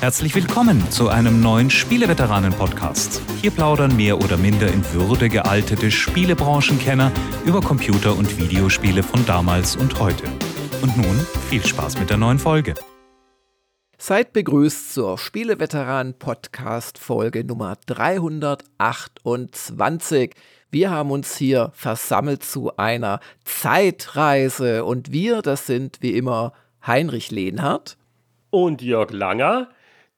Herzlich willkommen zu einem neuen Spieleveteranen-Podcast. Hier plaudern mehr oder minder in Würde gealtete Spielebranchenkenner über Computer- und Videospiele von damals und heute. Und nun viel Spaß mit der neuen Folge. Seid begrüßt zur Spieleveteranen-Podcast Folge Nummer 328. Wir haben uns hier versammelt zu einer Zeitreise und wir, das sind wie immer Heinrich Lehnhardt und Jörg Langer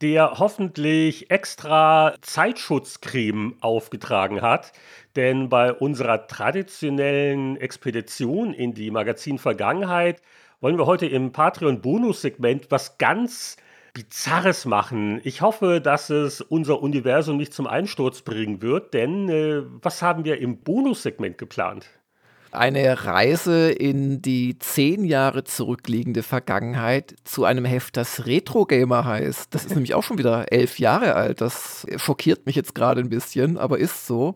der hoffentlich extra Zeitschutzcreme aufgetragen hat. Denn bei unserer traditionellen Expedition in die Magazin-Vergangenheit wollen wir heute im Patreon-Bonus-Segment was ganz Bizarres machen. Ich hoffe, dass es unser Universum nicht zum Einsturz bringen wird, denn äh, was haben wir im Bonus-Segment geplant? Eine Reise in die zehn Jahre zurückliegende Vergangenheit zu einem Heft, das Retro Gamer heißt. Das ist nämlich auch schon wieder elf Jahre alt. Das schockiert mich jetzt gerade ein bisschen, aber ist so.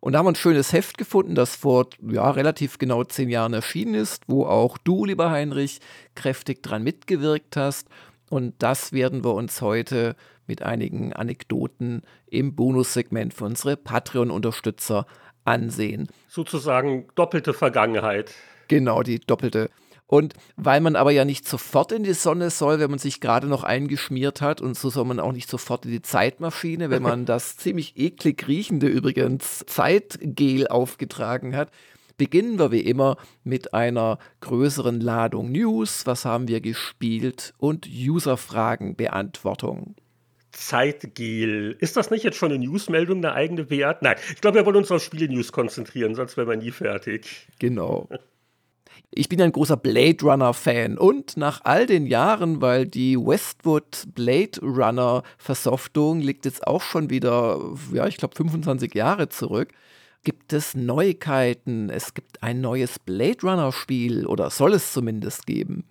Und da haben wir ein schönes Heft gefunden, das vor ja, relativ genau zehn Jahren erschienen ist, wo auch du, lieber Heinrich, kräftig dran mitgewirkt hast. Und das werden wir uns heute mit einigen Anekdoten im Bonussegment für unsere Patreon-Unterstützer ansehen. Sozusagen doppelte Vergangenheit. Genau, die doppelte. Und weil man aber ja nicht sofort in die Sonne soll, wenn man sich gerade noch eingeschmiert hat, und so soll man auch nicht sofort in die Zeitmaschine, wenn man das ziemlich eklig riechende übrigens Zeitgel aufgetragen hat, beginnen wir wie immer mit einer größeren Ladung News. Was haben wir gespielt? Und Userfragenbeantwortung. Zeitgel. Ist das nicht jetzt schon eine Newsmeldung, eine eigene Wert? Nein, ich glaube, wir wollen uns auf Spiele-News konzentrieren, sonst wären wir nie fertig. Genau. Ich bin ein großer Blade Runner-Fan und nach all den Jahren, weil die Westwood Blade Runner-Versoftung liegt jetzt auch schon wieder, ja, ich glaube 25 Jahre zurück, gibt es Neuigkeiten. Es gibt ein neues Blade Runner-Spiel oder soll es zumindest geben.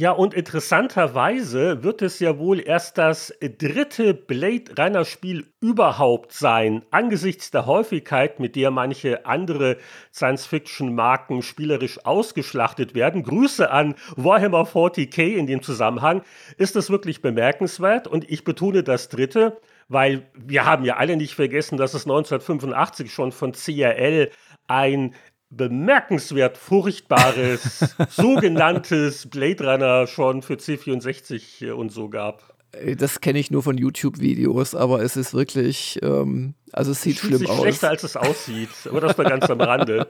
Ja, und interessanterweise wird es ja wohl erst das dritte Blade Runner Spiel überhaupt sein, angesichts der Häufigkeit, mit der manche andere Science-Fiction-Marken spielerisch ausgeschlachtet werden. Grüße an Warhammer 40k in dem Zusammenhang. Ist es wirklich bemerkenswert und ich betone das dritte, weil wir haben ja alle nicht vergessen, dass es 1985 schon von CRL ein bemerkenswert furchtbares sogenanntes Blade Runner schon für C64 und so gab. Äh, das kenne ich nur von YouTube-Videos, aber es ist wirklich, ähm, also es sieht Fühlt schlimm sich aus. schlechter als es aussieht, aber das war ganz am Rande.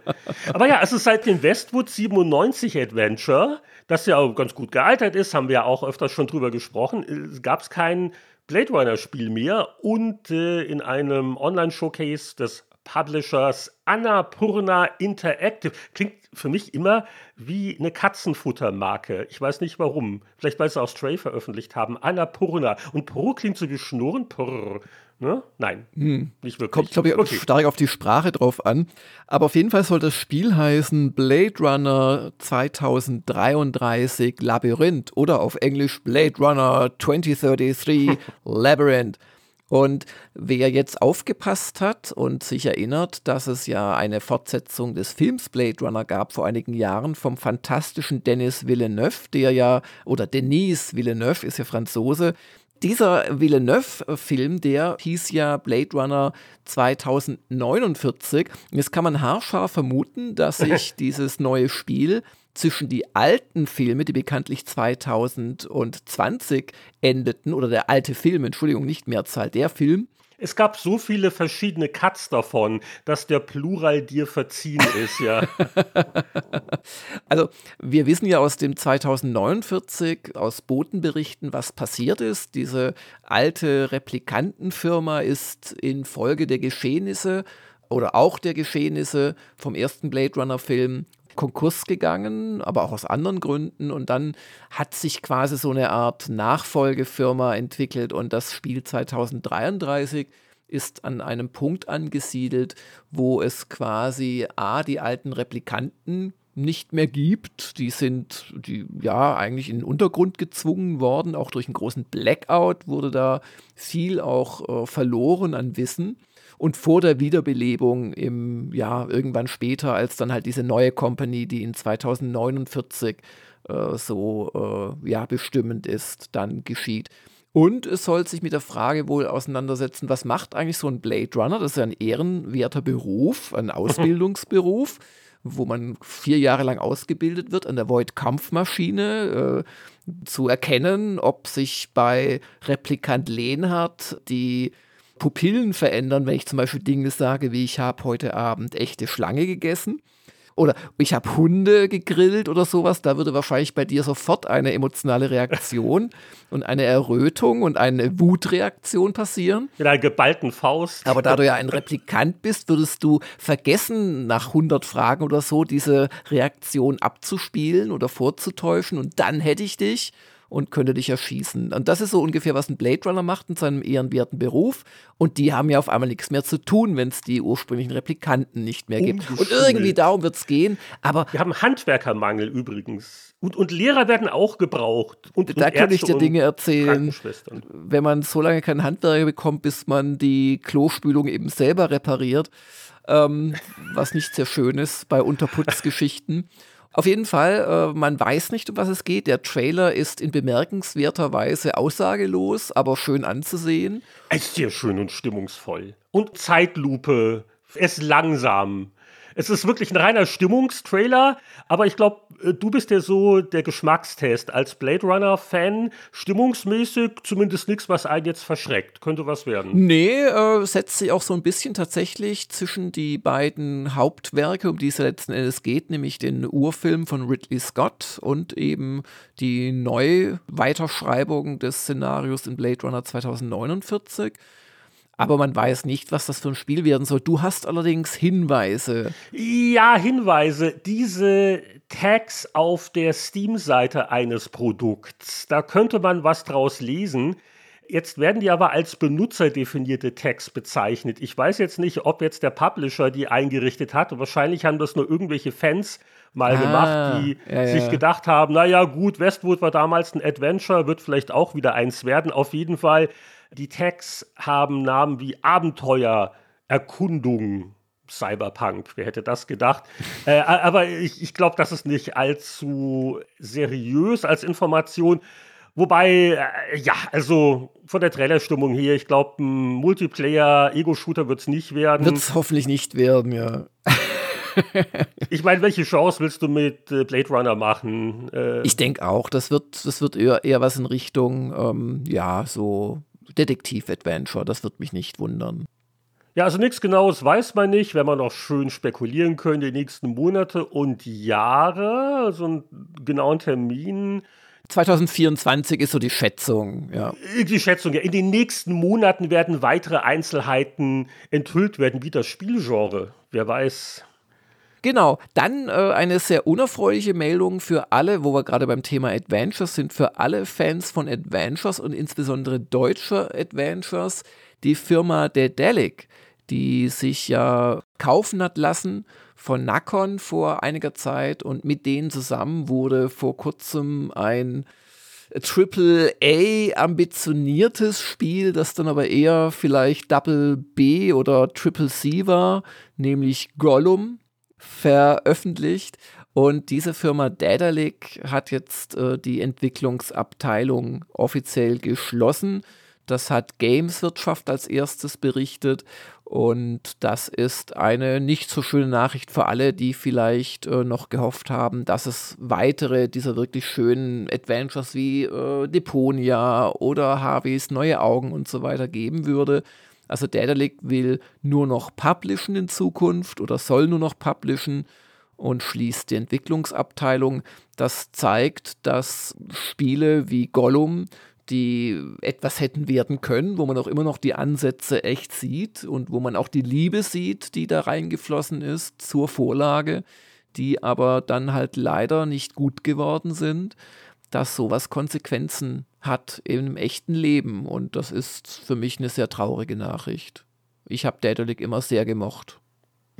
Aber ja, es ist seit dem Westwood 97 Adventure, das ja auch ganz gut gealtert ist, haben wir ja auch öfters schon drüber gesprochen, gab es kein Blade Runner-Spiel mehr und äh, in einem Online-Showcase des Publishers Annapurna Interactive. Klingt für mich immer wie eine Katzenfuttermarke. Ich weiß nicht warum. Vielleicht weil sie auch Stray veröffentlicht haben. Annapurna. Und Pro klingt so wie Schnurren. Purr. Ne? Nein, hm. nicht wirklich. Kommt, glaube ich, okay. stark auf die Sprache drauf an. Aber auf jeden Fall soll das Spiel heißen Blade Runner 2033 Labyrinth oder auf Englisch Blade Runner 2033 Labyrinth. Und wer jetzt aufgepasst hat und sich erinnert, dass es ja eine Fortsetzung des Films Blade Runner gab vor einigen Jahren vom fantastischen Denis Villeneuve, der ja, oder Denis Villeneuve ist ja Franzose, dieser Villeneuve-Film, der hieß ja Blade Runner 2049. Jetzt kann man haarscharf vermuten, dass sich dieses neue Spiel zwischen die alten Filme, die bekanntlich 2020 endeten, oder der alte Film, Entschuldigung, nicht Mehrzahl, der Film, es gab so viele verschiedene Cuts davon, dass der Plural dir verziehen ist, ja. also, wir wissen ja aus dem 2049, aus Botenberichten, was passiert ist. Diese alte Replikantenfirma ist infolge der Geschehnisse oder auch der Geschehnisse vom ersten Blade Runner Film Konkurs gegangen, aber auch aus anderen Gründen. Und dann hat sich quasi so eine Art Nachfolgefirma entwickelt und das Spiel 2033 ist an einem Punkt angesiedelt, wo es quasi A, die alten Replikanten nicht mehr gibt. Die sind die, ja eigentlich in den Untergrund gezwungen worden. Auch durch einen großen Blackout wurde da viel auch äh, verloren an Wissen und vor der Wiederbelebung im ja irgendwann später, als dann halt diese neue Company, die in 2049 äh, so äh, ja bestimmend ist, dann geschieht. Und es soll sich mit der Frage wohl auseinandersetzen, was macht eigentlich so ein Blade Runner? Das ist ja ein ehrenwerter Beruf, ein Ausbildungsberuf, wo man vier Jahre lang ausgebildet wird an der Void-Kampfmaschine, äh, zu erkennen, ob sich bei Replikant Lehnhardt die Pupillen verändern, wenn ich zum Beispiel Dinge sage, wie ich habe heute Abend echte Schlange gegessen oder ich habe Hunde gegrillt oder sowas, da würde wahrscheinlich bei dir sofort eine emotionale Reaktion und eine Errötung und eine Wutreaktion passieren. Mit einer geballten Faust. Aber da du ja ein Replikant bist, würdest du vergessen, nach 100 Fragen oder so diese Reaktion abzuspielen oder vorzutäuschen und dann hätte ich dich und könnte dich erschießen. Und das ist so ungefähr, was ein Blade Runner macht in seinem ehrenwerten Beruf. Und die haben ja auf einmal nichts mehr zu tun, wenn es die ursprünglichen Replikanten nicht mehr gibt. Und irgendwie darum wird es gehen. Aber wir haben Handwerkermangel übrigens. Und, und Lehrer werden auch gebraucht. Und, da und könnte ich dir Dinge erzählen. Wenn man so lange keinen Handwerker bekommt, bis man die Klospülung eben selber repariert. Ähm, was nicht sehr schön ist bei Unterputzgeschichten. Auf jeden Fall, äh, man weiß nicht, um was es geht. Der Trailer ist in bemerkenswerter Weise aussagelos, aber schön anzusehen. Es ist sehr schön und stimmungsvoll. Und Zeitlupe. Es ist langsam. Es ist wirklich ein reiner Stimmungstrailer, aber ich glaube, du bist ja so der Geschmackstest als Blade Runner-Fan. Stimmungsmäßig zumindest nichts, was einen jetzt verschreckt. Könnte was werden. Nee, äh, setzt sich auch so ein bisschen tatsächlich zwischen die beiden Hauptwerke, um die es letzten Endes geht, nämlich den Urfilm von Ridley Scott und eben die Neuweiterschreibung des Szenarios in Blade Runner 2049 aber man weiß nicht, was das für ein Spiel werden soll. Du hast allerdings Hinweise. Ja, Hinweise. Diese Tags auf der Steam-Seite eines Produkts, da könnte man was draus lesen. Jetzt werden die aber als benutzerdefinierte Tags bezeichnet. Ich weiß jetzt nicht, ob jetzt der Publisher die eingerichtet hat. Wahrscheinlich haben das nur irgendwelche Fans mal ah, gemacht, die ja, sich ja. gedacht haben, naja gut, Westwood war damals ein Adventure, wird vielleicht auch wieder eins werden. Auf jeden Fall die Tags haben Namen wie Abenteuer, Erkundung, Cyberpunk. Wer hätte das gedacht? äh, aber ich, ich glaube, das ist nicht allzu seriös als Information. Wobei, äh, ja, also von der Trailerstimmung hier, ich glaube, ein Multiplayer-Ego-Shooter wird es nicht werden. Wird es hoffentlich nicht werden, ja. ich meine, welche Chance willst du mit äh, Blade Runner machen? Äh, ich denke auch, das wird, das wird eher, eher was in Richtung, ähm, ja, so Detektiv-Adventure, das wird mich nicht wundern. Ja, also nichts Genaues weiß man nicht, wenn man noch schön spekulieren könnte, die nächsten Monate und Jahre, also einen genauen Termin. 2024 ist so die Schätzung, ja. Die Schätzung, ja. In den nächsten Monaten werden weitere Einzelheiten enthüllt werden, wie das Spielgenre. Wer weiß. Genau, dann äh, eine sehr unerfreuliche Meldung für alle, wo wir gerade beim Thema Adventures sind, für alle Fans von Adventures und insbesondere deutscher Adventures, die Firma Dedelic, die sich ja kaufen hat lassen von Nakon vor einiger Zeit und mit denen zusammen wurde vor kurzem ein Triple A ambitioniertes Spiel, das dann aber eher vielleicht Double B oder Triple C war, nämlich Gollum veröffentlicht. Und diese Firma Daedalic hat jetzt äh, die Entwicklungsabteilung offiziell geschlossen. Das hat Gameswirtschaft als erstes berichtet. Und das ist eine nicht so schöne Nachricht für alle, die vielleicht äh, noch gehofft haben, dass es weitere dieser wirklich schönen Adventures wie äh, Deponia oder Harveys Neue Augen und so weiter geben würde. Also Daedalic will nur noch publishen in Zukunft oder soll nur noch publishen und schließt die Entwicklungsabteilung. Das zeigt, dass Spiele wie Gollum, die etwas hätten werden können, wo man auch immer noch die Ansätze echt sieht und wo man auch die Liebe sieht, die da reingeflossen ist zur Vorlage, die aber dann halt leider nicht gut geworden sind, dass sowas Konsequenzen hat im echten Leben. Und das ist für mich eine sehr traurige Nachricht. Ich habe Daedalic immer sehr gemocht.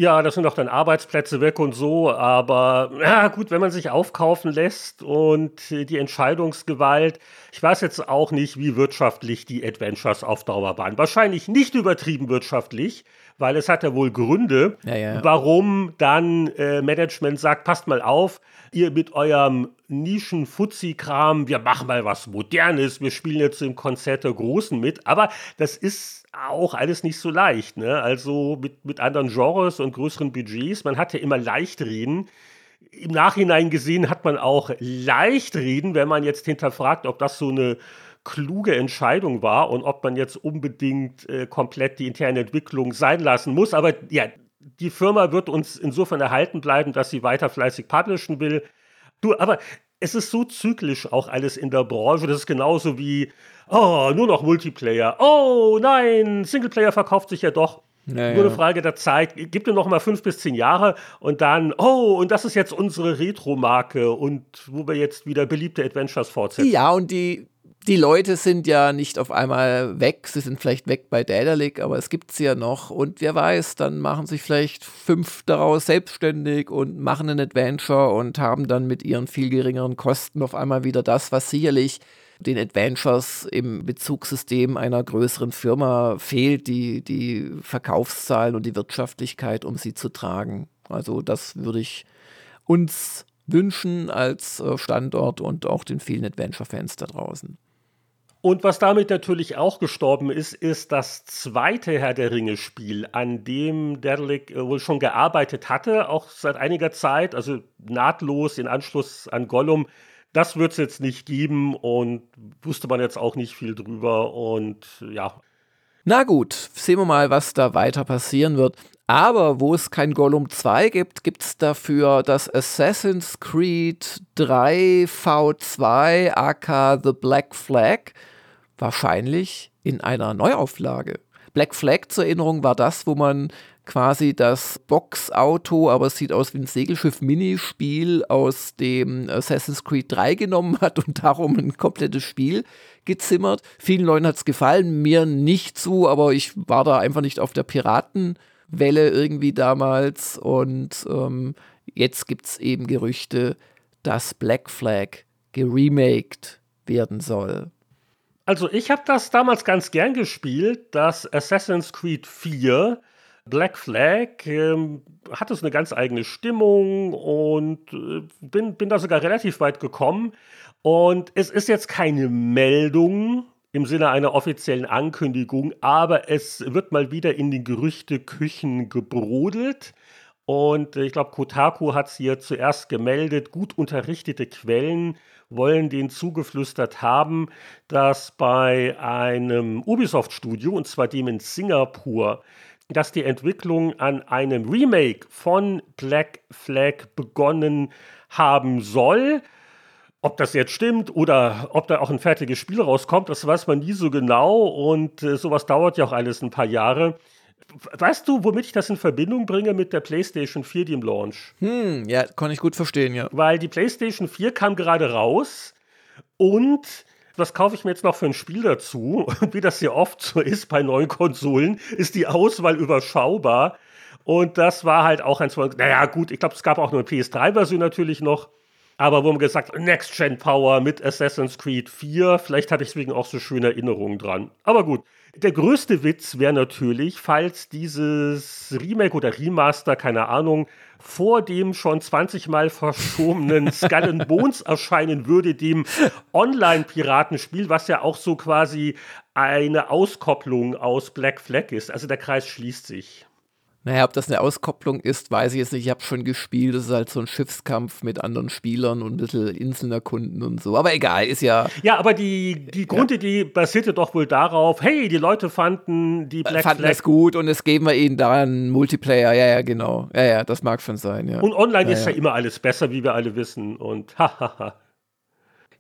Ja, das sind doch dann Arbeitsplätze weg und so, aber ja gut, wenn man sich aufkaufen lässt und die Entscheidungsgewalt, ich weiß jetzt auch nicht, wie wirtschaftlich die Adventures auf Dauer waren. Wahrscheinlich nicht übertrieben wirtschaftlich, weil es hat ja wohl Gründe, ja, ja. warum dann äh, Management sagt, passt mal auf, ihr mit eurem Nischen-Fuzzi-Kram, wir machen mal was Modernes, wir spielen jetzt im Konzert der Großen mit. Aber das ist auch alles nicht so leicht. Ne? Also mit, mit anderen Genres und größeren Budgets. Man hat ja immer leicht reden. Im Nachhinein gesehen hat man auch leicht reden, wenn man jetzt hinterfragt, ob das so eine kluge Entscheidung war und ob man jetzt unbedingt äh, komplett die interne Entwicklung sein lassen muss. Aber ja, die Firma wird uns insofern erhalten bleiben, dass sie weiter fleißig publishen will. Du, aber es ist so zyklisch auch alles in der Branche. Das ist genauso wie, oh, nur noch Multiplayer. Oh nein, Singleplayer verkauft sich ja doch. Naja. Nur eine Frage der Zeit. Gib dir noch mal fünf bis zehn Jahre und dann, oh, und das ist jetzt unsere Retro-Marke und wo wir jetzt wieder beliebte Adventures fortsetzen. Ja, und die die Leute sind ja nicht auf einmal weg. Sie sind vielleicht weg bei Daedalic, aber es gibt sie ja noch. Und wer weiß, dann machen sich vielleicht fünf daraus selbstständig und machen ein Adventure und haben dann mit ihren viel geringeren Kosten auf einmal wieder das, was sicherlich den Adventures im Bezugssystem einer größeren Firma fehlt, die, die Verkaufszahlen und die Wirtschaftlichkeit, um sie zu tragen. Also das würde ich uns wünschen als äh, Standort und auch den vielen Adventure-Fans da draußen. Und was damit natürlich auch gestorben ist, ist das zweite Herr der Ringe-Spiel, an dem Daedalic äh, wohl schon gearbeitet hatte, auch seit einiger Zeit, also nahtlos in Anschluss an Gollum. Das wird es jetzt nicht geben und wusste man jetzt auch nicht viel drüber und ja. Na gut, sehen wir mal, was da weiter passieren wird. Aber wo es kein Gollum 2 gibt, gibt es dafür das Assassin's Creed 3 V2 aka The Black Flag wahrscheinlich in einer Neuauflage. Black Flag zur Erinnerung war das, wo man quasi das Boxauto, aber es sieht aus wie ein Segelschiff-Minispiel aus dem Assassin's Creed 3 genommen hat und darum ein komplettes Spiel gezimmert. Vielen Leuten hat es gefallen, mir nicht so, aber ich war da einfach nicht auf der Piratenwelle irgendwie damals und ähm, jetzt gibt es eben Gerüchte, dass Black Flag geremaked werden soll. Also ich habe das damals ganz gern gespielt, das Assassin's Creed 4. Black Flag ähm, hat es eine ganz eigene Stimmung und äh, bin, bin da sogar relativ weit gekommen. Und es ist jetzt keine Meldung im Sinne einer offiziellen Ankündigung, aber es wird mal wieder in den Gerüchteküchen gebrodelt. Und äh, ich glaube, Kotaku hat es hier zuerst gemeldet. Gut unterrichtete Quellen wollen den zugeflüstert haben, dass bei einem Ubisoft-Studio, und zwar dem in Singapur, dass die Entwicklung an einem Remake von Black Flag begonnen haben soll. Ob das jetzt stimmt oder ob da auch ein fertiges Spiel rauskommt, das weiß man nie so genau und äh, sowas dauert ja auch alles ein paar Jahre. Weißt du, womit ich das in Verbindung bringe mit der PlayStation 4, die im Launch? Hm, ja, kann ich gut verstehen, ja. Weil die PlayStation 4 kam gerade raus und was kaufe ich mir jetzt noch für ein Spiel dazu? Und wie das ja oft so ist bei neuen Konsolen, ist die Auswahl überschaubar. Und das war halt auch ein, naja, gut, ich glaube, es gab auch eine PS3-Version natürlich noch. Aber wo man gesagt Next Gen Power mit Assassin's Creed 4, vielleicht hatte ich deswegen auch so schöne Erinnerungen dran. Aber gut, der größte Witz wäre natürlich, falls dieses Remake oder Remaster, keine Ahnung, vor dem schon 20 Mal verschobenen Skull and Bones erscheinen würde, dem Online-Piratenspiel, was ja auch so quasi eine Auskopplung aus Black Flag ist. Also der Kreis schließt sich. Naja, ob das eine Auskopplung ist, weiß ich jetzt nicht. Ich habe schon gespielt. Das ist halt so ein Schiffskampf mit anderen Spielern und ein bisschen Inseln erkunden und so. Aber egal, ist ja. Ja, aber die, die Grundidee ja. basierte doch wohl darauf, hey, die Leute fanden die Black fanden Flag. es gut und es geben wir ihnen da einen Multiplayer. Ja, ja, genau. Ja, ja, das mag schon sein, ja. Und online ja, ist ja immer alles besser, wie wir alle wissen. Und hahaha.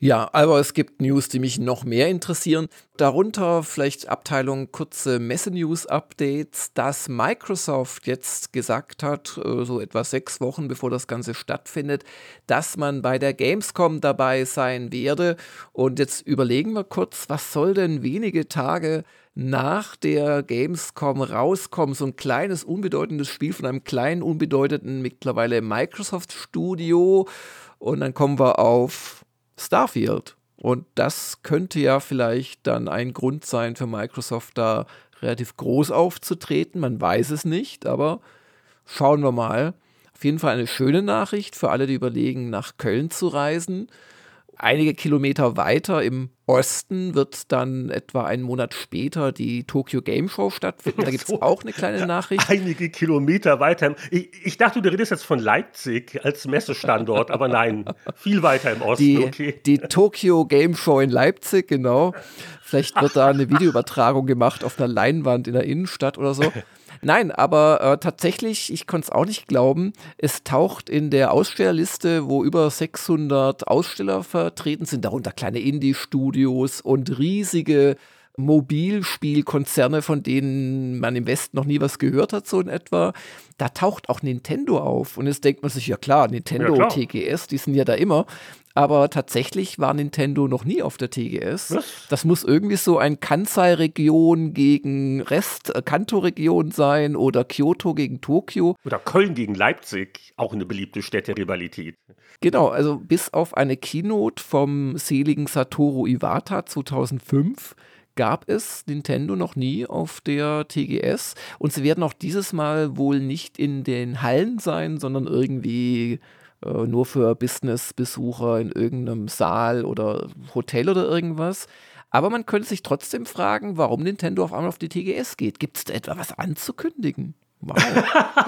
Ja, aber es gibt News, die mich noch mehr interessieren. Darunter vielleicht Abteilung kurze Messe-News-Updates, dass Microsoft jetzt gesagt hat, äh, so etwa sechs Wochen bevor das Ganze stattfindet, dass man bei der Gamescom dabei sein werde. Und jetzt überlegen wir kurz, was soll denn wenige Tage nach der Gamescom rauskommen? So ein kleines, unbedeutendes Spiel von einem kleinen, unbedeutenden, mittlerweile Microsoft-Studio. Und dann kommen wir auf Starfield. Und das könnte ja vielleicht dann ein Grund sein für Microsoft, da relativ groß aufzutreten. Man weiß es nicht, aber schauen wir mal. Auf jeden Fall eine schöne Nachricht für alle, die überlegen, nach Köln zu reisen. Einige Kilometer weiter im Osten wird dann etwa einen Monat später die Tokyo Game Show stattfinden. Da gibt es so, auch eine kleine Nachricht. Einige Kilometer weiter. Ich, ich, dachte, du redest jetzt von Leipzig als Messestandort, aber nein, viel weiter im Osten. Die, okay. die Tokyo Game Show in Leipzig, genau. Vielleicht wird da eine Videoübertragung gemacht auf einer Leinwand in der Innenstadt oder so. Nein, aber äh, tatsächlich, ich konnte es auch nicht glauben, es taucht in der Ausstellerliste, wo über 600 Aussteller vertreten sind, darunter kleine Indie-Studios und riesige Mobilspielkonzerne, von denen man im Westen noch nie was gehört hat, so in etwa. Da taucht auch Nintendo auf. Und jetzt denkt man sich, ja klar, Nintendo, ja, klar. TGS, die sind ja da immer aber tatsächlich war Nintendo noch nie auf der TGS. Was? Das muss irgendwie so ein Kansai-Region gegen Rest äh, Kanto-Region sein oder Kyoto gegen Tokio. Oder Köln gegen Leipzig, auch eine beliebte Städterivalität. Genau, also bis auf eine Keynote vom seligen Satoru Iwata 2005 gab es Nintendo noch nie auf der TGS und sie werden auch dieses Mal wohl nicht in den Hallen sein, sondern irgendwie äh, nur für Business-Besucher in irgendeinem Saal oder Hotel oder irgendwas. Aber man könnte sich trotzdem fragen, warum Nintendo auf einmal auf die TGS geht. Gibt es da etwa was anzukündigen? Wow.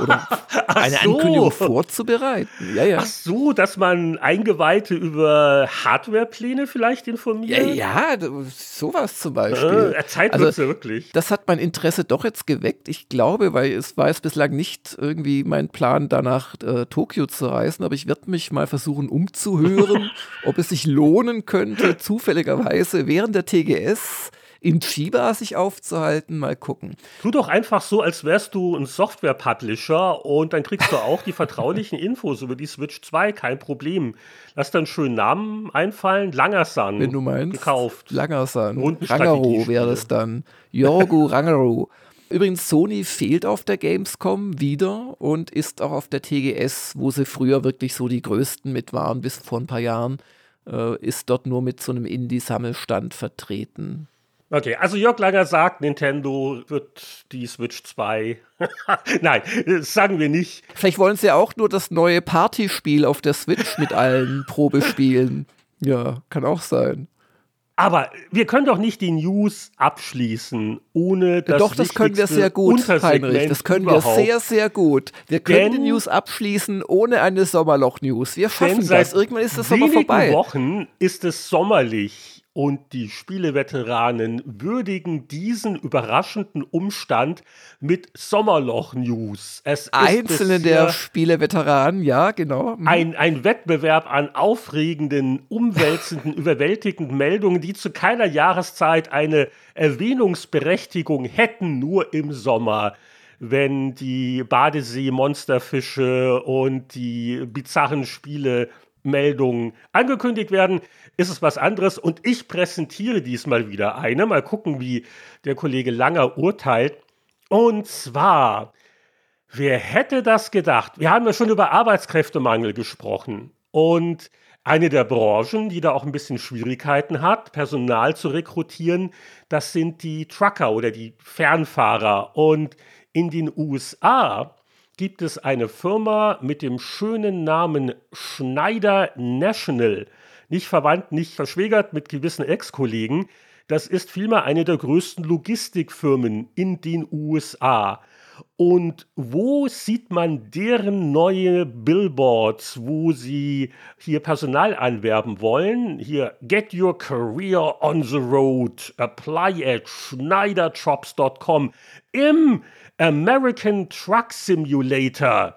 Oder eine so. Ankündigung vorzubereiten. Ja, ja. Ach so, dass man Eingeweihte über Hardwarepläne vielleicht informiert? Ja, ja, sowas zum Beispiel. Äh, Zeitnutze also, wirklich. Das hat mein Interesse doch jetzt geweckt. Ich glaube, weil es war jetzt bislang nicht irgendwie mein Plan, danach äh, Tokio zu reisen, aber ich werde mich mal versuchen umzuhören, ob es sich lohnen könnte, zufälligerweise während der TGS in Chiba sich aufzuhalten. Mal gucken. Tu doch einfach so, als wärst du ein Software-Publisher und dann kriegst du auch die vertraulichen Infos über die Switch 2. Kein Problem. Lass dann schönen Namen einfallen. Langersan. Wenn du meinst. Gekauft. Langersan. Rangaru wäre es dann. Yorgu Rangaru. Übrigens, Sony fehlt auf der Gamescom wieder und ist auch auf der TGS, wo sie früher wirklich so die größten mit waren, bis vor ein paar Jahren, äh, ist dort nur mit so einem Indie-Sammelstand vertreten. Okay, also Jörg Langer sagt, Nintendo wird die Switch 2. Nein, das sagen wir nicht. Vielleicht wollen sie auch nur das neue Partyspiel auf der Switch mit allen Probespielen. Ja, kann auch sein. Aber wir können doch nicht die News abschließen, ohne das Doch, das können wir sehr gut, Heinrich. Das können überhaupt. wir sehr, sehr gut. Wir können Denn die News abschließen ohne eine Sommerloch-News. Wir schaffen das. Irgendwann ist das Sommer vorbei. In Wochen ist es sommerlich und die Spieleveteranen würdigen diesen überraschenden Umstand mit Sommerloch-News. Einzelne der Spieleveteranen, ja, genau. Mhm. Ein, ein Wettbewerb an aufregenden, umwälzenden, überwältigenden Meldungen, die zu keiner Jahreszeit eine Erwähnungsberechtigung hätten, nur im Sommer wenn die Badesee-Monsterfische und die bizarren Spiele Meldungen angekündigt werden, ist es was anderes. Und ich präsentiere diesmal wieder eine. Mal gucken, wie der Kollege Langer urteilt. Und zwar, wer hätte das gedacht? Wir haben ja schon über Arbeitskräftemangel gesprochen. Und eine der Branchen, die da auch ein bisschen Schwierigkeiten hat, Personal zu rekrutieren, das sind die Trucker oder die Fernfahrer. Und in den USA gibt es eine Firma mit dem schönen Namen Schneider National. Nicht verwandt, nicht verschwägert mit gewissen Ex-Kollegen. Das ist vielmehr eine der größten Logistikfirmen in den USA. Und wo sieht man deren neue Billboards, wo sie hier Personal anwerben wollen? Hier, get your career on the road. Apply at schneiderjobs.com. Im American Truck Simulator,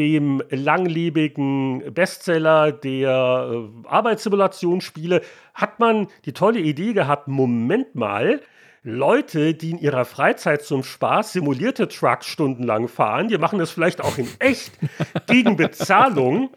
dem langlebigen Bestseller der äh, Arbeitssimulationsspiele, hat man die tolle Idee gehabt, Moment mal, Leute, die in ihrer Freizeit zum Spaß simulierte Trucks stundenlang fahren, die machen das vielleicht auch in echt gegen Bezahlung.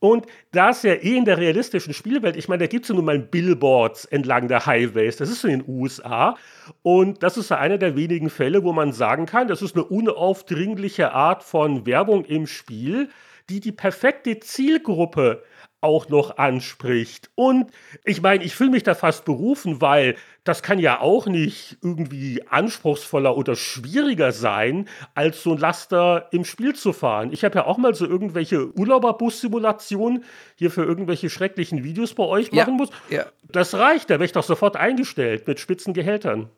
Und da es ja eh in der realistischen Spielwelt, ich meine, da gibt es ja nun mal Billboards entlang der Highways, das ist in den USA. Und das ist ja einer der wenigen Fälle, wo man sagen kann, das ist eine unaufdringliche Art von Werbung im Spiel, die die perfekte Zielgruppe auch noch anspricht. Und ich meine, ich fühle mich da fast berufen, weil das kann ja auch nicht irgendwie anspruchsvoller oder schwieriger sein, als so ein Laster im Spiel zu fahren. Ich habe ja auch mal so irgendwelche Urlauberbus-Simulationen hier für irgendwelche schrecklichen Videos bei euch machen muss. Ja. Das reicht, da wäre ich doch sofort eingestellt mit spitzen Gehältern.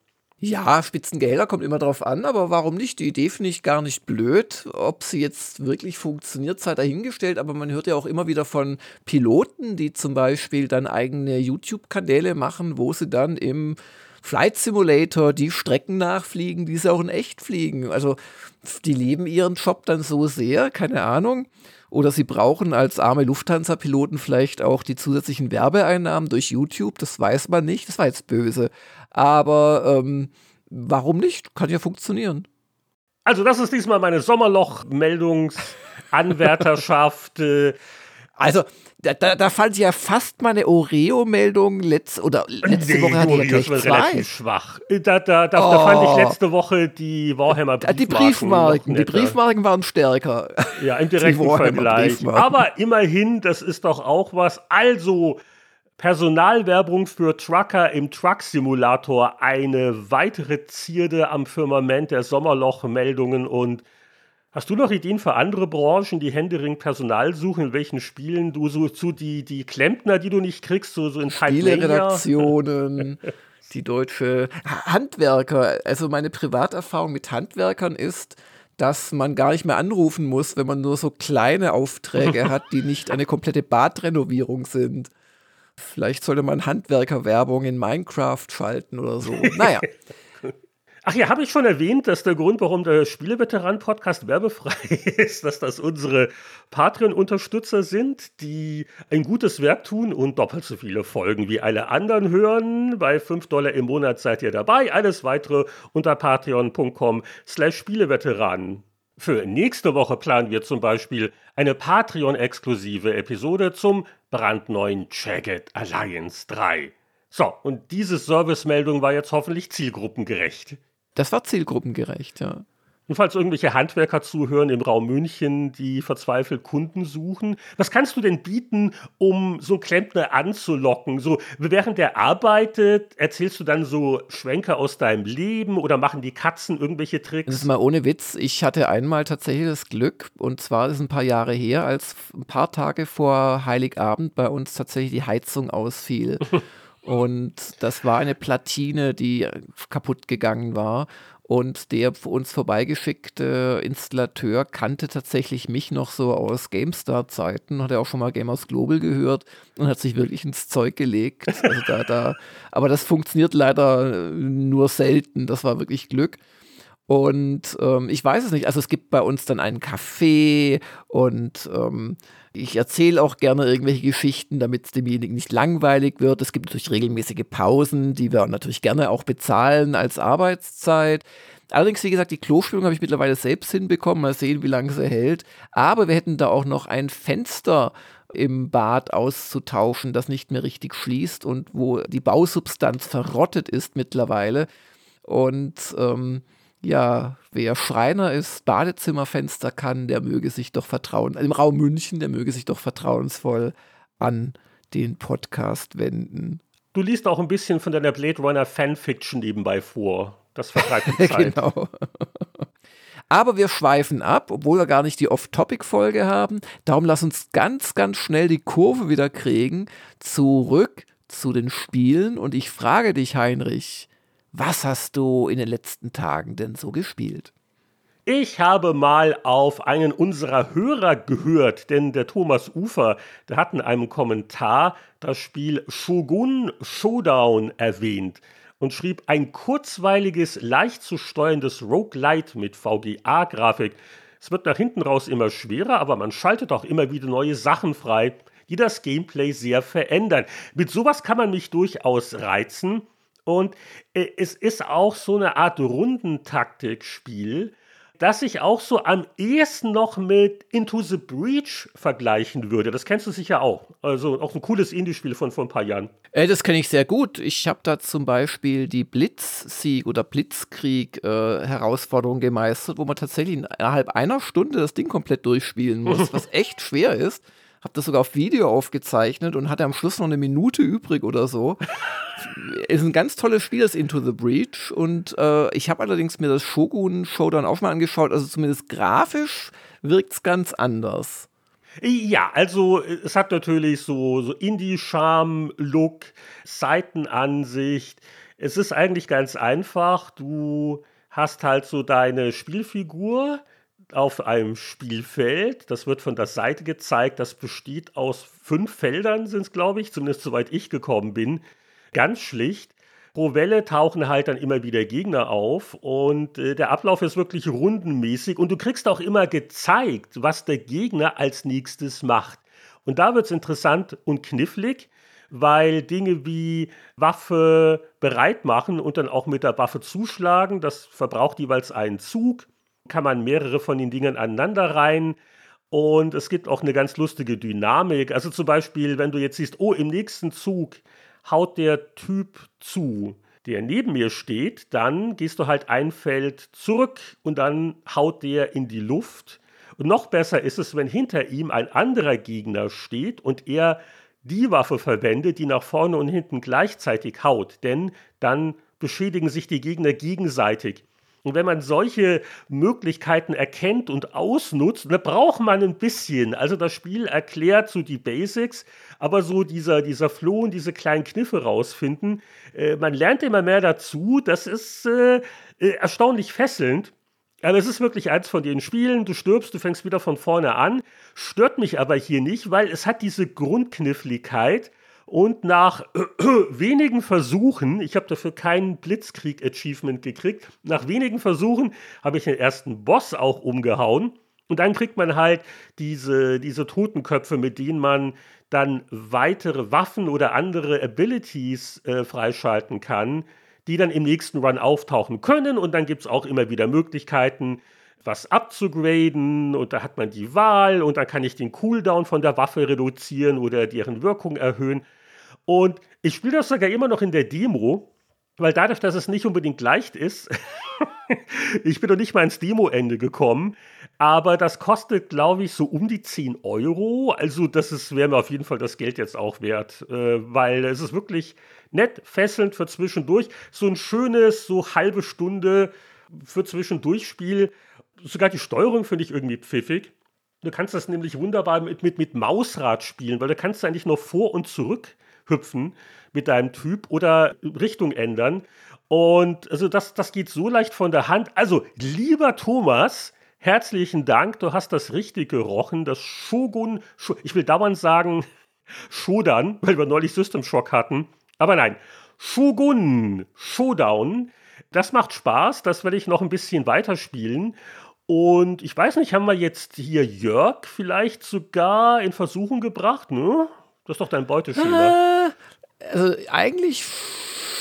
Ja, Spitzengehälter kommt immer drauf an, aber warum nicht? Die Idee finde ich gar nicht blöd. Ob sie jetzt wirklich funktioniert, sei dahingestellt, aber man hört ja auch immer wieder von Piloten, die zum Beispiel dann eigene YouTube-Kanäle machen, wo sie dann im Flight Simulator die Strecken nachfliegen, die sie auch in echt fliegen. Also die lieben ihren Job dann so sehr, keine Ahnung. Oder sie brauchen als arme Lufthansa-Piloten vielleicht auch die zusätzlichen Werbeeinnahmen durch YouTube. Das weiß man nicht. Das war jetzt böse. Aber ähm, warum nicht? Kann ja funktionieren. Also, das ist diesmal meine Sommerloch-Meldungsanwärterschaft. Also, da, da, da fand ich ja fast meine Oreo-Meldung letz, oder letzte nee, Woche hatte ich ja gleich zwei. schwach. Da, da, da, oh. da, fand ich letzte Woche die Warhammer Briefmarken. Die Briefmarken, die Briefmarken waren stärker. Ja, im direkten Vergleich. Aber immerhin, das ist doch auch was. Also, Personalwerbung für Trucker im Truck Simulator, eine weitere Zierde am Firmament der Sommerloch-Meldungen und Hast du noch Ideen für andere Branchen, die Händering Personal suchen, in welchen Spielen du so zu die, die Klempner, die du nicht kriegst, so, so in Spieleredaktionen, die deutsche Handwerker. Also meine Privaterfahrung mit Handwerkern ist, dass man gar nicht mehr anrufen muss, wenn man nur so kleine Aufträge hat, die nicht eine komplette Badrenovierung sind. Vielleicht sollte man Handwerkerwerbung in Minecraft schalten oder so. Naja. Ach ja, habe ich schon erwähnt, dass der Grund, warum der Spieleveteran-Podcast werbefrei ist, dass das unsere Patreon-Unterstützer sind, die ein gutes Werk tun und doppelt so viele Folgen wie alle anderen hören. Bei 5 Dollar im Monat seid ihr dabei. Alles weitere unter patreon.com slash Spieleveteranen. Für nächste Woche planen wir zum Beispiel eine Patreon-exklusive Episode zum brandneuen Jagged Alliance 3. So, und diese Servicemeldung war jetzt hoffentlich zielgruppengerecht. Das war zielgruppengerecht, ja. Und falls irgendwelche Handwerker zuhören im Raum München, die verzweifelt Kunden suchen, was kannst du denn bieten, um so einen Klempner anzulocken? So, während er arbeitet, erzählst du dann so Schwenker aus deinem Leben oder machen die Katzen irgendwelche Tricks? Das ist mal ohne Witz. Ich hatte einmal tatsächlich das Glück, und zwar ist es ein paar Jahre her, als ein paar Tage vor Heiligabend bei uns tatsächlich die Heizung ausfiel. Und das war eine Platine, die kaputt gegangen war. Und der uns vorbeigeschickte Installateur kannte tatsächlich mich noch so aus GameStar-Zeiten, hat er auch schon mal Gamers Global gehört und hat sich wirklich ins Zeug gelegt. Also da, da, aber das funktioniert leider nur selten. Das war wirklich Glück. Und ähm, ich weiß es nicht. Also es gibt bei uns dann einen Café und ähm, ich erzähle auch gerne irgendwelche Geschichten, damit es demjenigen nicht langweilig wird. Es gibt natürlich regelmäßige Pausen, die wir natürlich gerne auch bezahlen als Arbeitszeit. Allerdings, wie gesagt, die Klospülung habe ich mittlerweile selbst hinbekommen. Mal sehen, wie lange sie hält. Aber wir hätten da auch noch ein Fenster im Bad auszutauschen, das nicht mehr richtig schließt und wo die Bausubstanz verrottet ist mittlerweile. Und ähm, ja, wer Schreiner ist, Badezimmerfenster kann, der möge sich doch vertrauen, im Raum München, der möge sich doch vertrauensvoll an den Podcast wenden. Du liest auch ein bisschen von deiner Blade Runner Fanfiction nebenbei vor. Das vertreibt die Zeit. genau. Aber wir schweifen ab, obwohl wir gar nicht die Off-Topic-Folge haben. Darum lass uns ganz, ganz schnell die Kurve wieder kriegen. Zurück zu den Spielen. Und ich frage dich, Heinrich, was hast du in den letzten Tagen denn so gespielt? Ich habe mal auf einen unserer Hörer gehört, denn der Thomas Ufer, der hat in einem Kommentar das Spiel Shogun Showdown erwähnt und schrieb ein kurzweiliges, leicht zu steuerndes Roguelite mit VGA-Grafik. Es wird nach hinten raus immer schwerer, aber man schaltet auch immer wieder neue Sachen frei, die das Gameplay sehr verändern. Mit sowas kann man mich durchaus reizen. Und äh, es ist auch so eine Art Rundentaktikspiel, das ich auch so am ehesten noch mit Into the Breach vergleichen würde. Das kennst du sicher auch. Also auch ein cooles Indie-Spiel von vor ein paar Jahren. Äh, das kenne ich sehr gut. Ich habe da zum Beispiel die Blitzsieg- oder Blitzkrieg-Herausforderung äh, gemeistert, wo man tatsächlich innerhalb einer Stunde das Ding komplett durchspielen muss, was echt schwer ist. Habe das sogar auf Video aufgezeichnet und hatte am Schluss noch eine Minute übrig oder so. ist ein ganz tolles Spiel, das Into the Breach. Und äh, ich habe allerdings mir das Shogun Showdown auch mal angeschaut. Also zumindest grafisch wirkt es ganz anders. Ja, also es hat natürlich so, so Indie-Charme-Look, Seitenansicht. Es ist eigentlich ganz einfach. Du hast halt so deine Spielfigur auf einem Spielfeld. Das wird von der Seite gezeigt. Das besteht aus fünf Feldern, sind es, glaube ich, zumindest soweit ich gekommen bin. Ganz schlicht. Pro Welle tauchen halt dann immer wieder Gegner auf und äh, der Ablauf ist wirklich rundenmäßig und du kriegst auch immer gezeigt, was der Gegner als nächstes macht. Und da wird es interessant und knifflig, weil Dinge wie Waffe bereit machen und dann auch mit der Waffe zuschlagen, das verbraucht jeweils einen Zug, kann man mehrere von den Dingen aneinander rein. Und es gibt auch eine ganz lustige Dynamik. Also zum Beispiel, wenn du jetzt siehst, oh, im nächsten Zug haut der Typ zu, der neben mir steht, dann gehst du halt ein Feld zurück und dann haut der in die Luft. Und noch besser ist es, wenn hinter ihm ein anderer Gegner steht und er die Waffe verwendet, die nach vorne und hinten gleichzeitig haut, denn dann beschädigen sich die Gegner gegenseitig. Und wenn man solche Möglichkeiten erkennt und ausnutzt, da braucht man ein bisschen. Also das Spiel erklärt so die Basics, aber so dieser, dieser Floh und diese kleinen Kniffe rausfinden, äh, man lernt immer mehr dazu. Das ist äh, äh, erstaunlich fesselnd. Aber es ist wirklich eins von den Spielen, du stirbst, du fängst wieder von vorne an. Stört mich aber hier nicht, weil es hat diese Grundkniffligkeit, und nach äh, wenigen Versuchen, ich habe dafür kein Blitzkrieg-Achievement gekriegt, nach wenigen Versuchen habe ich den ersten Boss auch umgehauen. Und dann kriegt man halt diese, diese Totenköpfe, mit denen man dann weitere Waffen oder andere Abilities äh, freischalten kann, die dann im nächsten Run auftauchen können. Und dann gibt es auch immer wieder Möglichkeiten, was abzugraden und da hat man die Wahl und dann kann ich den Cooldown von der Waffe reduzieren oder deren Wirkung erhöhen. Und ich spiele das sogar immer noch in der Demo, weil dadurch, dass es nicht unbedingt leicht ist, ich bin noch nicht mal ins Demo-Ende gekommen, aber das kostet, glaube ich, so um die 10 Euro. Also das wäre mir auf jeden Fall das Geld jetzt auch wert, äh, weil es ist wirklich nett, fesselnd für zwischendurch. So ein schönes, so halbe Stunde für Zwischendurchspiel. Sogar die Steuerung finde ich irgendwie pfiffig. Du kannst das nämlich wunderbar mit, mit, mit Mausrad spielen, weil du kannst eigentlich nur vor und zurück hüpfen mit deinem Typ oder Richtung ändern. Und also das, das geht so leicht von der Hand. Also, lieber Thomas, herzlichen Dank, du hast das richtig gerochen. Das Shogun, ich will dauernd sagen Shodan, weil wir neulich System Shock hatten. Aber nein, Shogun Showdown. Das macht Spaß, das werde ich noch ein bisschen weiterspielen. Und ich weiß nicht, haben wir jetzt hier Jörg vielleicht sogar in Versuchung gebracht, ne? Das ist doch dein Beuteschema. Äh, also eigentlich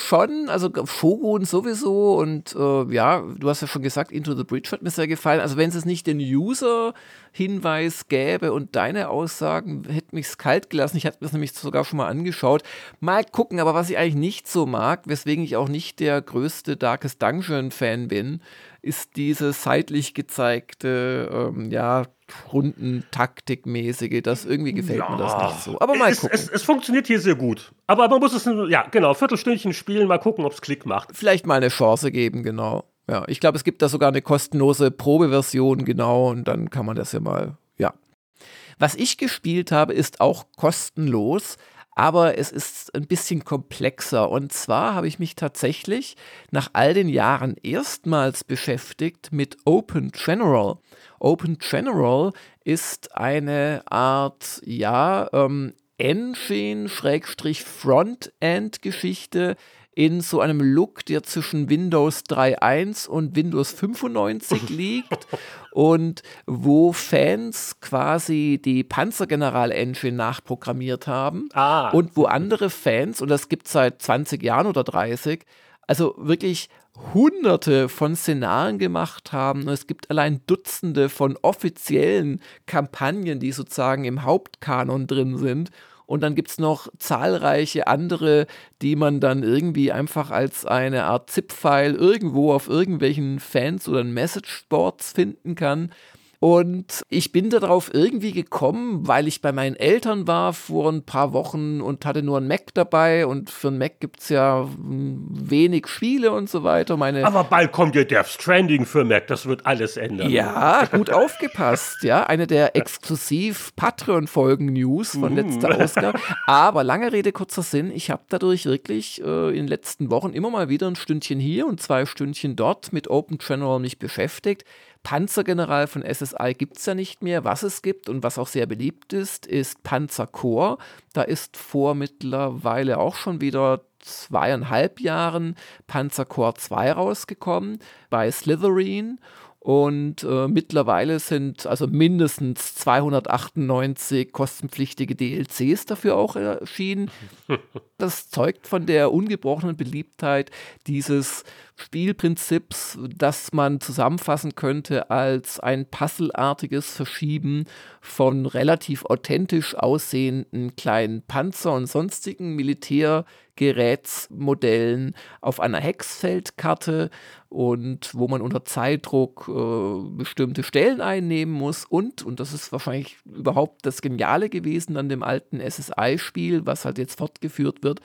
schon, also Shogun sowieso und äh, ja, du hast ja schon gesagt, Into the Bridge hat mir sehr gefallen. Also wenn es nicht den User-Hinweis gäbe und deine Aussagen, hätte mich es kalt gelassen. Ich hatte das nämlich sogar schon mal angeschaut. Mal gucken, aber was ich eigentlich nicht so mag, weswegen ich auch nicht der größte Darkest Dungeon-Fan bin, ist diese seitlich gezeigte, ähm, ja, Rundentaktikmäßige, das irgendwie gefällt ja, mir das nicht so. Aber mal es, gucken. Es, es, funktioniert hier sehr gut. Aber man muss es, ja, genau, Viertelstündchen spielen, mal gucken, ob es Klick macht. Vielleicht mal eine Chance geben, genau. Ja, ich glaube, es gibt da sogar eine kostenlose Probeversion, genau, und dann kann man das ja mal, ja. Was ich gespielt habe, ist auch kostenlos, aber es ist ein bisschen komplexer. Und zwar habe ich mich tatsächlich nach all den Jahren erstmals beschäftigt mit Open General. Open General ist eine Art, ja, ähm, Engine-Frontend-Geschichte in so einem Look, der zwischen Windows 3.1 und Windows 95 liegt und wo Fans quasi die Panzergeneral-Engine nachprogrammiert haben ah. und wo andere Fans, und das gibt es seit 20 Jahren oder 30, also wirklich hunderte von Szenarien gemacht haben. Es gibt allein Dutzende von offiziellen Kampagnen, die sozusagen im Hauptkanon drin sind. Und dann gibt es noch zahlreiche andere, die man dann irgendwie einfach als eine Art ZIP-File irgendwo auf irgendwelchen Fans oder Messageboards finden kann. Und ich bin darauf irgendwie gekommen, weil ich bei meinen Eltern war vor ein paar Wochen und hatte nur ein Mac dabei. Und für ein Mac gibt es ja wenig Spiele und so weiter. Meine Aber bald kommt ja Death Stranding für Mac, das wird alles ändern. Ja, gut aufgepasst. Ja, eine der exklusiv Patreon-Folgen-News von letzter mm. Ausgabe. Aber lange Rede, kurzer Sinn. Ich habe dadurch wirklich äh, in den letzten Wochen immer mal wieder ein Stündchen hier und zwei Stündchen dort mit Open General mich beschäftigt. Panzergeneral von SSI gibt es ja nicht mehr. Was es gibt und was auch sehr beliebt ist, ist Panzerkorps. Da ist vor mittlerweile auch schon wieder zweieinhalb Jahren Panzerkorps 2 rausgekommen bei Slytherin und äh, mittlerweile sind also mindestens 298 kostenpflichtige DLCs dafür auch erschienen. Das zeugt von der ungebrochenen Beliebtheit dieses Spielprinzips, das man zusammenfassen könnte als ein puzzleartiges Verschieben von relativ authentisch aussehenden kleinen Panzer und sonstigen Militärgerätsmodellen auf einer Hexfeldkarte und wo man unter Zeitdruck äh, bestimmte Stellen einnehmen muss und, und das ist wahrscheinlich überhaupt das Geniale gewesen an dem alten SSI-Spiel, was halt jetzt fortgeführt wird,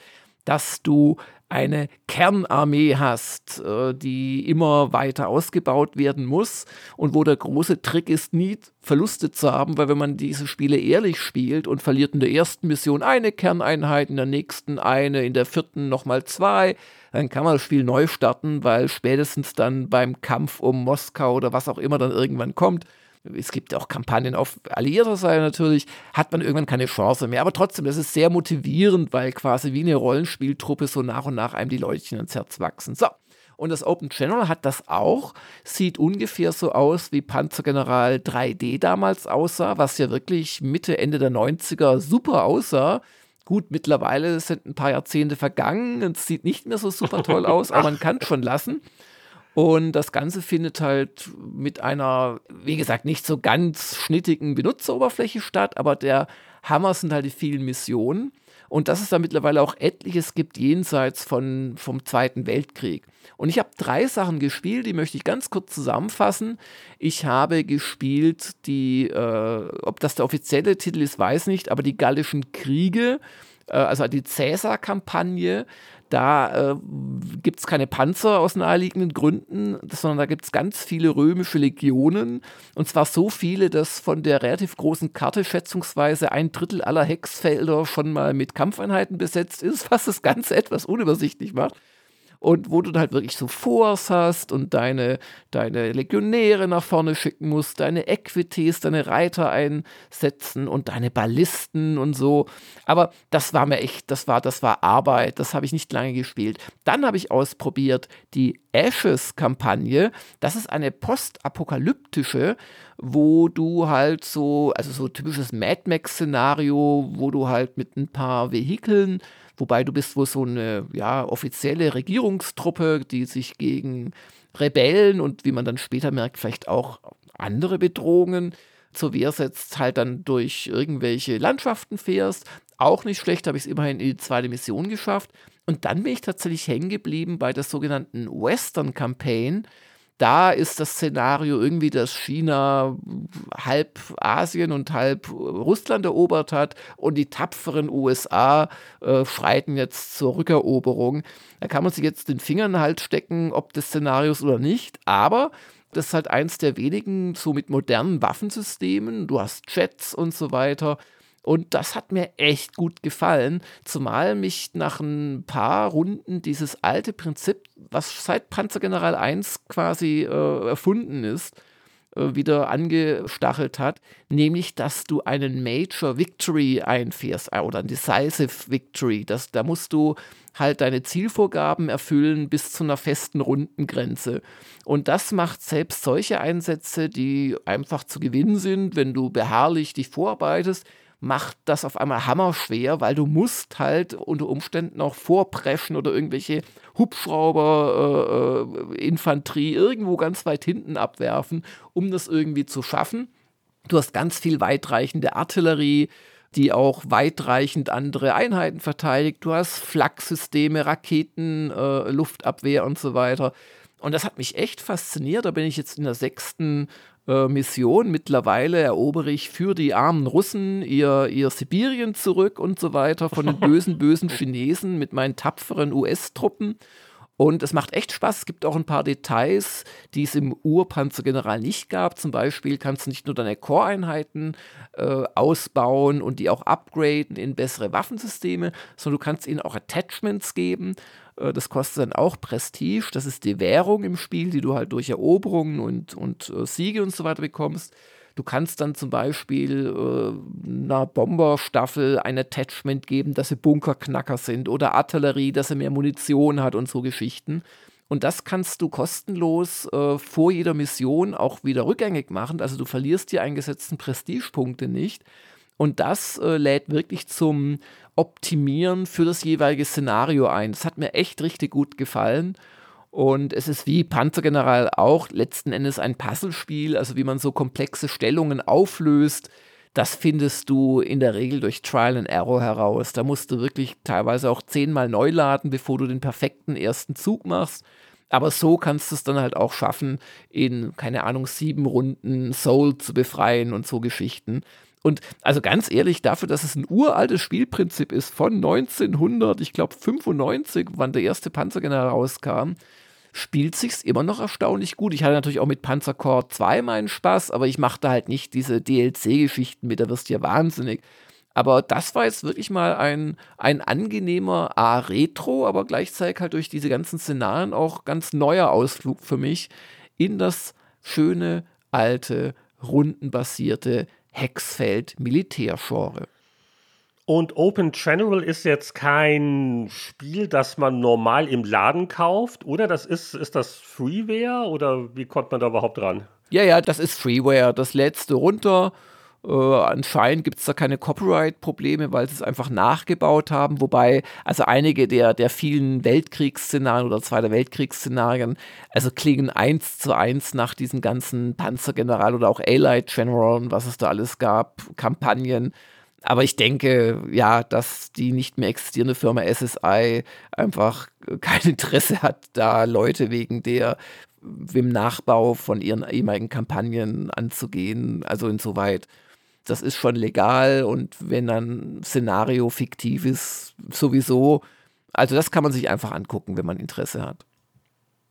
dass du eine Kernarmee hast, äh, die immer weiter ausgebaut werden muss und wo der große Trick ist, nie Verluste zu haben, weil wenn man diese Spiele ehrlich spielt und verliert in der ersten Mission eine Kerneinheit, in der nächsten eine, in der vierten nochmal zwei, dann kann man das Spiel neu starten, weil spätestens dann beim Kampf um Moskau oder was auch immer dann irgendwann kommt, es gibt auch Kampagnen auf alliierter Seite natürlich, hat man irgendwann keine Chance mehr. Aber trotzdem, das ist sehr motivierend, weil quasi wie eine Rollenspieltruppe so nach und nach einem die Leutchen ins Herz wachsen. So. Und das Open General hat das auch, sieht ungefähr so aus, wie Panzergeneral 3D damals aussah, was ja wirklich Mitte, Ende der 90er super aussah. Gut, mittlerweile sind ein paar Jahrzehnte vergangen, es sieht nicht mehr so super toll aus, aber man kann es schon lassen. Und das Ganze findet halt mit einer, wie gesagt, nicht so ganz schnittigen Benutzeroberfläche statt, aber der Hammer sind halt die vielen Missionen. Und dass es da mittlerweile auch etliches gibt jenseits von, vom Zweiten Weltkrieg. Und ich habe drei Sachen gespielt, die möchte ich ganz kurz zusammenfassen. Ich habe gespielt die, äh, ob das der offizielle Titel ist, weiß nicht, aber die Gallischen Kriege, äh, also die Cäsar-Kampagne. Da äh, gibt es keine Panzer aus naheliegenden Gründen, sondern da gibt es ganz viele römische Legionen. Und zwar so viele, dass von der relativ großen Karte schätzungsweise ein Drittel aller Hexfelder schon mal mit Kampfeinheiten besetzt ist, was das Ganze etwas unübersichtlich macht und wo du halt wirklich so Force hast und deine, deine Legionäre nach vorne schicken musst, deine Equites, deine Reiter einsetzen und deine Ballisten und so. Aber das war mir echt, das war, das war Arbeit, das habe ich nicht lange gespielt. Dann habe ich ausprobiert die Ashes-Kampagne. Das ist eine postapokalyptische, wo du halt so, also so typisches Mad Max-Szenario, wo du halt mit ein paar Vehikeln wobei du bist wohl so eine ja, offizielle Regierungstruppe, die sich gegen Rebellen und wie man dann später merkt, vielleicht auch andere Bedrohungen zur Wehr setzt, halt dann durch irgendwelche Landschaften fährst. Auch nicht schlecht, habe ich es immerhin in die zweite Mission geschafft. Und dann bin ich tatsächlich hängen geblieben bei der sogenannten Western Campaign, da ist das Szenario irgendwie, dass China halb Asien und halb Russland erobert hat und die tapferen USA äh, schreiten jetzt zur Rückeroberung. Da kann man sich jetzt den Fingern halt stecken, ob des Szenarios oder nicht, aber das ist halt eins der wenigen so mit modernen Waffensystemen. Du hast Jets und so weiter. Und das hat mir echt gut gefallen, zumal mich nach ein paar Runden dieses alte Prinzip, was seit Panzergeneral 1 quasi äh, erfunden ist, äh, wieder angestachelt hat, nämlich dass du einen Major Victory einfährst äh, oder ein Decisive Victory. Das, da musst du halt deine Zielvorgaben erfüllen bis zu einer festen Rundengrenze. Und das macht selbst solche Einsätze, die einfach zu gewinnen sind, wenn du beharrlich dich vorarbeitest, macht das auf einmal hammerschwer, weil du musst halt unter Umständen auch vorpreschen oder irgendwelche Hubschrauber, äh, äh, Infanterie irgendwo ganz weit hinten abwerfen, um das irgendwie zu schaffen. Du hast ganz viel weitreichende Artillerie, die auch weitreichend andere Einheiten verteidigt. Du hast Flaksysteme, Raketen, äh, Luftabwehr und so weiter. Und das hat mich echt fasziniert. Da bin ich jetzt in der sechsten äh, Mission. Mittlerweile erobere ich für die armen Russen ihr, ihr Sibirien zurück und so weiter von den bösen, bösen Chinesen mit meinen tapferen US-Truppen. Und es macht echt Spaß. Es gibt auch ein paar Details, die es im Urpanzergeneral nicht gab. Zum Beispiel kannst du nicht nur deine Core-Einheiten äh, ausbauen und die auch upgraden in bessere Waffensysteme, sondern du kannst ihnen auch Attachments geben. Äh, das kostet dann auch Prestige. Das ist die Währung im Spiel, die du halt durch Eroberungen und, und äh, Siege und so weiter bekommst. Du kannst dann zum Beispiel äh, einer Bomberstaffel ein Attachment geben, dass sie Bunkerknacker sind oder Artillerie, dass sie mehr Munition hat und so Geschichten. Und das kannst du kostenlos äh, vor jeder Mission auch wieder rückgängig machen. Also du verlierst die eingesetzten Prestigepunkte nicht. Und das äh, lädt wirklich zum Optimieren für das jeweilige Szenario ein. Das hat mir echt richtig gut gefallen. Und es ist wie Panzergeneral auch letzten Endes ein Puzzlespiel, also wie man so komplexe Stellungen auflöst. Das findest du in der Regel durch Trial and Error heraus. Da musst du wirklich teilweise auch zehnmal neu laden, bevor du den perfekten ersten Zug machst. Aber so kannst du es dann halt auch schaffen, in, keine Ahnung, sieben Runden Soul zu befreien und so Geschichten. Und also ganz ehrlich, dafür, dass es ein uraltes Spielprinzip ist von 1900, ich glaube 95, wann der erste Panzergeneral rauskam, spielt sich's immer noch erstaunlich gut. Ich hatte natürlich auch mit Panzercore 2 meinen Spaß, aber ich machte halt nicht diese DLC-Geschichten mit, da wirst du ja wahnsinnig. Aber das war jetzt wirklich mal ein, ein angenehmer A-Retro, aber gleichzeitig halt durch diese ganzen Szenarien auch ganz neuer Ausflug für mich in das schöne, alte, rundenbasierte Hexfeld-Militärgenre. Und Open General ist jetzt kein Spiel, das man normal im Laden kauft, oder? Das ist, ist das Freeware oder wie kommt man da überhaupt dran? Ja, ja, das ist Freeware. Das letzte runter. Äh, anscheinend gibt es da keine Copyright-Probleme, weil sie es einfach nachgebaut haben. Wobei, also einige der, der vielen Weltkriegsszenarien oder Zweiter Weltkriegsszenarien, also klingen eins zu eins nach diesen ganzen Panzergeneral oder auch Allied General und was es da alles gab, Kampagnen. Aber ich denke, ja, dass die nicht mehr existierende Firma SSI einfach kein Interesse hat, da Leute wegen der im Nachbau von ihren ehemaligen Kampagnen anzugehen. Also insoweit, das ist schon legal und wenn dann Szenario fiktiv ist, sowieso. Also das kann man sich einfach angucken, wenn man Interesse hat.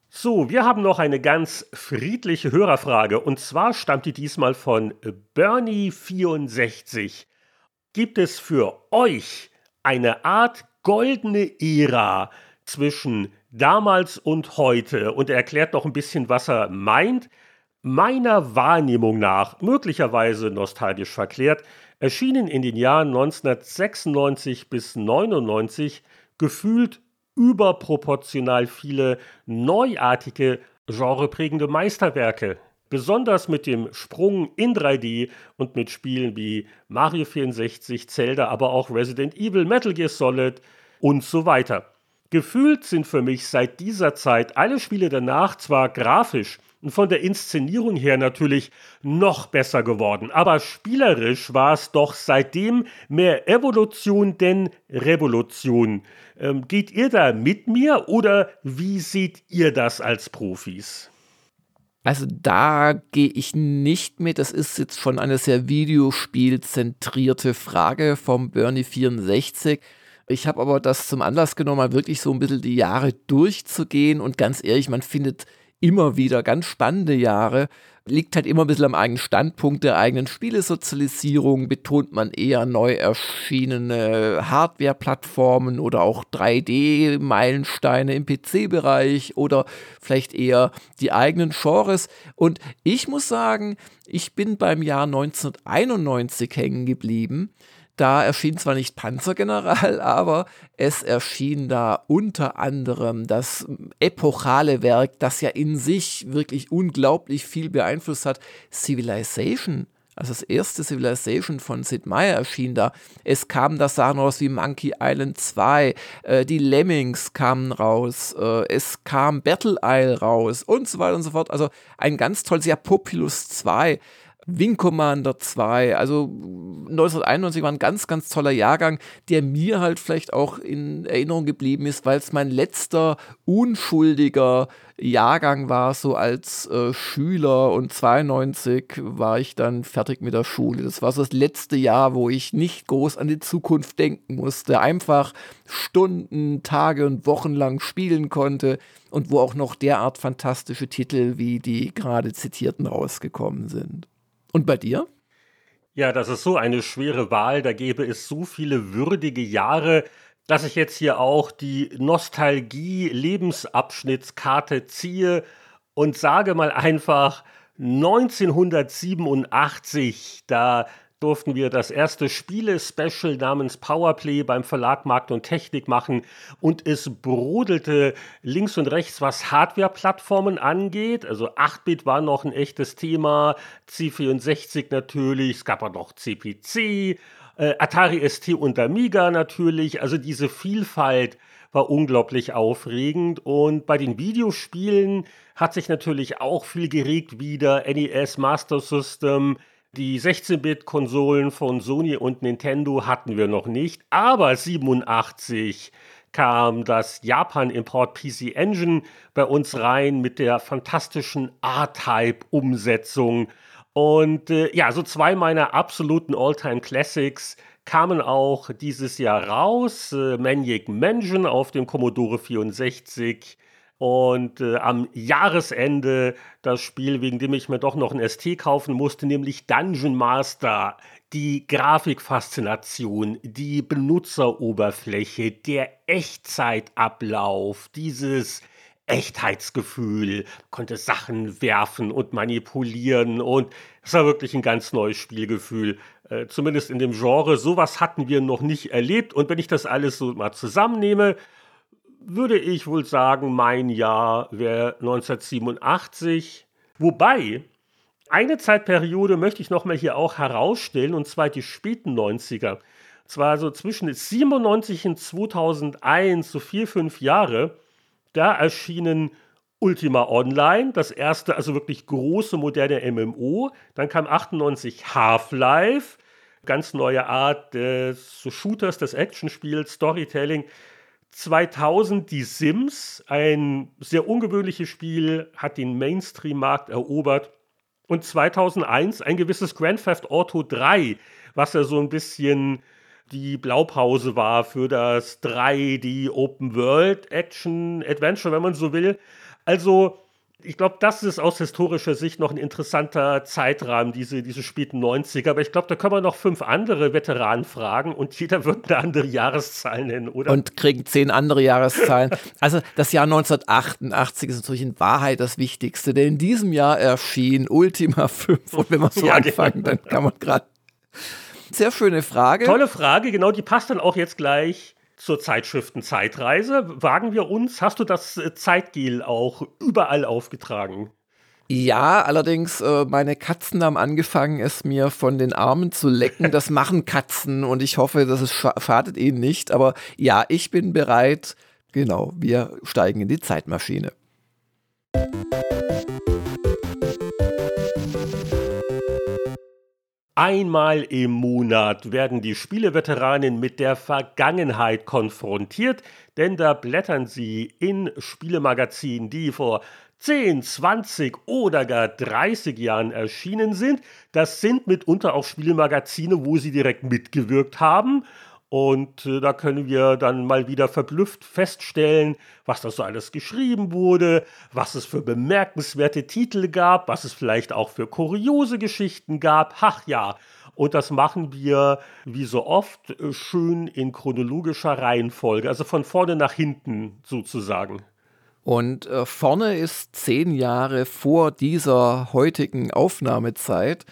So, wir haben noch eine ganz friedliche Hörerfrage und zwar stammt die diesmal von Bernie64 gibt es für euch eine Art goldene Ära zwischen damals und heute und er erklärt noch ein bisschen, was er meint. Meiner Wahrnehmung nach, möglicherweise nostalgisch verklärt, erschienen in den Jahren 1996 bis 1999 gefühlt überproportional viele neuartige, genreprägende Meisterwerke besonders mit dem Sprung in 3D und mit Spielen wie Mario 64, Zelda, aber auch Resident Evil, Metal Gear Solid und so weiter. Gefühlt sind für mich seit dieser Zeit alle Spiele danach zwar grafisch und von der Inszenierung her natürlich noch besser geworden, aber spielerisch war es doch seitdem mehr Evolution denn Revolution. Ähm, geht ihr da mit mir oder wie seht ihr das als Profis? Also da gehe ich nicht mit. Das ist jetzt schon eine sehr videospielzentrierte Frage vom Bernie64. Ich habe aber das zum Anlass genommen, mal wirklich so ein bisschen die Jahre durchzugehen. Und ganz ehrlich, man findet immer wieder ganz spannende Jahre liegt halt immer ein bisschen am eigenen Standpunkt der eigenen Spielesozialisierung, betont man eher neu erschienene Hardware-Plattformen oder auch 3D-Meilensteine im PC-Bereich oder vielleicht eher die eigenen Genres. Und ich muss sagen, ich bin beim Jahr 1991 hängen geblieben da erschien zwar nicht Panzergeneral, aber es erschien da unter anderem das epochale Werk, das ja in sich wirklich unglaublich viel beeinflusst hat, Civilization. Also das erste Civilization von Sid Meier erschien da. Es kamen da Sachen raus wie Monkey Island 2, äh, die Lemmings kamen raus, äh, es kam Battle Isle raus und so weiter und so fort. Also ein ganz tolles, ja, Populus 2 Wing Commander 2. Also 1991 war ein ganz, ganz toller Jahrgang, der mir halt vielleicht auch in Erinnerung geblieben ist, weil es mein letzter unschuldiger Jahrgang war, so als äh, Schüler. Und 92 war ich dann fertig mit der Schule. Das war so das letzte Jahr, wo ich nicht groß an die Zukunft denken musste. Einfach Stunden, Tage und Wochen lang spielen konnte und wo auch noch derart fantastische Titel wie die gerade zitierten rausgekommen sind. Und bei dir? Ja, das ist so eine schwere Wahl. Da gäbe es so viele würdige Jahre, dass ich jetzt hier auch die Nostalgie-Lebensabschnittskarte ziehe und sage mal einfach 1987, da durften wir das erste Spiele-Special namens Powerplay beim Verlag Markt und Technik machen und es brodelte links und rechts, was Hardware-Plattformen angeht. Also 8-Bit war noch ein echtes Thema, C64 natürlich, es gab auch noch CPC, äh, Atari ST und Amiga natürlich. Also diese Vielfalt war unglaublich aufregend. Und bei den Videospielen hat sich natürlich auch viel geregt wieder. NES Master System, die 16-Bit-Konsolen von Sony und Nintendo hatten wir noch nicht, aber 87 kam das Japan-Import PC Engine bei uns rein mit der fantastischen R-Type-Umsetzung. Und äh, ja, so zwei meiner absoluten All-Time Classics kamen auch dieses Jahr raus. Äh, Maniac Mansion auf dem Commodore 64 und äh, am Jahresende das Spiel, wegen dem ich mir doch noch ein ST kaufen musste, nämlich Dungeon Master. Die Grafikfaszination, die Benutzeroberfläche, der Echtzeitablauf, dieses Echtheitsgefühl, konnte Sachen werfen und manipulieren und es war wirklich ein ganz neues Spielgefühl, äh, zumindest in dem Genre. Sowas hatten wir noch nicht erlebt und wenn ich das alles so mal zusammennehme, würde ich wohl sagen, mein Jahr wäre 1987. Wobei, eine Zeitperiode möchte ich nochmal hier auch herausstellen, und zwar die späten 90er. Zwar so zwischen 97 und 2001, so vier, fünf Jahre, da erschienen Ultima Online, das erste, also wirklich große, moderne MMO. Dann kam 98 Half-Life, ganz neue Art des Shooters, des Actionspiels, Storytelling. 2000 die Sims, ein sehr ungewöhnliches Spiel, hat den Mainstream-Markt erobert. Und 2001 ein gewisses Grand Theft Auto 3, was ja so ein bisschen die Blaupause war für das 3D Open World Action Adventure, wenn man so will. Also ich glaube, das ist aus historischer Sicht noch ein interessanter Zeitrahmen, diese, diese späten 90er. Aber ich glaube, da können wir noch fünf andere Veteranen fragen und jeder wird eine andere Jahreszahl nennen, oder? Und kriegen zehn andere Jahreszahlen. also das Jahr 1988 ist natürlich in Wahrheit das Wichtigste, denn in diesem Jahr erschien Ultima 5. Und wenn wir so ja, anfangen, genau. dann kann man gerade. Sehr schöne Frage. Tolle Frage, genau, die passt dann auch jetzt gleich zur Zeitschriften Zeitreise. Wagen wir uns, hast du das äh, Zeitgel auch überall aufgetragen? Ja, allerdings, äh, meine Katzen haben angefangen, es mir von den Armen zu lecken. Das machen Katzen und ich hoffe, dass es schadet ihnen nicht. Aber ja, ich bin bereit. Genau, wir steigen in die Zeitmaschine. Einmal im Monat werden die Spieleveteranen mit der Vergangenheit konfrontiert, denn da blättern sie in Spielemagazinen, die vor 10, 20 oder gar 30 Jahren erschienen sind. Das sind mitunter auch Spielemagazine, wo sie direkt mitgewirkt haben und äh, da können wir dann mal wieder verblüfft feststellen, was da so alles geschrieben wurde, was es für bemerkenswerte Titel gab, was es vielleicht auch für kuriose Geschichten gab. Ach ja, und das machen wir wie so oft äh, schön in chronologischer Reihenfolge, also von vorne nach hinten sozusagen. Und äh, vorne ist zehn Jahre vor dieser heutigen Aufnahmezeit.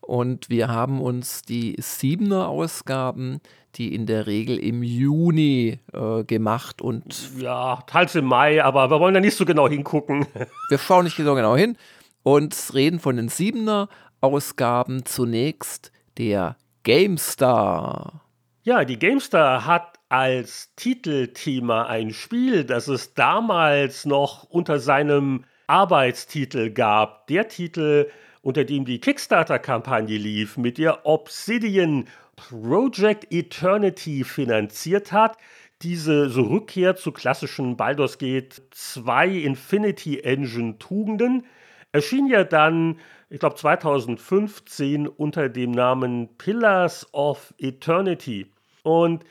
Und wir haben uns die Siebener Ausgaben die in der Regel im Juni äh, gemacht und. Ja, teils im Mai, aber wir wollen da nicht so genau hingucken. wir schauen nicht so genau hin und reden von den Siebener Ausgaben zunächst der GameStar. Ja, die GameStar hat als Titelthema ein Spiel, das es damals noch unter seinem Arbeitstitel gab. Der Titel unter dem die Kickstarter-Kampagne lief, mit der Obsidian Project Eternity finanziert hat, diese so Rückkehr zu klassischen Baldur's Gate 2 Infinity Engine Tugenden, erschien ja dann, ich glaube 2015 unter dem Namen Pillars of Eternity. Und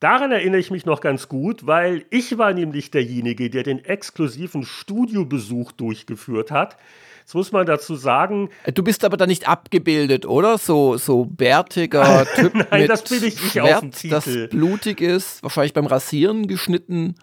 daran erinnere ich mich noch ganz gut, weil ich war nämlich derjenige, der den exklusiven Studiobesuch durchgeführt hat. Jetzt muss man dazu sagen. Du bist aber da nicht abgebildet, oder? So, so bärtiger Typ. Nein, mit das bin ich nicht Schwert, auf dem Titel. Das blutig ist, wahrscheinlich beim Rasieren geschnitten.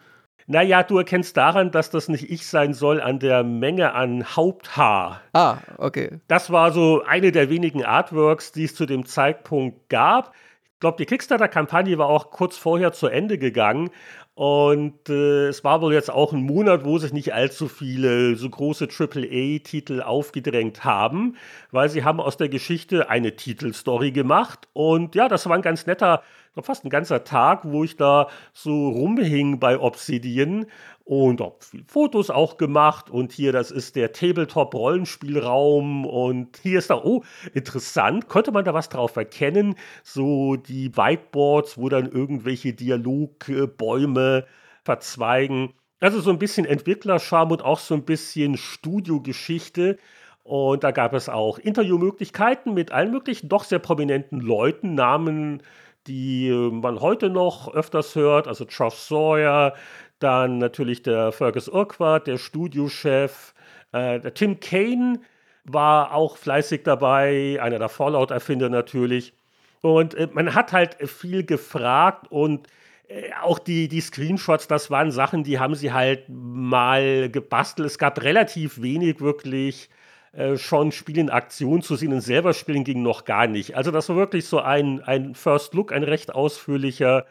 Naja, du erkennst daran, dass das nicht ich sein soll, an der Menge an Haupthaar. Ah, okay. Das war so eine der wenigen Artworks, die es zu dem Zeitpunkt gab. Ich glaube, die Kickstarter-Kampagne war auch kurz vorher zu Ende gegangen. Und äh, es war wohl jetzt auch ein Monat, wo sich nicht allzu viele so große AAA-Titel aufgedrängt haben, weil sie haben aus der Geschichte eine Titelstory gemacht. Und ja, das war ein ganz netter, fast ein ganzer Tag, wo ich da so rumhing bei Obsidian und habe Fotos auch gemacht. Und hier, das ist der Tabletop-Rollenspielraum. Und hier ist da, oh, interessant, konnte man da was drauf erkennen? So die Whiteboards, wo dann irgendwelche Dialogbäume verzweigen. Also so ein bisschen Entwicklerscham und auch so ein bisschen Studiogeschichte. Und da gab es auch Interviewmöglichkeiten mit allen möglichen doch sehr prominenten Leuten, Namen, die man heute noch öfters hört, also Charles Sawyer, dann natürlich der Fergus Urquhart, der Studiochef. Äh, der Tim Kane war auch fleißig dabei, einer der Fallout-Erfinder natürlich. Und äh, man hat halt viel gefragt und äh, auch die, die Screenshots, das waren Sachen, die haben sie halt mal gebastelt. Es gab relativ wenig wirklich äh, schon Spiele in Aktion zu sehen und selber spielen ging noch gar nicht. Also das war wirklich so ein, ein First Look, ein recht ausführlicher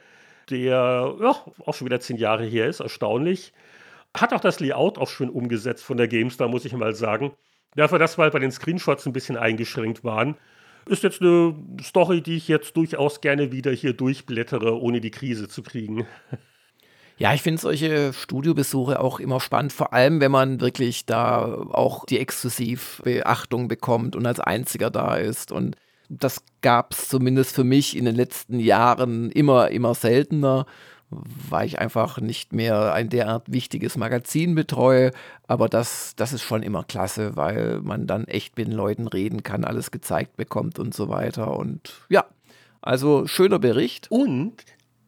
der ja, auch schon wieder zehn Jahre her ist, erstaunlich. Hat auch das Layout auch schön umgesetzt von der GameStar, muss ich mal sagen. Dafür, dass wir bei den Screenshots ein bisschen eingeschränkt waren. Ist jetzt eine Story, die ich jetzt durchaus gerne wieder hier durchblättere, ohne die Krise zu kriegen. Ja, ich finde solche Studiobesuche auch immer spannend, vor allem wenn man wirklich da auch die Exklusivbeachtung bekommt und als einziger da ist. Und das gab es zumindest für mich in den letzten Jahren immer, immer seltener, weil ich einfach nicht mehr ein derart wichtiges Magazin betreue. Aber das, das ist schon immer klasse, weil man dann echt mit den Leuten reden kann, alles gezeigt bekommt und so weiter. Und ja, also schöner Bericht. Und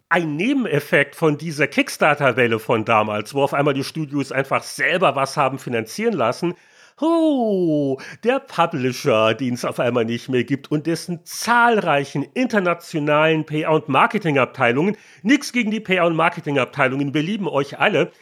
ein Nebeneffekt von dieser Kickstarter-Welle von damals, wo auf einmal die Studios einfach selber was haben finanzieren lassen, Oh, der Publisher, den es auf einmal nicht mehr gibt und dessen zahlreichen internationalen PR- und Marketingabteilungen, nichts gegen die PR- und Marketingabteilungen, wir lieben euch alle,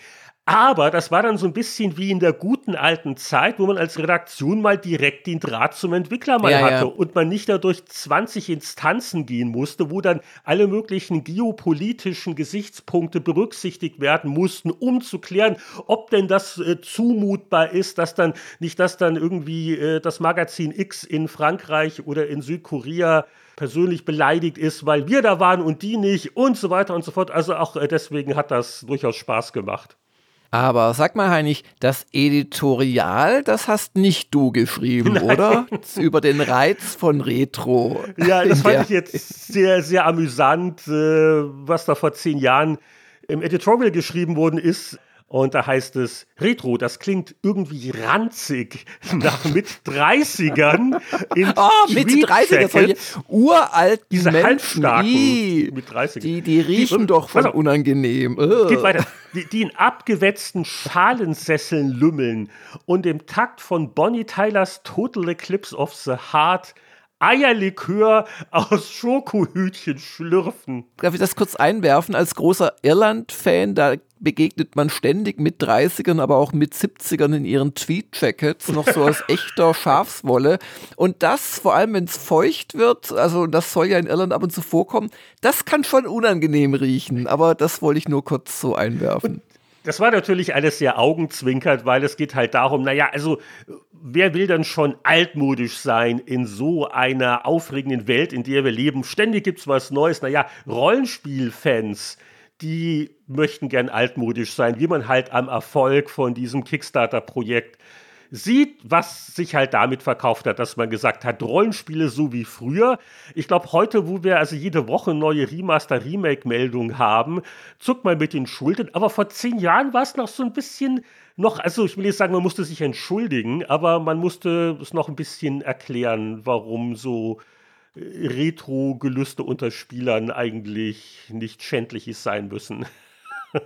aber das war dann so ein bisschen wie in der guten alten Zeit, wo man als Redaktion mal direkt den Draht zum Entwickler mal ja, hatte ja. und man nicht dadurch 20 Instanzen gehen musste, wo dann alle möglichen geopolitischen Gesichtspunkte berücksichtigt werden mussten, um zu klären, ob denn das äh, zumutbar ist, dass dann nicht, dass dann irgendwie äh, das Magazin X in Frankreich oder in Südkorea persönlich beleidigt ist, weil wir da waren und die nicht und so weiter und so fort. Also auch äh, deswegen hat das durchaus Spaß gemacht. Aber sag mal, Heinrich, das Editorial, das hast nicht du geschrieben, Nein. oder? Über den Reiz von Retro. Ja, das fand ich jetzt sehr, sehr amüsant, äh, was da vor zehn Jahren im Editorial geschrieben worden ist. Und da heißt es, Retro, das klingt irgendwie ranzig nach mit 30ern in oh, mit 30 solche uralten Diese Menschen, die, mit 30 die, die riechen die, doch von unangenehm. Geht weiter. Die, die, in abgewetzten Schalensesseln lümmeln und im Takt von Bonnie Tylers Total Eclipse of the Heart Eierlikör aus Schokohütchen schlürfen. Darf ich das kurz einwerfen? Als großer Irland-Fan, da begegnet man ständig mit 30ern, aber auch mit 70ern in ihren Tweed-Jackets, noch so aus echter Schafswolle. Und das, vor allem wenn es feucht wird, also das soll ja in Irland ab und zu vorkommen, das kann schon unangenehm riechen. Aber das wollte ich nur kurz so einwerfen. Und das war natürlich alles sehr augenzwinkert, weil es geht halt darum, naja, also wer will dann schon altmodisch sein in so einer aufregenden Welt, in der wir leben? Ständig gibt es was Neues. Naja, Rollenspielfans, die möchten gern altmodisch sein, wie man halt am Erfolg von diesem Kickstarter-Projekt sieht, was sich halt damit verkauft hat, dass man gesagt hat, Rollenspiele so wie früher. Ich glaube, heute, wo wir also jede Woche neue Remaster-Remake-Meldungen haben, zuckt man mit den Schultern. Aber vor zehn Jahren war es noch so ein bisschen noch, also ich will jetzt sagen, man musste sich entschuldigen, aber man musste es noch ein bisschen erklären, warum so Retro-Gelüste unter Spielern eigentlich nicht schändlich sein müssen.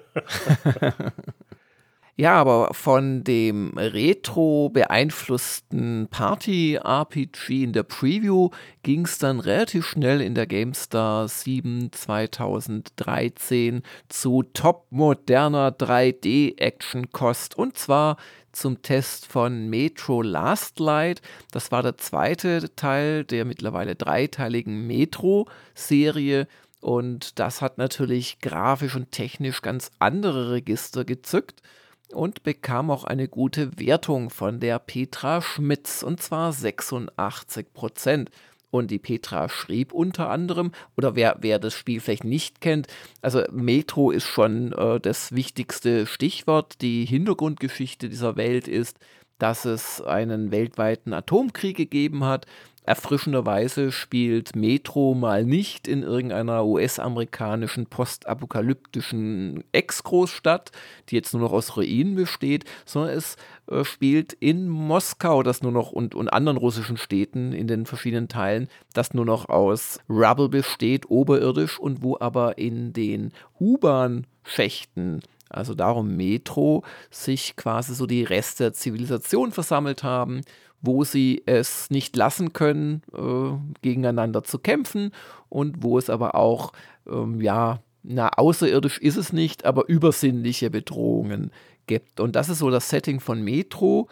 Ja, aber von dem retro beeinflussten Party-RPG in der Preview ging es dann relativ schnell in der GameStar 7 2013 zu top moderner 3D-Action-Kost und zwar zum Test von Metro Last Light. Das war der zweite Teil der mittlerweile dreiteiligen Metro-Serie. Und das hat natürlich grafisch und technisch ganz andere Register gezückt und bekam auch eine gute Wertung von der Petra Schmitz und zwar 86 Prozent. Und die Petra schrieb unter anderem, oder wer, wer das Spiel vielleicht nicht kennt, also Metro ist schon äh, das wichtigste Stichwort. Die Hintergrundgeschichte dieser Welt ist, dass es einen weltweiten Atomkrieg gegeben hat Erfrischenderweise spielt Metro mal nicht in irgendeiner US-amerikanischen postapokalyptischen Ex-Großstadt, die jetzt nur noch aus Ruinen besteht, sondern es äh, spielt in Moskau, das nur noch und, und anderen russischen Städten in den verschiedenen Teilen, das nur noch aus Rubble besteht, oberirdisch und wo aber in den U-Bahn-Schächten also darum Metro, sich quasi so die Reste der Zivilisation versammelt haben wo sie es nicht lassen können, äh, gegeneinander zu kämpfen und wo es aber auch, ähm, ja, na, außerirdisch ist es nicht, aber übersinnliche Bedrohungen gibt. Und das ist so das Setting von Metro.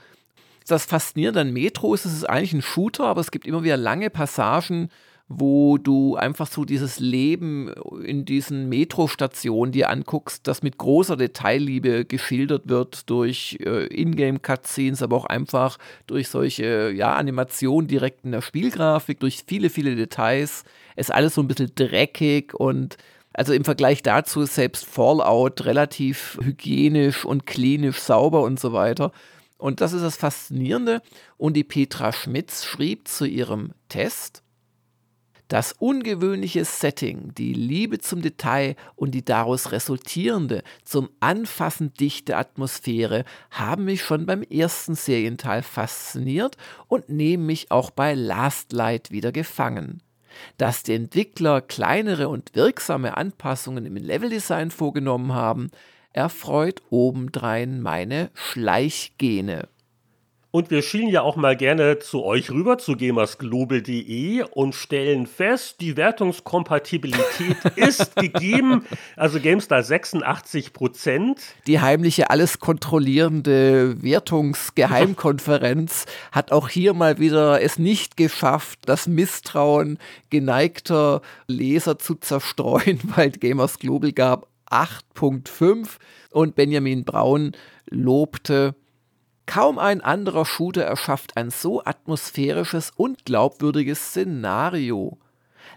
Das Faszinierende an Metro ist, es ist eigentlich ein Shooter, aber es gibt immer wieder lange Passagen, wo du einfach so dieses Leben in diesen Metrostationen dir anguckst, das mit großer Detailliebe geschildert wird durch äh, Ingame-Cutscenes, aber auch einfach durch solche ja, Animationen direkt in der Spielgrafik, durch viele, viele Details. Es ist alles so ein bisschen dreckig und also im Vergleich dazu ist selbst Fallout relativ hygienisch und klinisch sauber und so weiter. Und das ist das Faszinierende. Und die Petra Schmitz schrieb zu ihrem Test, das ungewöhnliche Setting, die Liebe zum Detail und die daraus resultierende, zum Anfassen dichte Atmosphäre haben mich schon beim ersten Serienteil fasziniert und nehmen mich auch bei Last Light wieder gefangen. Dass die Entwickler kleinere und wirksame Anpassungen im Leveldesign vorgenommen haben, erfreut obendrein meine Schleichgene. Und wir schielen ja auch mal gerne zu euch rüber, zu gamersglobal.de und stellen fest, die Wertungskompatibilität ist gegeben. Also GameStar 86 Prozent. Die heimliche, alles kontrollierende Wertungsgeheimkonferenz hat auch hier mal wieder es nicht geschafft, das Misstrauen geneigter Leser zu zerstreuen, weil Gamers Global gab 8.5 und Benjamin Braun lobte Kaum ein anderer Shooter erschafft ein so atmosphärisches und glaubwürdiges Szenario.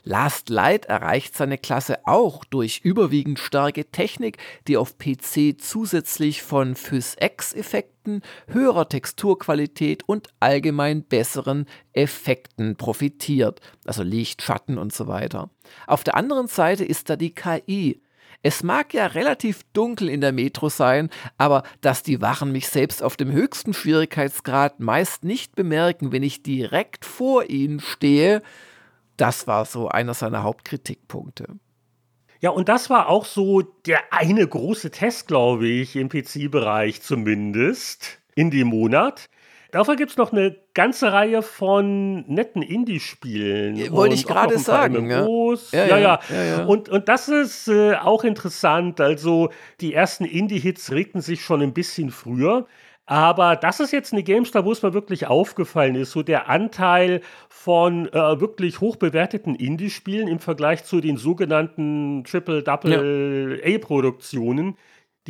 Last Light erreicht seine Klasse auch durch überwiegend starke Technik, die auf PC zusätzlich von PhysX-Effekten, höherer Texturqualität und allgemein besseren Effekten profitiert, also Licht, Schatten und so weiter. Auf der anderen Seite ist da die KI, es mag ja relativ dunkel in der Metro sein, aber dass die Wachen mich selbst auf dem höchsten Schwierigkeitsgrad meist nicht bemerken, wenn ich direkt vor ihnen stehe, das war so einer seiner Hauptkritikpunkte. Ja, und das war auch so der eine große Test, glaube ich, im PC-Bereich zumindest in dem Monat. Dafür gibt es noch eine ganze Reihe von netten Indie-Spielen. Wollte ich gerade sagen. Ja. Ja, ja, ja. ja, Und, und das ist äh, auch interessant. Also die ersten Indie-Hits regten sich schon ein bisschen früher. Aber das ist jetzt eine GameStar, wo es mir wirklich aufgefallen ist, so der Anteil von äh, wirklich hochbewerteten Indie-Spielen im Vergleich zu den sogenannten Triple-Double-A-Produktionen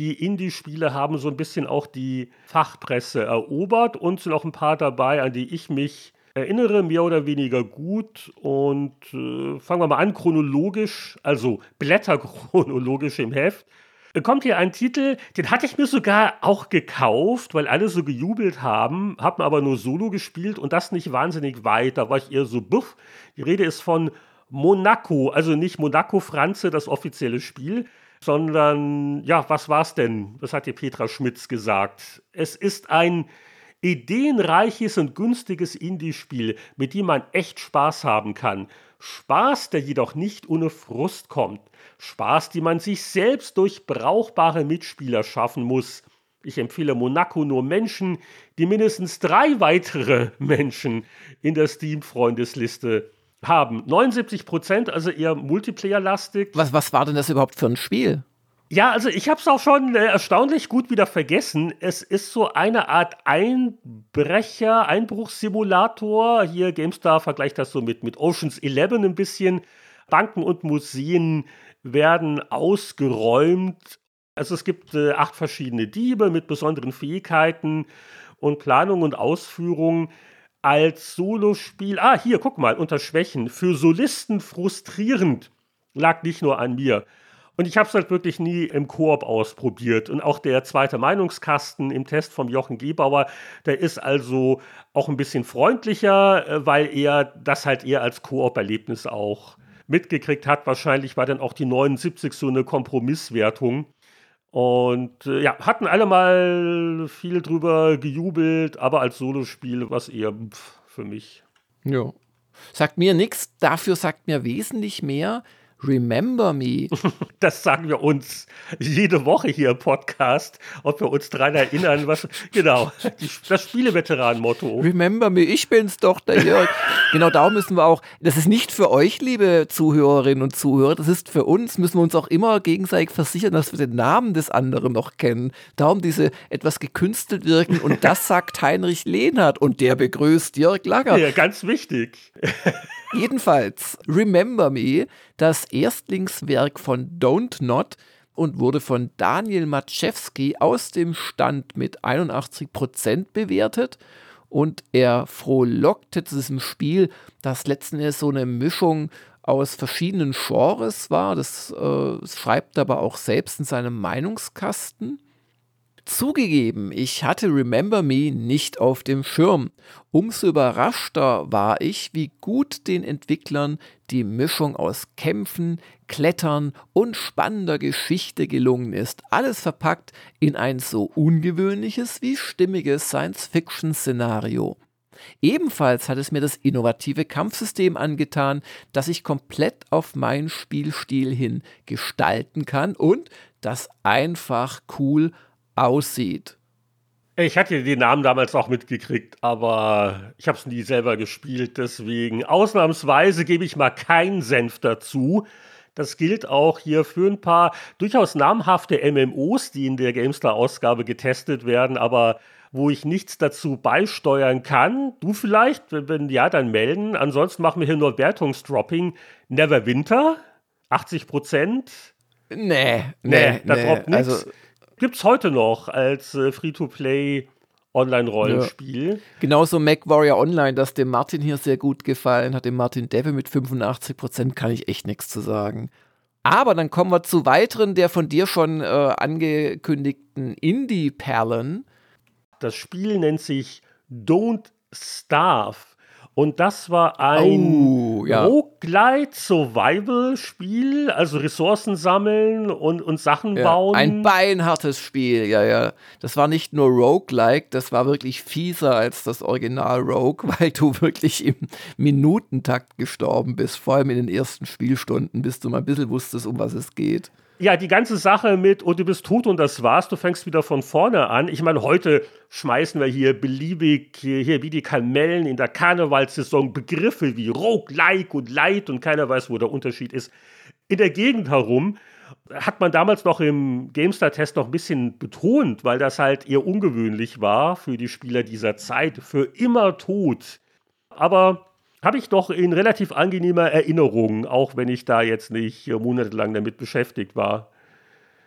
die Indie-Spiele haben so ein bisschen auch die Fachpresse erobert und sind auch ein paar dabei, an die ich mich erinnere, mehr oder weniger gut. Und äh, fangen wir mal an, chronologisch, also blätterchronologisch im Heft. kommt hier ein Titel, den hatte ich mir sogar auch gekauft, weil alle so gejubelt haben, habe mir aber nur Solo gespielt und das nicht wahnsinnig weit. Da war ich eher so, buff. Die Rede ist von Monaco, also nicht Monaco Franze, das offizielle Spiel, sondern, ja, was war's denn? Was hat dir Petra Schmitz gesagt? Es ist ein ideenreiches und günstiges Indie-Spiel, mit dem man echt Spaß haben kann. Spaß, der jedoch nicht ohne Frust kommt. Spaß, die man sich selbst durch brauchbare Mitspieler schaffen muss. Ich empfehle Monaco nur Menschen, die mindestens drei weitere Menschen in der Steam-Freundesliste haben. 79 Prozent, also eher Multiplayer-lastig. Was, was war denn das überhaupt für ein Spiel? Ja, also ich habe es auch schon äh, erstaunlich gut wieder vergessen. Es ist so eine Art Einbrecher, Einbruchssimulator. Hier GameStar vergleicht das so mit, mit Oceans 11 ein bisschen. Banken und Museen werden ausgeräumt. Also es gibt äh, acht verschiedene Diebe mit besonderen Fähigkeiten und Planung und Ausführung als Solospiel. Ah, hier, guck mal, unter Schwächen. Für Solisten frustrierend. Lag nicht nur an mir. Und ich habe es halt wirklich nie im Koop ausprobiert. Und auch der zweite Meinungskasten im Test vom Jochen Gebauer, der ist also auch ein bisschen freundlicher, äh, weil er das halt eher als Koop-Erlebnis auch mitgekriegt hat. Wahrscheinlich war dann auch die 79 so eine Kompromisswertung. Und äh, ja, hatten alle mal viel drüber gejubelt, aber als Solospiel war es eher pff, für mich. Ja. Sagt mir nichts, dafür sagt mir wesentlich mehr Remember Me. Das sagen wir uns jede Woche hier im Podcast, ob wir uns daran erinnern, was. Genau, die, das Spieleveteran-Motto. Remember Me, ich bin's doch, der Jörg. genau, darum müssen wir auch. Das ist nicht für euch, liebe Zuhörerinnen und Zuhörer, das ist für uns, müssen wir uns auch immer gegenseitig versichern, dass wir den Namen des anderen noch kennen. Darum diese etwas gekünstelt wirken und das sagt Heinrich Lehnhardt und der begrüßt Jörg Langer. Ja, ganz wichtig. Jedenfalls, Remember Me, das Erstlingswerk von Don't Not und wurde von Daniel Maczewski aus dem Stand mit 81% bewertet. Und er frohlockte zu diesem Spiel, das letzten Endes so eine Mischung aus verschiedenen Genres war. Das äh, schreibt er aber auch selbst in seinem Meinungskasten. Zugegeben, ich hatte Remember Me nicht auf dem Schirm. Umso überraschter war ich, wie gut den Entwicklern die Mischung aus Kämpfen, Klettern und spannender Geschichte gelungen ist. Alles verpackt in ein so ungewöhnliches wie stimmiges Science-Fiction-Szenario. Ebenfalls hat es mir das innovative Kampfsystem angetan, das ich komplett auf meinen Spielstil hin gestalten kann und das einfach cool aussieht. Ich hatte den Namen damals auch mitgekriegt, aber ich habe es nie selber gespielt, deswegen ausnahmsweise gebe ich mal keinen Senf dazu. Das gilt auch hier für ein paar durchaus namhafte MMOs, die in der GameStar-Ausgabe getestet werden, aber wo ich nichts dazu beisteuern kann. Du vielleicht, wenn, wenn ja, dann melden. Ansonsten machen wir hier nur Wertungsdropping. Neverwinter, 80 Prozent. Nee, nee, nee, da nee. droppt nichts. Also gibt es heute noch als äh, Free-to-Play Online-Rollenspiel. Ja. Genauso MacWarrior Online, das dem Martin hier sehr gut gefallen hat, dem Martin Deve mit 85 Prozent, kann ich echt nichts zu sagen. Aber dann kommen wir zu weiteren der von dir schon äh, angekündigten Indie-Perlen. Das Spiel nennt sich Don't Starve. Und das war ein oh, ja. Roguelite Survival Spiel, also Ressourcen sammeln und, und Sachen ja, bauen. Ein beinhartes Spiel, ja, ja. Das war nicht nur Roguelike, das war wirklich fieser als das Original Rogue, weil du wirklich im Minutentakt gestorben bist, vor allem in den ersten Spielstunden, bis du mal ein bisschen wusstest, um was es geht. Ja, die ganze Sache mit, oh, du bist tot und das war's, du fängst wieder von vorne an. Ich meine, heute schmeißen wir hier beliebig, hier wie die Kamellen in der Karnevalssaison Begriffe wie Roguelike und Light und keiner weiß, wo der Unterschied ist. In der Gegend herum hat man damals noch im GameStar-Test noch ein bisschen betont, weil das halt eher ungewöhnlich war für die Spieler dieser Zeit, für immer tot. Aber habe ich doch in relativ angenehmer Erinnerung, auch wenn ich da jetzt nicht monatelang damit beschäftigt war.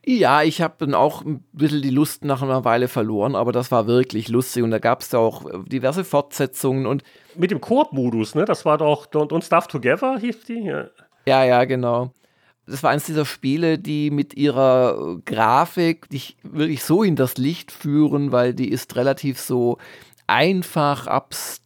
Ja, ich habe dann auch ein bisschen die Lust nach einer Weile verloren, aber das war wirklich lustig und da gab es ja auch diverse Fortsetzungen und. Mit dem Koop-Modus, ne? Das war doch Don't, Don't Stuff Together, hieß die? Ja. ja, ja, genau. das war eines dieser Spiele, die mit ihrer Grafik dich wirklich so hinters Licht führen, weil die ist relativ so einfach, abstrakt,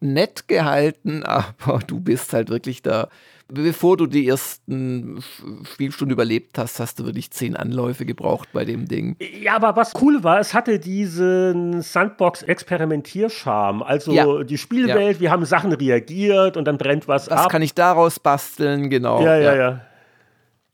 nett gehalten, aber du bist halt wirklich da bevor du die ersten Spielstunden überlebt hast, hast du wirklich zehn Anläufe gebraucht bei dem Ding. Ja, aber was cool war, es hatte diesen Sandbox-Experimentierscharme. Also ja. die Spielwelt, ja. wir haben Sachen reagiert und dann brennt was, was ab. Was kann ich daraus basteln, genau. Ja, ja, ja. ja.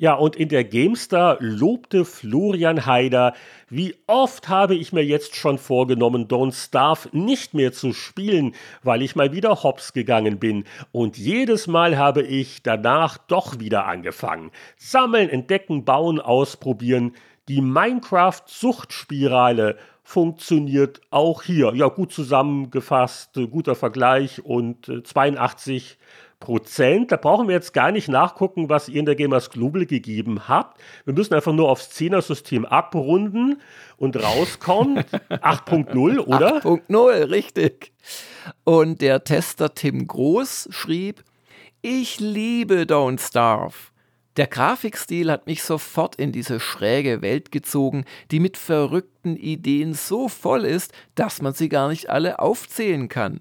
Ja, und in der GameStar lobte Florian Haider, wie oft habe ich mir jetzt schon vorgenommen, Don't Starve nicht mehr zu spielen, weil ich mal wieder hops gegangen bin. Und jedes Mal habe ich danach doch wieder angefangen. Sammeln, entdecken, bauen, ausprobieren. Die Minecraft-Suchtspirale funktioniert auch hier. Ja, gut zusammengefasst, guter Vergleich und 82 äh, Prozent. Da brauchen wir jetzt gar nicht nachgucken, was ihr in der Gamers Global gegeben habt. Wir müssen einfach nur aufs Zehner-System abrunden und rauskommt 8.0, oder? 8.0, richtig. Und der Tester Tim Groß schrieb, ich liebe Don't Starve. Der Grafikstil hat mich sofort in diese schräge Welt gezogen, die mit verrückten Ideen so voll ist, dass man sie gar nicht alle aufzählen kann.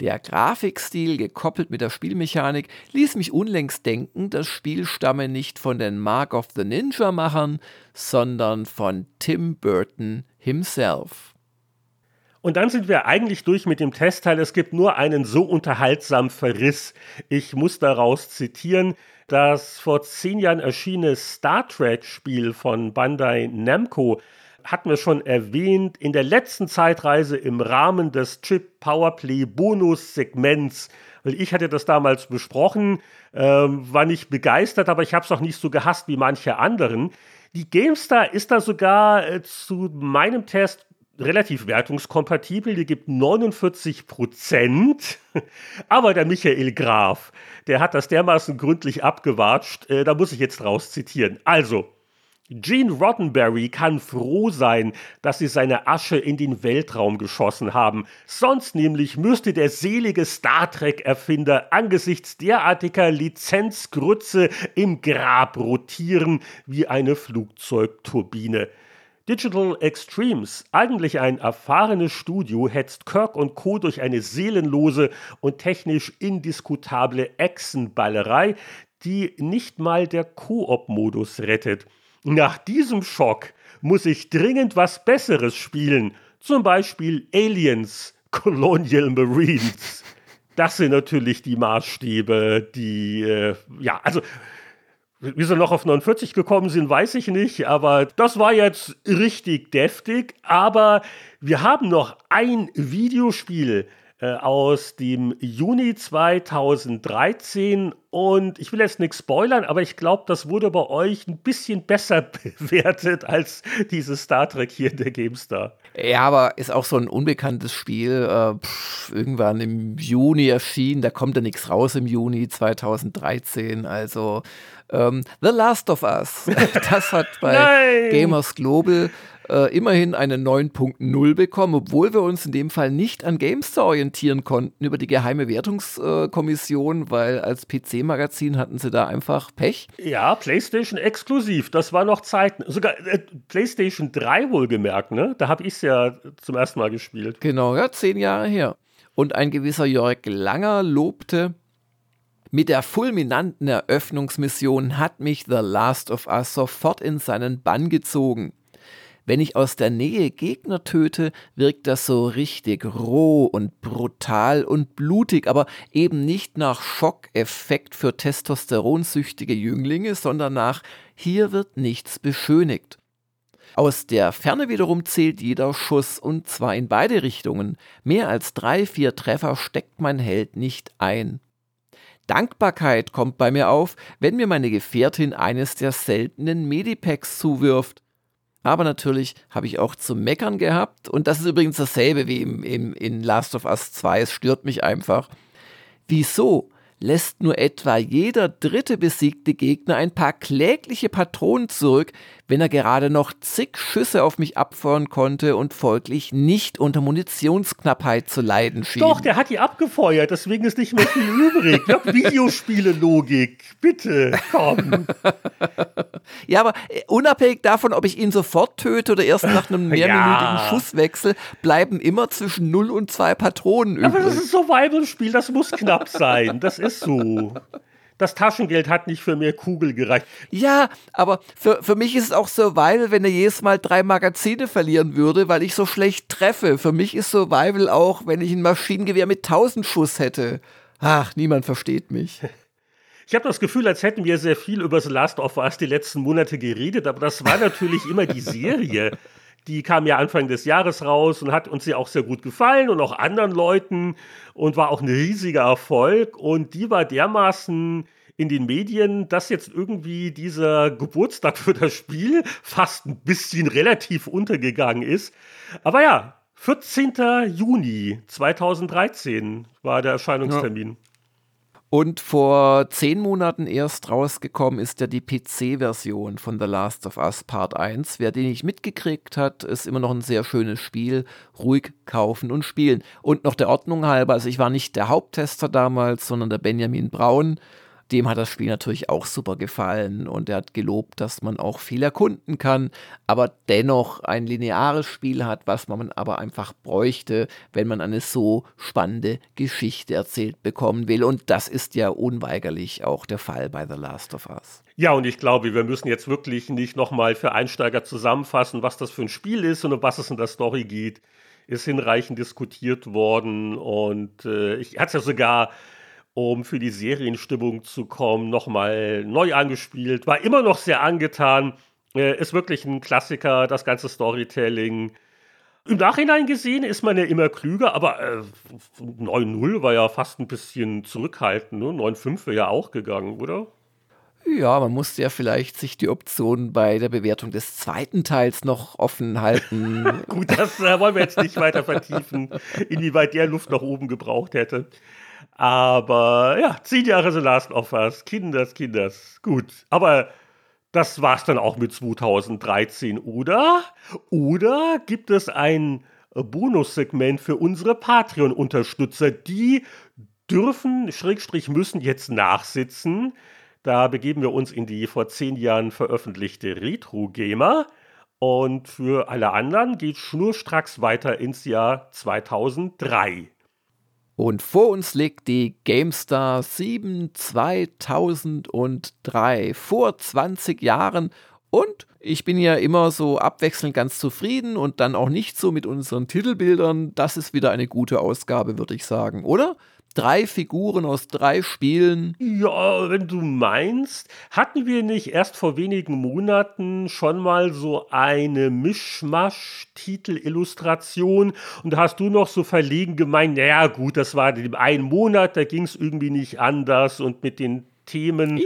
Der Grafikstil gekoppelt mit der Spielmechanik ließ mich unlängst denken, das Spiel stamme nicht von den Mark of the Ninja Machern, sondern von Tim Burton himself. Und dann sind wir eigentlich durch mit dem Testteil. Es gibt nur einen so unterhaltsamen Verriss. Ich muss daraus zitieren. Das vor zehn Jahren erschienene Star Trek-Spiel von Bandai Namco hatten wir schon erwähnt, in der letzten Zeitreise im Rahmen des Chip Powerplay Bonus-Segments, weil ich hatte das damals besprochen, ähm, war nicht begeistert, aber ich habe es auch nicht so gehasst wie manche anderen. Die GameStar ist da sogar äh, zu meinem Test relativ wertungskompatibel, die gibt 49 Prozent. Aber der Michael Graf, der hat das dermaßen gründlich abgewatscht, äh, da muss ich jetzt raus zitieren. Also, Gene Roddenberry kann froh sein, dass sie seine Asche in den Weltraum geschossen haben. Sonst nämlich müsste der selige Star Trek-Erfinder angesichts derartiger Lizenzgrütze im Grab rotieren wie eine Flugzeugturbine. Digital Extremes, eigentlich ein erfahrenes Studio, hetzt Kirk und Co. durch eine seelenlose und technisch indiskutable Echsenballerei, die nicht mal der Koop-Modus rettet. Nach diesem Schock muss ich dringend was Besseres spielen, zum Beispiel Aliens, Colonial Marines. Das sind natürlich die Maßstäbe, die, äh, ja, also, wie sie noch auf 49 gekommen sind, weiß ich nicht, aber das war jetzt richtig deftig. Aber wir haben noch ein Videospiel, äh, aus dem Juni 2013 und ich will jetzt nichts spoilern, aber ich glaube, das wurde bei euch ein bisschen besser bewertet als dieses Star Trek hier in der GameStar. Ja, aber ist auch so ein unbekanntes Spiel, äh, pff, irgendwann im Juni erschienen, da kommt ja nichts raus im Juni 2013, also ähm, The Last of Us, das hat bei Gamers Global äh, immerhin eine 9.0 bekommen, obwohl wir uns in dem Fall nicht an GameStar orientieren konnten über die geheime Wertungskommission, weil als PC-Magazin hatten sie da einfach Pech. Ja, PlayStation exklusiv, das war noch Zeiten. Sogar äh, PlayStation 3 wohlgemerkt, ne? Da habe ich es ja zum ersten Mal gespielt. Genau, ja, zehn Jahre her. Und ein gewisser Jörg Langer lobte, mit der fulminanten Eröffnungsmission hat mich The Last of Us sofort in seinen Bann gezogen. Wenn ich aus der Nähe Gegner töte, wirkt das so richtig roh und brutal und blutig, aber eben nicht nach Schockeffekt für testosteronsüchtige Jünglinge, sondern nach hier wird nichts beschönigt. Aus der Ferne wiederum zählt jeder Schuss und zwar in beide Richtungen. Mehr als drei, vier Treffer steckt mein Held nicht ein. Dankbarkeit kommt bei mir auf, wenn mir meine Gefährtin eines der seltenen Medipacks zuwirft. Aber natürlich habe ich auch zu meckern gehabt. Und das ist übrigens dasselbe wie im, im, in Last of Us 2. Es stört mich einfach. Wieso lässt nur etwa jeder dritte besiegte Gegner ein paar klägliche Patronen zurück, wenn er gerade noch zig Schüsse auf mich abfeuern konnte und folglich nicht unter Munitionsknappheit zu leiden schien. Doch, der hat die abgefeuert, deswegen ist nicht mehr viel übrig. Ja, Videospiele-Logik, bitte, komm. ja, aber äh, unabhängig davon, ob ich ihn sofort töte oder erst nach einem mehrminütigen ja. Schusswechsel, bleiben immer zwischen 0 und 2 Patronen übrig. Aber das ist ein Survival-Spiel, das muss knapp sein. Das ist so das Taschengeld hat nicht für mehr Kugel gereicht. Ja, aber für, für mich ist es auch Survival, wenn er jedes Mal drei Magazine verlieren würde, weil ich so schlecht treffe. Für mich ist Survival auch, wenn ich ein Maschinengewehr mit 1000 Schuss hätte. Ach, niemand versteht mich. Ich habe das Gefühl, als hätten wir sehr viel über The Last of Us die letzten Monate geredet, aber das war natürlich immer die Serie. Die kam ja Anfang des Jahres raus und hat uns ja auch sehr gut gefallen und auch anderen Leuten und war auch ein riesiger Erfolg. Und die war dermaßen in den Medien, dass jetzt irgendwie dieser Geburtstag für das Spiel fast ein bisschen relativ untergegangen ist. Aber ja, 14. Juni 2013 war der Erscheinungstermin. Ja. Und vor zehn Monaten erst rausgekommen ist ja die PC-Version von The Last of Us Part 1. Wer den nicht mitgekriegt hat, ist immer noch ein sehr schönes Spiel. Ruhig kaufen und spielen. Und noch der Ordnung halber, also ich war nicht der Haupttester damals, sondern der Benjamin Braun dem hat das Spiel natürlich auch super gefallen und er hat gelobt, dass man auch viel erkunden kann, aber dennoch ein lineares Spiel hat, was man aber einfach bräuchte, wenn man eine so spannende Geschichte erzählt bekommen will. Und das ist ja unweigerlich auch der Fall bei The Last of Us. Ja, und ich glaube, wir müssen jetzt wirklich nicht nochmal für Einsteiger zusammenfassen, was das für ein Spiel ist und um was es in der Story geht. Ist hinreichend diskutiert worden und äh, ich hatte es ja sogar um für die Serienstimmung zu kommen, nochmal neu angespielt. War immer noch sehr angetan. Äh, ist wirklich ein Klassiker, das ganze Storytelling. Im Nachhinein gesehen ist man ja immer klüger, aber äh, 9-0 war ja fast ein bisschen zurückhaltend. Ne? 9-5 wäre ja auch gegangen, oder? Ja, man musste ja vielleicht sich die Option bei der Bewertung des zweiten Teils noch offen halten. Gut, das äh, wollen wir jetzt nicht weiter vertiefen, inwieweit der Luft nach oben gebraucht hätte. Aber ja, zehn Jahre The Last of Us, Kinders, Kinders, gut. Aber das war's dann auch mit 2013, oder? Oder gibt es ein Bonussegment für unsere Patreon-Unterstützer? Die dürfen, Schrägstrich müssen jetzt nachsitzen. Da begeben wir uns in die vor zehn Jahren veröffentlichte Retro-Gamer. Und für alle anderen geht schnurstracks weiter ins Jahr 2003. Und vor uns liegt die GameStar 7 2003, vor 20 Jahren. Und ich bin ja immer so abwechselnd ganz zufrieden und dann auch nicht so mit unseren Titelbildern. Das ist wieder eine gute Ausgabe, würde ich sagen, oder? Drei Figuren aus drei Spielen. Ja, wenn du meinst, hatten wir nicht erst vor wenigen Monaten schon mal so eine Mischmasch-Titel-Illustration und da hast du noch so verlegen gemeint, naja gut, das war in einem Monat, da ging es irgendwie nicht anders und mit den Themen. Ja.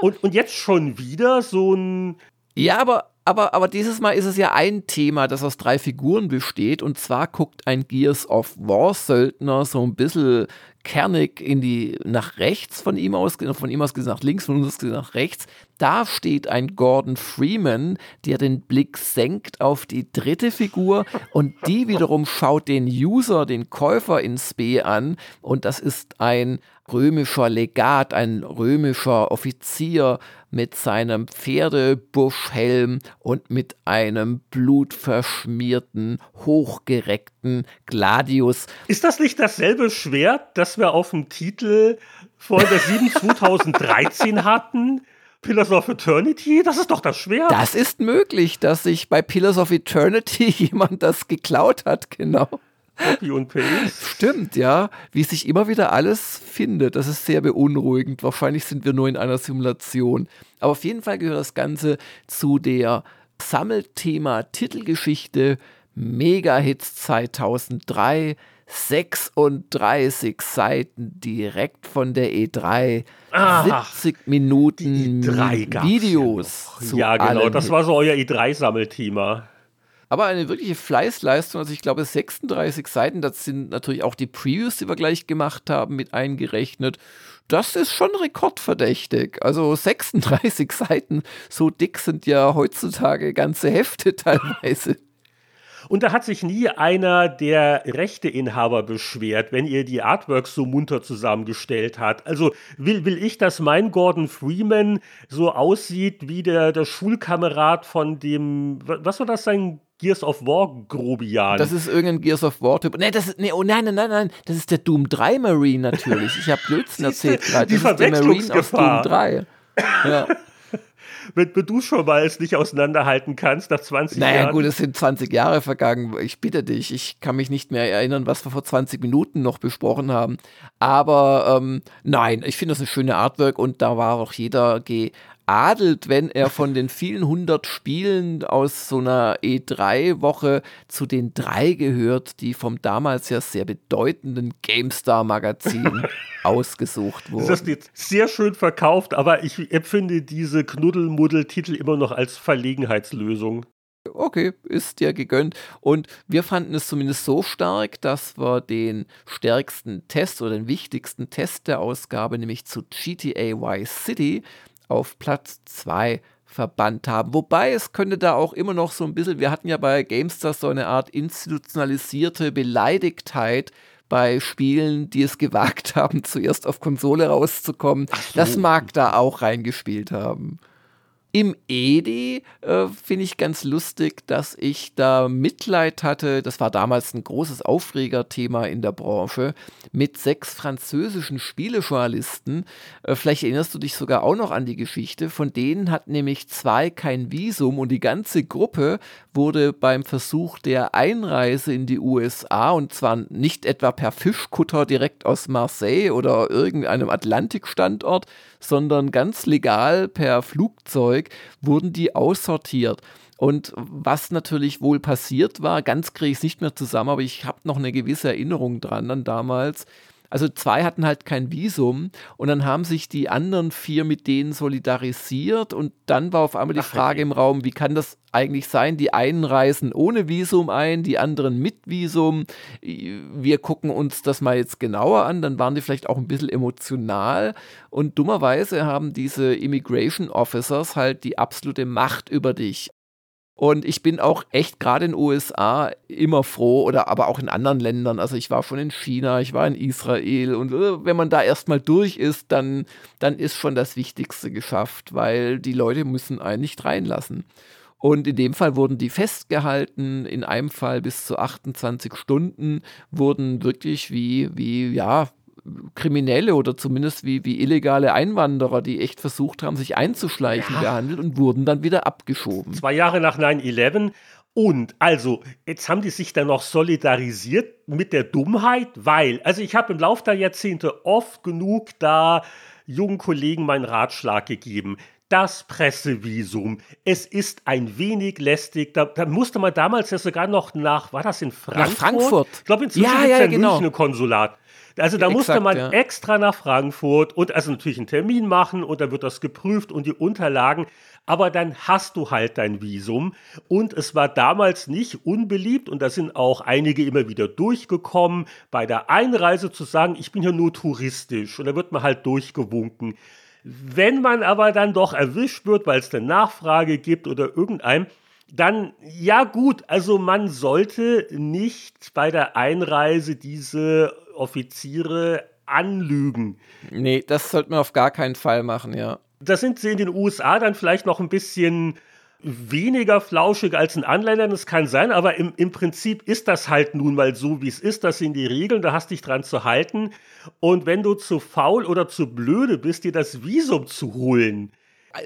Und, und jetzt schon wieder so ein. Ja, aber aber, aber dieses Mal ist es ja ein Thema, das aus drei Figuren besteht. Und zwar guckt ein Gears of War Söldner so ein bisschen kernig in die, nach rechts von ihm aus, von ihm aus gesehen nach links, von uns aus gesehen nach rechts. Da steht ein Gordon Freeman, der den Blick senkt auf die dritte Figur und die wiederum schaut den User, den Käufer ins B an und das ist ein römischer Legat, ein römischer Offizier mit seinem Pferdebuschhelm und mit einem blutverschmierten, hochgereckten Gladius. Ist das nicht dasselbe Schwert, das wir auf dem Titel Folge 7 2013 hatten? Pillars of Eternity? Das ist doch das Schwert. Das ist möglich, dass sich bei Pillars of Eternity jemand das geklaut hat, genau. Copy und Paste. Stimmt, ja. Wie sich immer wieder alles findet. Das ist sehr beunruhigend. Wahrscheinlich sind wir nur in einer Simulation. Aber auf jeden Fall gehört das Ganze zu der Sammelthema Titelgeschichte Mega-Hits 2003. 36 Seiten direkt von der E3. Ach, 70 Minuten E3 Videos. Ja, ja genau. Das war so euer E3-Sammelthema. Aber eine wirkliche Fleißleistung, also ich glaube 36 Seiten, das sind natürlich auch die Previews, die wir gleich gemacht haben, mit eingerechnet. Das ist schon rekordverdächtig. Also 36 Seiten, so dick sind ja heutzutage ganze Hefte teilweise. Und da hat sich nie einer der Rechteinhaber beschwert, wenn ihr die Artworks so munter zusammengestellt hat. Also will, will ich, dass mein Gordon Freeman so aussieht wie der, der Schulkamerad von dem, was war das, sein Gears of War Grobian. Das ist irgendein Gears of War Typ. Nee, das ist, nee, oh nein, nein, nein, nein, das ist der Doom 3 Marine natürlich. Ich habe Blödsinn erzählt gerade. Das ist der Marine aus Doom 3. Ja. wenn, du schon mal es nicht auseinanderhalten kannst nach 20 naja, Jahren. Naja, gut, es sind 20 Jahre vergangen. Ich bitte dich, ich kann mich nicht mehr erinnern, was wir vor 20 Minuten noch besprochen haben. Aber ähm, nein, ich finde das ein schöne Artwork und da war auch jeder G adelt, wenn er von den vielen hundert Spielen aus so einer E3-Woche zu den drei gehört, die vom damals ja sehr bedeutenden GameStar-Magazin ausgesucht wurden. Das ist jetzt sehr schön verkauft, aber ich empfinde diese Knuddelmuddel-Titel immer noch als Verlegenheitslösung. Okay, ist dir gegönnt. Und wir fanden es zumindest so stark, dass wir den stärksten Test oder den wichtigsten Test der Ausgabe, nämlich zu GTA Vice City, auf Platz 2 verbannt haben. Wobei es könnte da auch immer noch so ein bisschen, wir hatten ja bei GameStar so eine Art institutionalisierte Beleidigtheit bei Spielen, die es gewagt haben, zuerst auf Konsole rauszukommen. So. Das mag da auch reingespielt haben. Im Edi äh, finde ich ganz lustig, dass ich da Mitleid hatte. Das war damals ein großes Aufregerthema in der Branche mit sechs französischen Spielejournalisten. Äh, vielleicht erinnerst du dich sogar auch noch an die Geschichte. Von denen hat nämlich zwei kein Visum und die ganze Gruppe wurde beim Versuch der Einreise in die USA und zwar nicht etwa per Fischkutter direkt aus Marseille oder irgendeinem Atlantikstandort, sondern ganz legal per Flugzeug wurden die aussortiert. Und was natürlich wohl passiert war, ganz kriege ich es nicht mehr zusammen, aber ich habe noch eine gewisse Erinnerung dran an damals also zwei hatten halt kein Visum und dann haben sich die anderen vier mit denen solidarisiert und dann war auf einmal die Ach, Frage im Raum, wie kann das eigentlich sein? Die einen reisen ohne Visum ein, die anderen mit Visum. Wir gucken uns das mal jetzt genauer an, dann waren die vielleicht auch ein bisschen emotional und dummerweise haben diese Immigration Officers halt die absolute Macht über dich. Und ich bin auch echt gerade in den USA immer froh oder aber auch in anderen Ländern. Also ich war schon in China, ich war in Israel und äh, wenn man da erstmal durch ist, dann, dann ist schon das Wichtigste geschafft, weil die Leute müssen einen nicht reinlassen. Und in dem Fall wurden die festgehalten, in einem Fall bis zu 28 Stunden, wurden wirklich wie, wie, ja, Kriminelle oder zumindest wie, wie illegale Einwanderer, die echt versucht haben, sich einzuschleichen, ja. behandelt und wurden dann wieder abgeschoben. Zwei Jahre nach 9-11. Und also, jetzt haben die sich dann noch solidarisiert mit der Dummheit, weil, also ich habe im Laufe der Jahrzehnte oft genug da jungen Kollegen meinen Ratschlag gegeben das Pressevisum. Es ist ein wenig lästig. Da, da, musste man damals ja sogar noch nach, war das in Frankfurt? Nach Frankfurt. Ich glaube, inzwischen ja, ja, ja genau. München Konsulat. Also da Exakt, musste man ja. extra nach Frankfurt und also natürlich einen Termin machen und dann wird das geprüft und die Unterlagen. Aber dann hast du halt dein Visum. Und es war damals nicht unbeliebt und da sind auch einige immer wieder durchgekommen, bei der Einreise zu sagen, ich bin ja nur touristisch. Und da wird man halt durchgewunken. Wenn man aber dann doch erwischt wird, weil es eine Nachfrage gibt oder irgendeinem, dann ja gut, also man sollte nicht bei der Einreise diese Offiziere anlügen. Nee, das sollte man auf gar keinen Fall machen, ja. Da sind sie in den USA dann vielleicht noch ein bisschen weniger flauschig als in Anländern, das kann sein, aber im, im Prinzip ist das halt nun mal so, wie es ist. Das sind die Regeln, da hast dich dran zu halten. Und wenn du zu faul oder zu blöde bist, dir das Visum zu holen,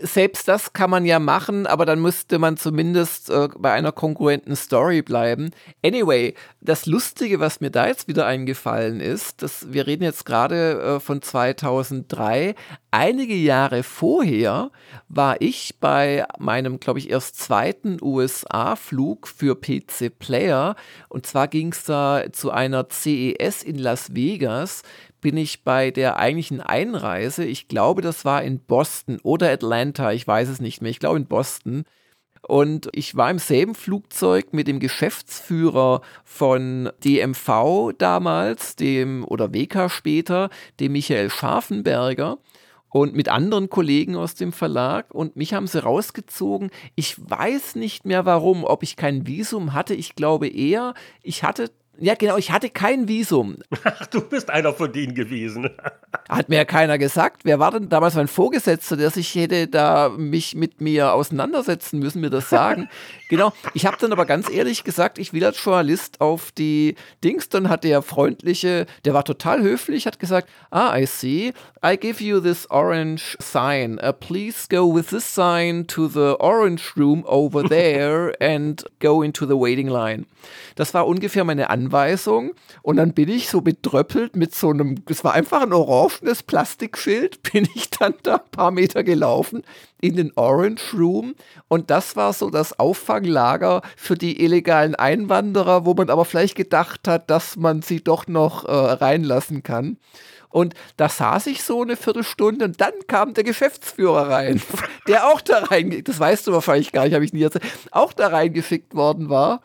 selbst das kann man ja machen, aber dann müsste man zumindest äh, bei einer konkurrenten Story bleiben. Anyway, das Lustige, was mir da jetzt wieder eingefallen ist, dass wir reden jetzt gerade äh, von 2003. Einige Jahre vorher war ich bei meinem, glaube ich, erst zweiten USA-Flug für PC Player. Und zwar ging es da zu einer CES in Las Vegas bin ich bei der eigentlichen Einreise, ich glaube, das war in Boston oder Atlanta, ich weiß es nicht mehr, ich glaube in Boston. Und ich war im selben Flugzeug mit dem Geschäftsführer von DMV damals, dem oder WK später, dem Michael Scharfenberger und mit anderen Kollegen aus dem Verlag und mich haben sie rausgezogen. Ich weiß nicht mehr warum, ob ich kein Visum hatte. Ich glaube eher, ich hatte ja, genau, ich hatte kein Visum. Ach, du bist einer von denen gewesen. Hat mir ja keiner gesagt. Wer war denn damals mein Vorgesetzter, der sich hätte da mich mit mir auseinandersetzen müssen, mir das sagen? genau. Ich habe dann aber ganz ehrlich gesagt, ich will als Journalist auf die Dings. Dann hat der freundliche, der war total höflich, hat gesagt, ah, I see, I give you this orange sign. Uh, please go with this sign to the orange room over there and go into the waiting line. Das war ungefähr meine Anweisung Anweisung und dann bin ich so betröppelt mit so einem, es war einfach ein orangenes Plastikschild, bin ich dann da ein paar Meter gelaufen in den Orange Room und das war so das Auffanglager für die illegalen Einwanderer, wo man aber vielleicht gedacht hat, dass man sie doch noch äh, reinlassen kann. Und da saß ich so eine Viertelstunde und dann kam der Geschäftsführer rein, der auch da rein, das weißt du wahrscheinlich gar nicht, habe ich nie erzählt, auch da reingefickt worden war.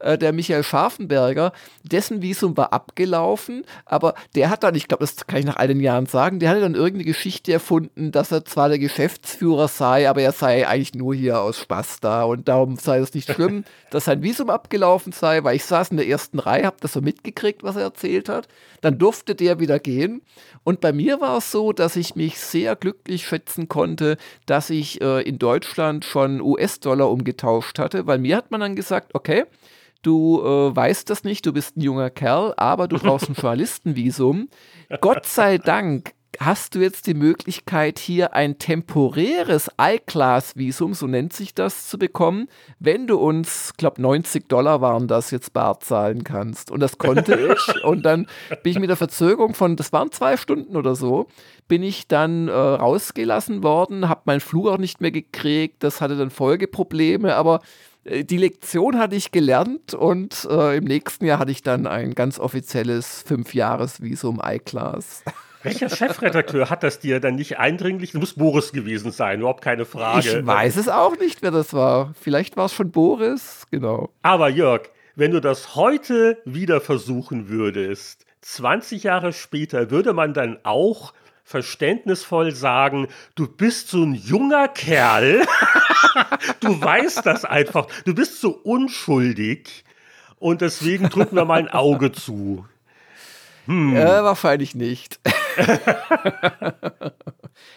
Äh, der Michael Scharfenberger, dessen Visum war abgelaufen, aber der hat dann, ich glaube, das kann ich nach den Jahren sagen, der hatte dann irgendeine Geschichte erfunden, dass er zwar der Geschäftsführer sei, aber er sei eigentlich nur hier aus Spaß da und darum sei es nicht schlimm, dass sein Visum abgelaufen sei, weil ich saß in der ersten Reihe, habe das so mitgekriegt, was er erzählt hat. Dann durfte der wieder gehen und bei mir war es so, dass ich mich sehr glücklich schätzen konnte, dass ich äh, in Deutschland schon US-Dollar umgetauscht hatte, weil mir hat man dann gesagt, okay, du äh, weißt das nicht, du bist ein junger Kerl, aber du brauchst ein Journalistenvisum. Gott sei Dank hast du jetzt die Möglichkeit, hier ein temporäres I-Class-Visum, so nennt sich das, zu bekommen, wenn du uns, ich glaube 90 Dollar waren das, jetzt bar zahlen kannst. Und das konnte ich. Und dann bin ich mit der Verzögerung von, das waren zwei Stunden oder so, bin ich dann äh, rausgelassen worden, habe meinen Flug auch nicht mehr gekriegt, das hatte dann Folgeprobleme, aber die Lektion hatte ich gelernt und äh, im nächsten Jahr hatte ich dann ein ganz offizielles Fünfjahresvisum I-Class. Welcher Chefredakteur hat das dir dann nicht eindringlich? Das muss Boris gewesen sein, überhaupt keine Frage. Ich weiß es auch nicht, wer das war. Vielleicht war es schon Boris, genau. Aber Jörg, wenn du das heute wieder versuchen würdest, 20 Jahre später, würde man dann auch verständnisvoll sagen, du bist so ein junger Kerl, du weißt das einfach, du bist so unschuldig und deswegen drücken wir mal ein Auge zu. Hm. Äh, wahrscheinlich nicht.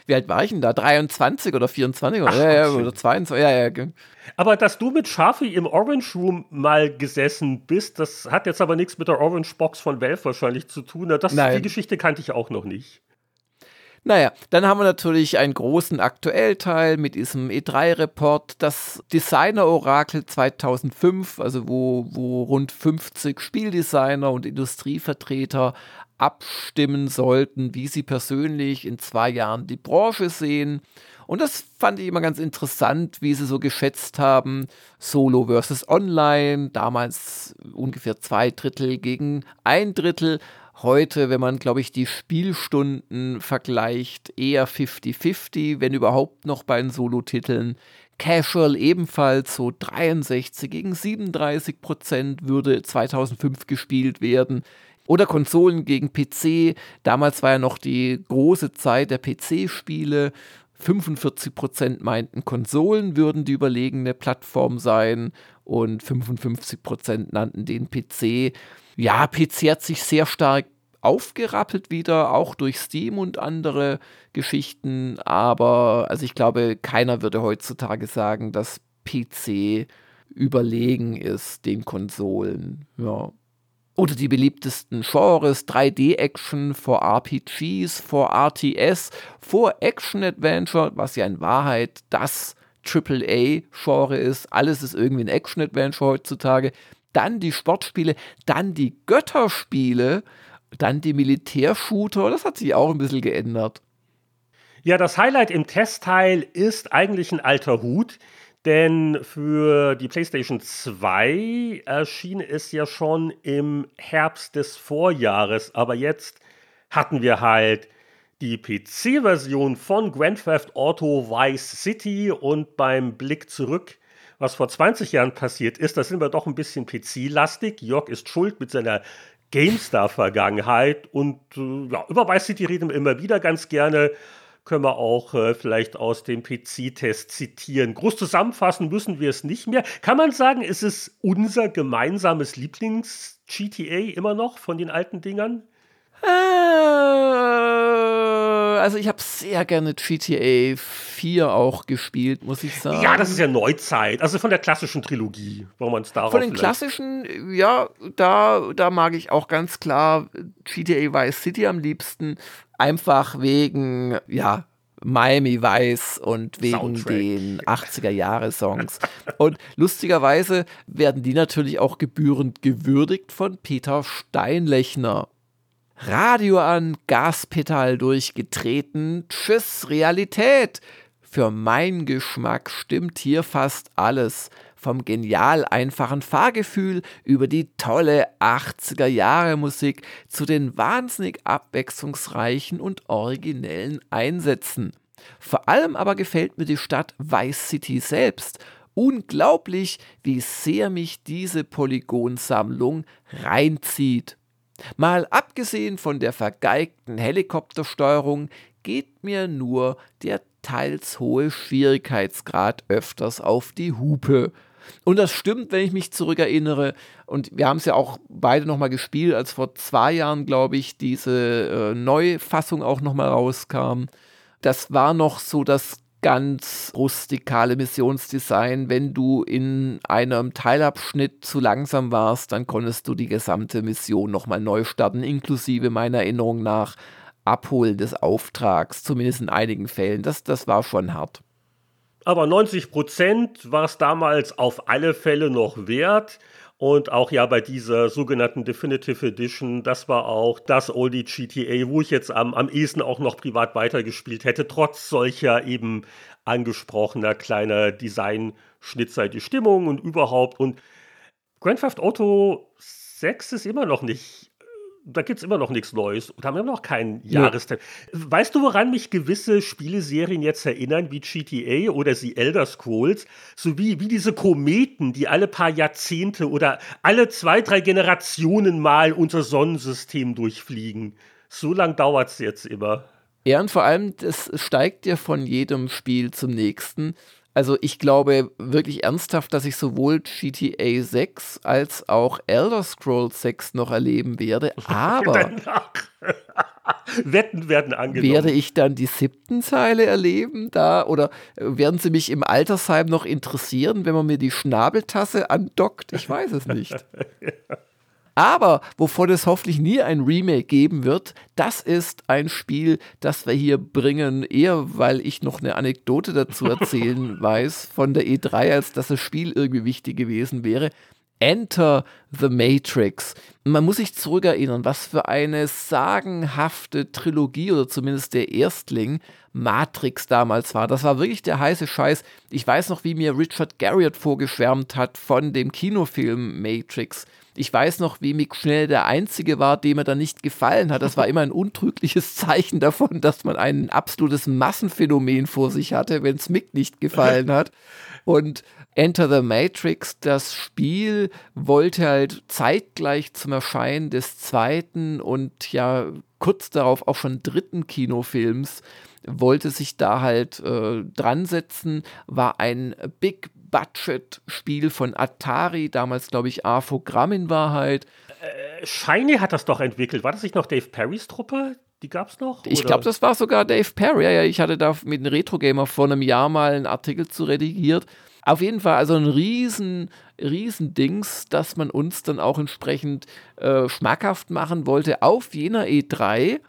Wie alt war ich denn da? 23 oder 24 oder, Ach, ja, ja, oder 22? Ja, ja. Aber dass du mit Schafi im Orange Room mal gesessen bist, das hat jetzt aber nichts mit der Orange Box von Valve wahrscheinlich zu tun. Das, die Geschichte kannte ich auch noch nicht. Naja, dann haben wir natürlich einen großen Aktuellteil mit diesem E3-Report, das Designer-Orakel 2005, also wo, wo rund 50 Spieldesigner und Industrievertreter abstimmen sollten, wie sie persönlich in zwei Jahren die Branche sehen. Und das fand ich immer ganz interessant, wie sie so geschätzt haben. Solo versus Online, damals ungefähr zwei Drittel gegen ein Drittel heute, wenn man, glaube ich, die Spielstunden vergleicht, eher 50-50, wenn überhaupt noch bei den Solo-Titeln. Casual ebenfalls so 63 gegen 37 Prozent würde 2005 gespielt werden. Oder Konsolen gegen PC. Damals war ja noch die große Zeit der PC-Spiele. 45 Prozent meinten, Konsolen würden die überlegene Plattform sein und 55 Prozent nannten den PC. Ja, PC hat sich sehr stark aufgerappelt wieder, auch durch Steam und andere Geschichten. Aber also ich glaube, keiner würde heutzutage sagen, dass PC überlegen ist den Konsolen. Ja. Oder die beliebtesten Genres, 3D-Action vor RPGs, vor RTS, vor Action-Adventure, was ja in Wahrheit das AAA-Genre ist. Alles ist irgendwie ein Action-Adventure heutzutage. Dann die Sportspiele, dann die Götterspiele, dann die Militärshooter, das hat sich auch ein bisschen geändert. Ja, das Highlight im Testteil ist eigentlich ein alter Hut, denn für die PlayStation 2 erschien es ja schon im Herbst des Vorjahres, aber jetzt hatten wir halt die PC-Version von Grand Theft Auto Vice City und beim Blick zurück was vor 20 Jahren passiert ist, da sind wir doch ein bisschen PC-lastig. Jörg ist schuld mit seiner GameStar-Vergangenheit und äh, ja, über Vice City reden wir immer wieder ganz gerne. Können wir auch äh, vielleicht aus dem PC-Test zitieren. Groß zusammenfassen müssen wir es nicht mehr. Kann man sagen, ist es unser gemeinsames Lieblings-GTA immer noch von den alten Dingern? Äh, also ich habe sehr gerne GTA 4 auch gespielt, muss ich sagen. Ja, das ist ja Neuzeit, also von der klassischen Trilogie, wo man es darauf Von den klassischen, ja, da, da mag ich auch ganz klar GTA Vice City am liebsten, einfach wegen, ja, Miami Vice und wegen Soundtrack. den 80er-Jahre-Songs. und lustigerweise werden die natürlich auch gebührend gewürdigt von Peter Steinlechner. Radio an, Gaspedal durchgetreten, tschüss, Realität. Für meinen Geschmack stimmt hier fast alles. Vom genial einfachen Fahrgefühl über die tolle 80er Jahre Musik zu den wahnsinnig abwechslungsreichen und originellen Einsätzen. Vor allem aber gefällt mir die Stadt Vice City selbst. Unglaublich, wie sehr mich diese Polygonsammlung reinzieht. Mal abgesehen von der vergeigten Helikoptersteuerung geht mir nur der teils hohe Schwierigkeitsgrad öfters auf die Hupe. Und das stimmt, wenn ich mich zurückerinnere. Und wir haben es ja auch beide nochmal gespielt, als vor zwei Jahren, glaube ich, diese äh, Neufassung auch nochmal rauskam. Das war noch so das ganz rustikale Missionsdesign. Wenn du in einem Teilabschnitt zu langsam warst, dann konntest du die gesamte Mission nochmal neu starten, inklusive meiner Erinnerung nach Abholen des Auftrags, zumindest in einigen Fällen. Das, das war schon hart. Aber 90 Prozent war es damals auf alle Fälle noch wert. Und auch ja bei dieser sogenannten Definitive Edition, das war auch das Oldie GTA, wo ich jetzt am, am ehesten auch noch privat weitergespielt hätte, trotz solcher eben angesprochener kleiner Design-Schnitzer, die Stimmung und überhaupt. Und Grand Theft Auto 6 ist immer noch nicht da gibt es immer noch nichts Neues und haben immer noch keinen Jahrestag. Ja. Weißt du, woran mich gewisse Spieleserien jetzt erinnern, wie GTA oder sie Elder Scrolls, so wie, diese Kometen, die alle paar Jahrzehnte oder alle zwei, drei Generationen mal unser Sonnensystem durchfliegen. So lang dauert es jetzt immer. Ja, und vor allem, das steigt ja von jedem Spiel zum nächsten. Also ich glaube wirklich ernsthaft, dass ich sowohl GTA 6 als auch Elder Scrolls 6 noch erleben werde. Aber Wetten werden angenommen. Werde ich dann die siebten Zeile erleben da? Oder werden sie mich im Altersheim noch interessieren, wenn man mir die Schnabeltasse andockt? Ich weiß es nicht. ja. Aber wovon es hoffentlich nie ein Remake geben wird, das ist ein Spiel, das wir hier bringen, eher weil ich noch eine Anekdote dazu erzählen weiß von der E3, als dass das Spiel irgendwie wichtig gewesen wäre. Enter the Matrix. Man muss sich zurückerinnern, was für eine sagenhafte Trilogie oder zumindest der Erstling Matrix damals war. Das war wirklich der heiße Scheiß. Ich weiß noch, wie mir Richard Garriott vorgeschwärmt hat von dem Kinofilm Matrix. Ich weiß noch, wie Mick Schnell der Einzige war, dem er dann nicht gefallen hat. Das war immer ein untrügliches Zeichen davon, dass man ein absolutes Massenphänomen vor sich hatte, wenn es Mick nicht gefallen hat. Und Enter the Matrix, das Spiel wollte halt zeitgleich zum Erscheinen des zweiten und ja kurz darauf auch schon dritten Kinofilms wollte sich da halt äh, dran setzen, war ein Big Budget-Spiel von Atari, damals glaube ich AFOGramm in Wahrheit. Äh, Shiny hat das doch entwickelt. War das nicht noch Dave Perrys Truppe? Die gab es noch? Ich glaube, das war sogar Dave Perry. Ja, ja, ich hatte da mit einem Retro Gamer vor einem Jahr mal einen Artikel zu redigiert. Auf jeden Fall also ein riesen, riesen Dings, das man uns dann auch entsprechend äh, schmackhaft machen wollte auf jener E3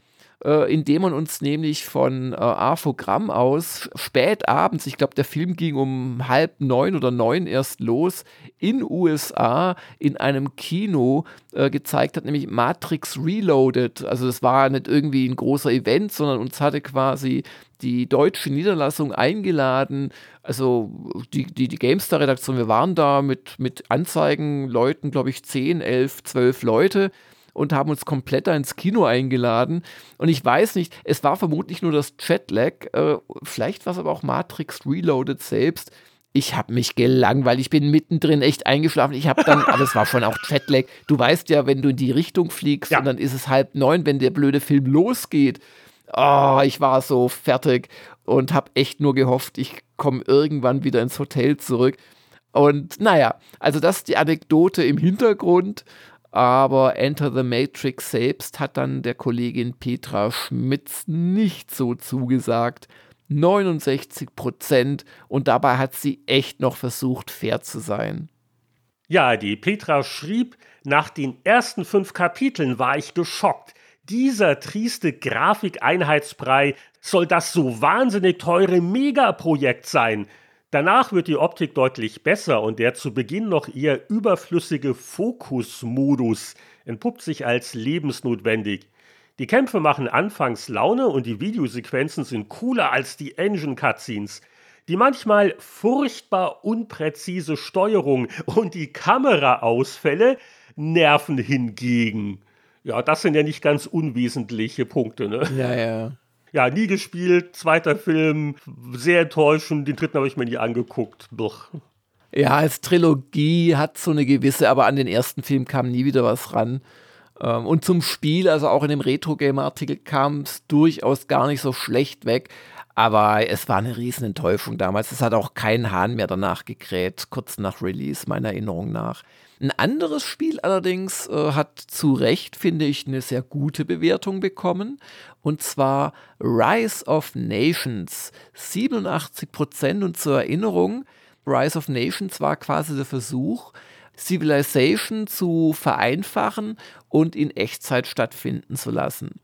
äh, indem man uns nämlich von äh, Arfogramm aus spät abends, ich glaube, der Film ging um halb neun oder neun erst los, in USA in einem Kino äh, gezeigt hat, nämlich Matrix Reloaded. Also das war nicht irgendwie ein großer Event, sondern uns hatte quasi die deutsche Niederlassung eingeladen, also die, die, die GameStar-Redaktion, wir waren da mit, mit Anzeigenleuten, glaube ich, 10, 11, 12 Leute und haben uns komplett ins Kino eingeladen. Und ich weiß nicht, es war vermutlich nur das Chatlag, äh, vielleicht war es aber auch Matrix Reloaded selbst. ich habe mich gelangweilt. Ich bin mittendrin echt eingeschlafen. Ich habe dann, aber es war schon auch Jetlag. Du weißt ja, wenn du in die Richtung fliegst ja. und dann ist es halb neun, wenn der blöde Film losgeht. Oh, ich war so fertig und habe echt nur gehofft, ich komme irgendwann wieder ins Hotel zurück. Und naja, also das ist die Anekdote im Hintergrund. Aber Enter the Matrix selbst hat dann der Kollegin Petra Schmitz nicht so zugesagt. 69 Prozent und dabei hat sie echt noch versucht, fair zu sein. Ja, die Petra schrieb, nach den ersten fünf Kapiteln war ich geschockt. Dieser trieste Grafikeinheitsbrei soll das so wahnsinnig teure Megaprojekt sein. Danach wird die Optik deutlich besser und der zu Beginn noch eher überflüssige Fokusmodus entpuppt sich als lebensnotwendig. Die Kämpfe machen anfangs Laune und die Videosequenzen sind cooler als die Engine-Cutscenes. Die manchmal furchtbar unpräzise Steuerung und die Kameraausfälle nerven hingegen. Ja, das sind ja nicht ganz unwesentliche Punkte, ne? Ja, ja. Ja, nie gespielt, zweiter Film, sehr enttäuschend, den dritten habe ich mir nie angeguckt. Doch. Ja, als Trilogie hat so eine gewisse, aber an den ersten Film kam nie wieder was ran. Ähm, und zum Spiel, also auch in dem Retro-Game-Artikel kam es durchaus gar nicht so schlecht weg. Aber es war eine Riesenenttäuschung damals. Es hat auch keinen Hahn mehr danach gekräht, kurz nach Release, meiner Erinnerung nach. Ein anderes Spiel allerdings äh, hat zu Recht, finde ich, eine sehr gute Bewertung bekommen. Und zwar Rise of Nations. 87 Prozent. Und zur Erinnerung, Rise of Nations war quasi der Versuch, Civilization zu vereinfachen und in Echtzeit stattfinden zu lassen.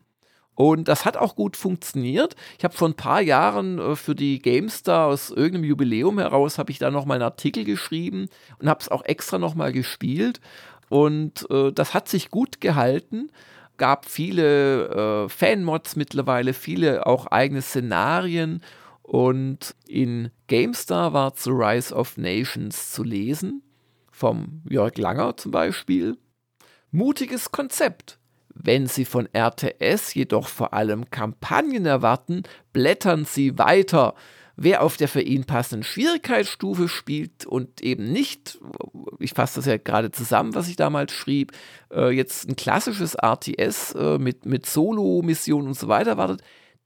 Und das hat auch gut funktioniert. Ich habe vor ein paar Jahren äh, für die GameStar aus irgendeinem Jubiläum heraus, habe ich da nochmal einen Artikel geschrieben und habe es auch extra nochmal gespielt. Und äh, das hat sich gut gehalten. Gab viele äh, Fanmods mittlerweile, viele auch eigene Szenarien. Und in GameStar war zu Rise of Nations zu lesen vom Jörg Langer zum Beispiel. Mutiges Konzept. Wenn Sie von RTS jedoch vor allem Kampagnen erwarten, blättern Sie weiter. Wer auf der für ihn passenden Schwierigkeitsstufe spielt und eben nicht, ich fasse das ja gerade zusammen, was ich damals schrieb, äh, jetzt ein klassisches RTS äh, mit, mit Solo-Missionen und so weiter wartet,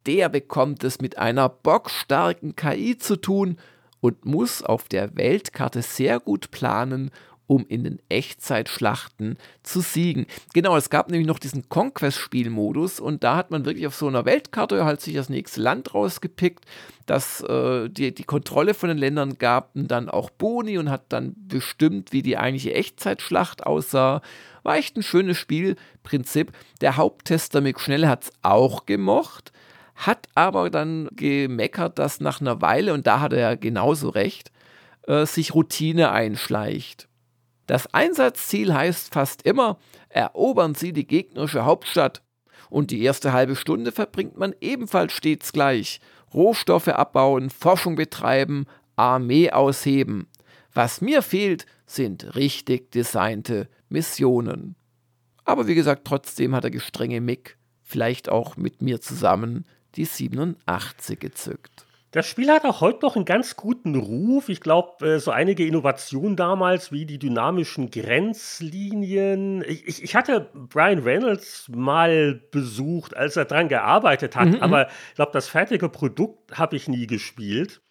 der bekommt es mit einer bockstarken KI zu tun und muss auf der Weltkarte sehr gut planen, um in den Echtzeitschlachten zu siegen. Genau, es gab nämlich noch diesen Conquest-Spielmodus und da hat man wirklich auf so einer Weltkarte halt sich das nächste Land rausgepickt, dass äh, die, die Kontrolle von den Ländern gab dann auch Boni und hat dann bestimmt, wie die eigentliche Echtzeitschlacht aussah. War echt ein schönes Spielprinzip. Der Haupttester Mick Schnell hat es auch gemocht hat aber dann gemeckert, dass nach einer Weile, und da hat er ja genauso recht, äh, sich Routine einschleicht. Das Einsatzziel heißt fast immer, erobern Sie die gegnerische Hauptstadt. Und die erste halbe Stunde verbringt man ebenfalls stets gleich. Rohstoffe abbauen, Forschung betreiben, Armee ausheben. Was mir fehlt, sind richtig designte Missionen. Aber wie gesagt, trotzdem hat der gestrenge Mick, vielleicht auch mit mir zusammen, die 87 gezückt. Das Spiel hat auch heute noch einen ganz guten Ruf. Ich glaube, äh, so einige Innovationen damals, wie die dynamischen Grenzlinien. Ich, ich, ich, hatte Brian Reynolds mal besucht, als er dran gearbeitet hat, mhm, aber ich glaube, das fertige Produkt habe ich nie gespielt.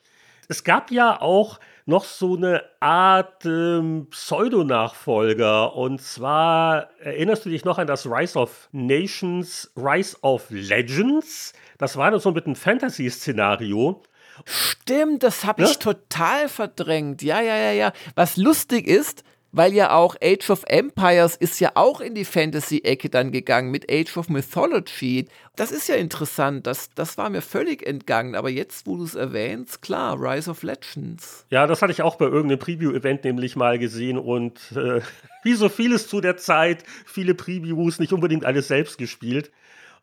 Es gab ja auch noch so eine Art ähm, Pseudonachfolger. Und zwar erinnerst du dich noch an das Rise of Nations, Rise of Legends? Das war so mit einem Fantasy-Szenario. Stimmt, das habe ich total verdrängt. Ja, ja, ja, ja. Was lustig ist, weil ja auch Age of Empires ist ja auch in die Fantasy-Ecke dann gegangen mit Age of Mythology. Das ist ja interessant, das, das war mir völlig entgangen, aber jetzt, wo du es erwähnst, klar, Rise of Legends. Ja, das hatte ich auch bei irgendeinem Preview-Event nämlich mal gesehen und äh, wie so vieles zu der Zeit, viele Previews, nicht unbedingt alles selbst gespielt.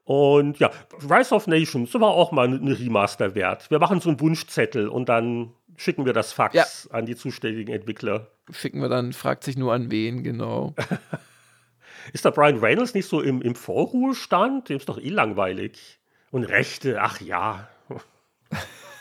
Und ja, Rise of Nations war auch mal eine Remaster wert. Wir machen so einen Wunschzettel und dann schicken wir das Fax ja. an die zuständigen Entwickler. Schicken wir dann, fragt sich nur an wen, genau. ist da Brian Reynolds nicht so im, im Vorruhestand? Dem ist doch eh langweilig. Und Rechte, ach ja.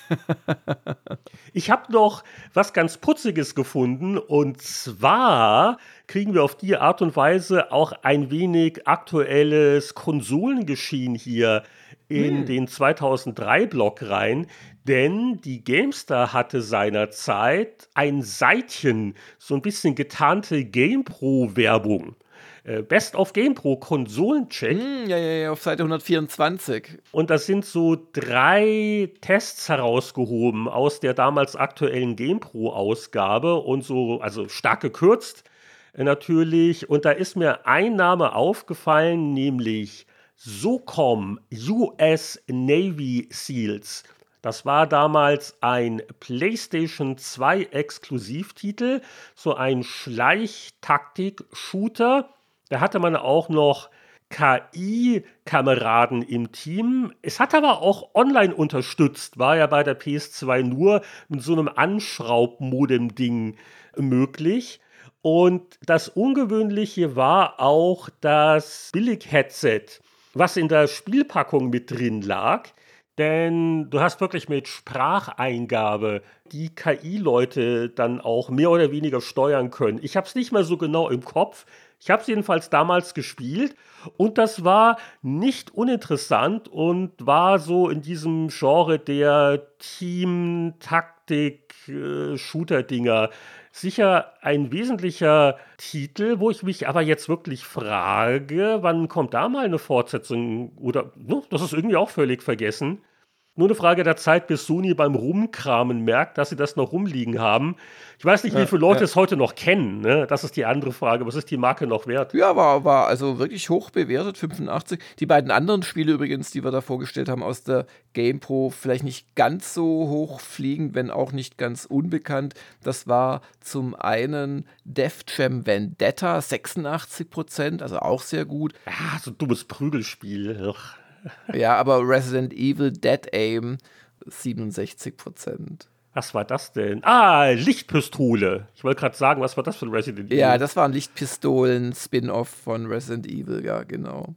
ich habe noch was ganz Putziges gefunden und zwar kriegen wir auf die Art und Weise auch ein wenig aktuelles Konsolengeschehen hier in hm. den 2003-Block rein, denn die GameStar hatte seinerzeit ein Seitchen, so ein bisschen getarnte GamePro-Werbung. Äh, Best of GamePro Konsolencheck. Mm, ja, ja, ja, auf Seite 124. Und da sind so drei Tests herausgehoben aus der damals aktuellen GamePro-Ausgabe und so, also stark gekürzt äh, natürlich. Und da ist mir ein Name aufgefallen, nämlich SOCOM US Navy SEALs. Das war damals ein PlayStation 2 Exklusivtitel, so ein Schleichtaktik-Shooter. Da hatte man auch noch KI-Kameraden im Team. Es hat aber auch online unterstützt, war ja bei der PS2 nur mit so einem Anschraubmodem-Ding möglich. Und das Ungewöhnliche war auch das Billig-Headset was in der Spielpackung mit drin lag. Denn du hast wirklich mit Spracheingabe die KI-Leute dann auch mehr oder weniger steuern können. Ich habe es nicht mehr so genau im Kopf. Ich habe es jedenfalls damals gespielt und das war nicht uninteressant und war so in diesem Genre der Team-Taktik-Shooter-Dinger äh, sicher ein wesentlicher Titel, wo ich mich aber jetzt wirklich frage, wann kommt da mal eine Fortsetzung? Oder ne, das ist irgendwie auch völlig vergessen nur eine Frage der Zeit, bis Sony beim Rumkramen merkt, dass sie das noch rumliegen haben. Ich weiß nicht, wie viele Leute ja. es heute noch kennen. Ne? Das ist die andere Frage. Was ist die Marke noch wert? Ja, war, war also wirklich hoch bewertet, 85. Die beiden anderen Spiele übrigens, die wir da vorgestellt haben aus der GamePro, vielleicht nicht ganz so hoch fliegend, wenn auch nicht ganz unbekannt. Das war zum einen Def Jam Vendetta, 86 Prozent, also auch sehr gut. Ja, so ein dummes Prügelspiel. Ach ja, aber Resident Evil Dead Aim 67 Prozent. Was war das denn? Ah, Lichtpistole. Ich wollte gerade sagen, was war das für ein Resident Evil? Ja, das war ein Lichtpistolen-Spin-Off von Resident Evil, ja, genau.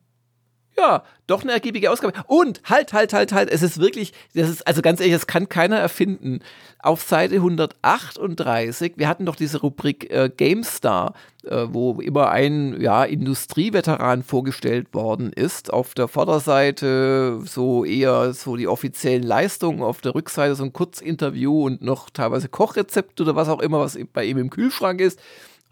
Ja, doch eine ergiebige Ausgabe. Und halt, halt, halt, halt, es ist wirklich, das ist, also ganz ehrlich, das kann keiner erfinden. Auf Seite 138, wir hatten doch diese Rubrik äh, GameStar, äh, wo immer ein ja, Industrieveteran vorgestellt worden ist. Auf der Vorderseite so eher so die offiziellen Leistungen, auf der Rückseite so ein Kurzinterview und noch teilweise Kochrezept oder was auch immer, was bei ihm im Kühlschrank ist.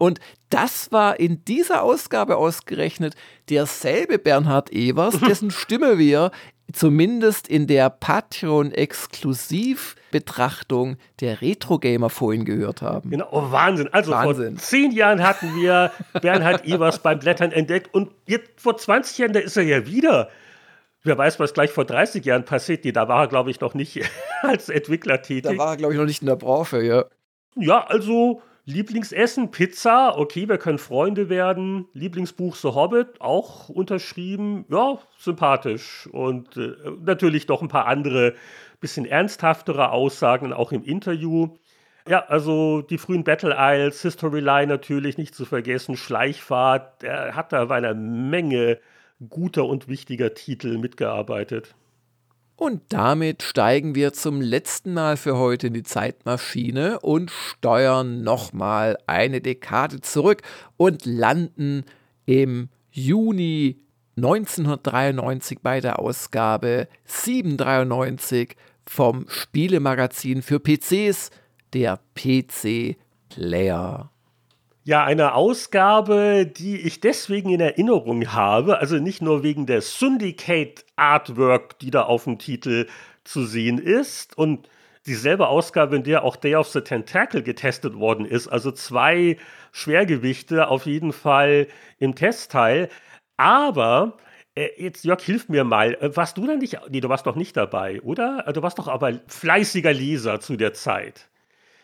Und das war in dieser Ausgabe ausgerechnet derselbe Bernhard Evers, dessen Stimme wir zumindest in der Patreon-Exklusiv-Betrachtung der Retro-Gamer vorhin gehört haben. Genau, oh, Wahnsinn. Also Wahnsinn. vor zehn Jahren hatten wir Bernhard Evers beim Blättern entdeckt und jetzt vor 20 Jahren, da ist er ja wieder. Wer weiß, was gleich vor 30 Jahren passiert. Da war er, glaube ich, noch nicht als Entwickler tätig. Da war er, glaube ich, noch nicht in der Branche, ja. Ja, also Lieblingsessen, Pizza, okay, wir können Freunde werden. Lieblingsbuch The Hobbit, auch unterschrieben. Ja, sympathisch. Und äh, natürlich doch ein paar andere, bisschen ernsthaftere Aussagen, auch im Interview. Ja, also die frühen Battle Isles, History Line natürlich nicht zu vergessen, Schleichfahrt, er hat da bei einer Menge guter und wichtiger Titel mitgearbeitet. Und damit steigen wir zum letzten Mal für heute in die Zeitmaschine und steuern nochmal eine Dekade zurück und landen im Juni 1993 bei der Ausgabe 793 vom Spielemagazin für PCs, der PC Player. Ja, eine Ausgabe, die ich deswegen in Erinnerung habe, also nicht nur wegen der Syndicate Artwork, die da auf dem Titel zu sehen ist und dieselbe Ausgabe, in der auch Day of the Tentacle getestet worden ist, also zwei Schwergewichte auf jeden Fall im Testteil, aber äh, Jetzt, Jörg, hilf mir mal. Äh, warst du da nicht? Nee, du warst doch nicht dabei, oder? Du warst doch aber fleißiger Leser zu der Zeit.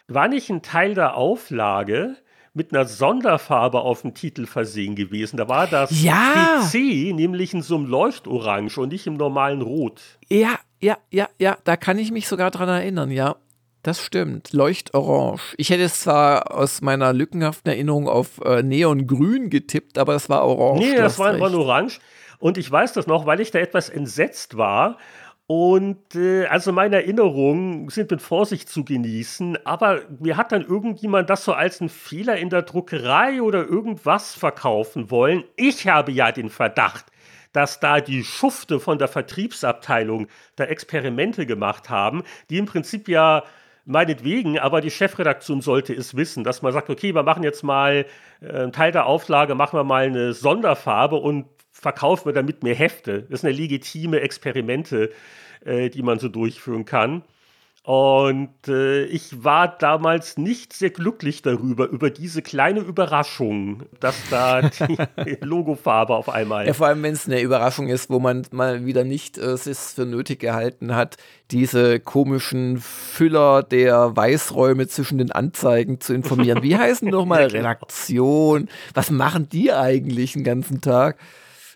War nicht ein Teil der Auflage, mit einer Sonderfarbe auf dem Titel versehen gewesen. Da war das ja. PC nämlich in so einem Leuchtorange und nicht im normalen Rot. Ja, ja, ja, ja, da kann ich mich sogar dran erinnern, ja. Das stimmt, Leuchtorange. Ich hätte es zwar aus meiner lückenhaften Erinnerung auf äh, Neongrün getippt, aber es war orange. Nee, das war, war orange. Und ich weiß das noch, weil ich da etwas entsetzt war Und äh, also meine Erinnerungen sind mit Vorsicht zu genießen, aber mir hat dann irgendjemand das so als einen Fehler in der Druckerei oder irgendwas verkaufen wollen. Ich habe ja den Verdacht, dass da die Schufte von der Vertriebsabteilung da Experimente gemacht haben, die im Prinzip ja meinetwegen, aber die Chefredaktion sollte es wissen, dass man sagt, okay, wir machen jetzt mal äh, einen Teil der Auflage, machen wir mal eine Sonderfarbe und verkaufen wir damit mehr Hefte. Das sind ja legitime Experimente, äh, die man so durchführen kann. Und äh, ich war damals nicht sehr glücklich darüber, über diese kleine Überraschung, dass da die Logofarbe auf einmal. Ja, vor allem, wenn es eine Überraschung ist, wo man mal wieder nicht äh, es für nötig gehalten hat, diese komischen Füller der Weißräume zwischen den Anzeigen zu informieren. Wie heißen nochmal genau. Redaktion? Was machen die eigentlich den ganzen Tag?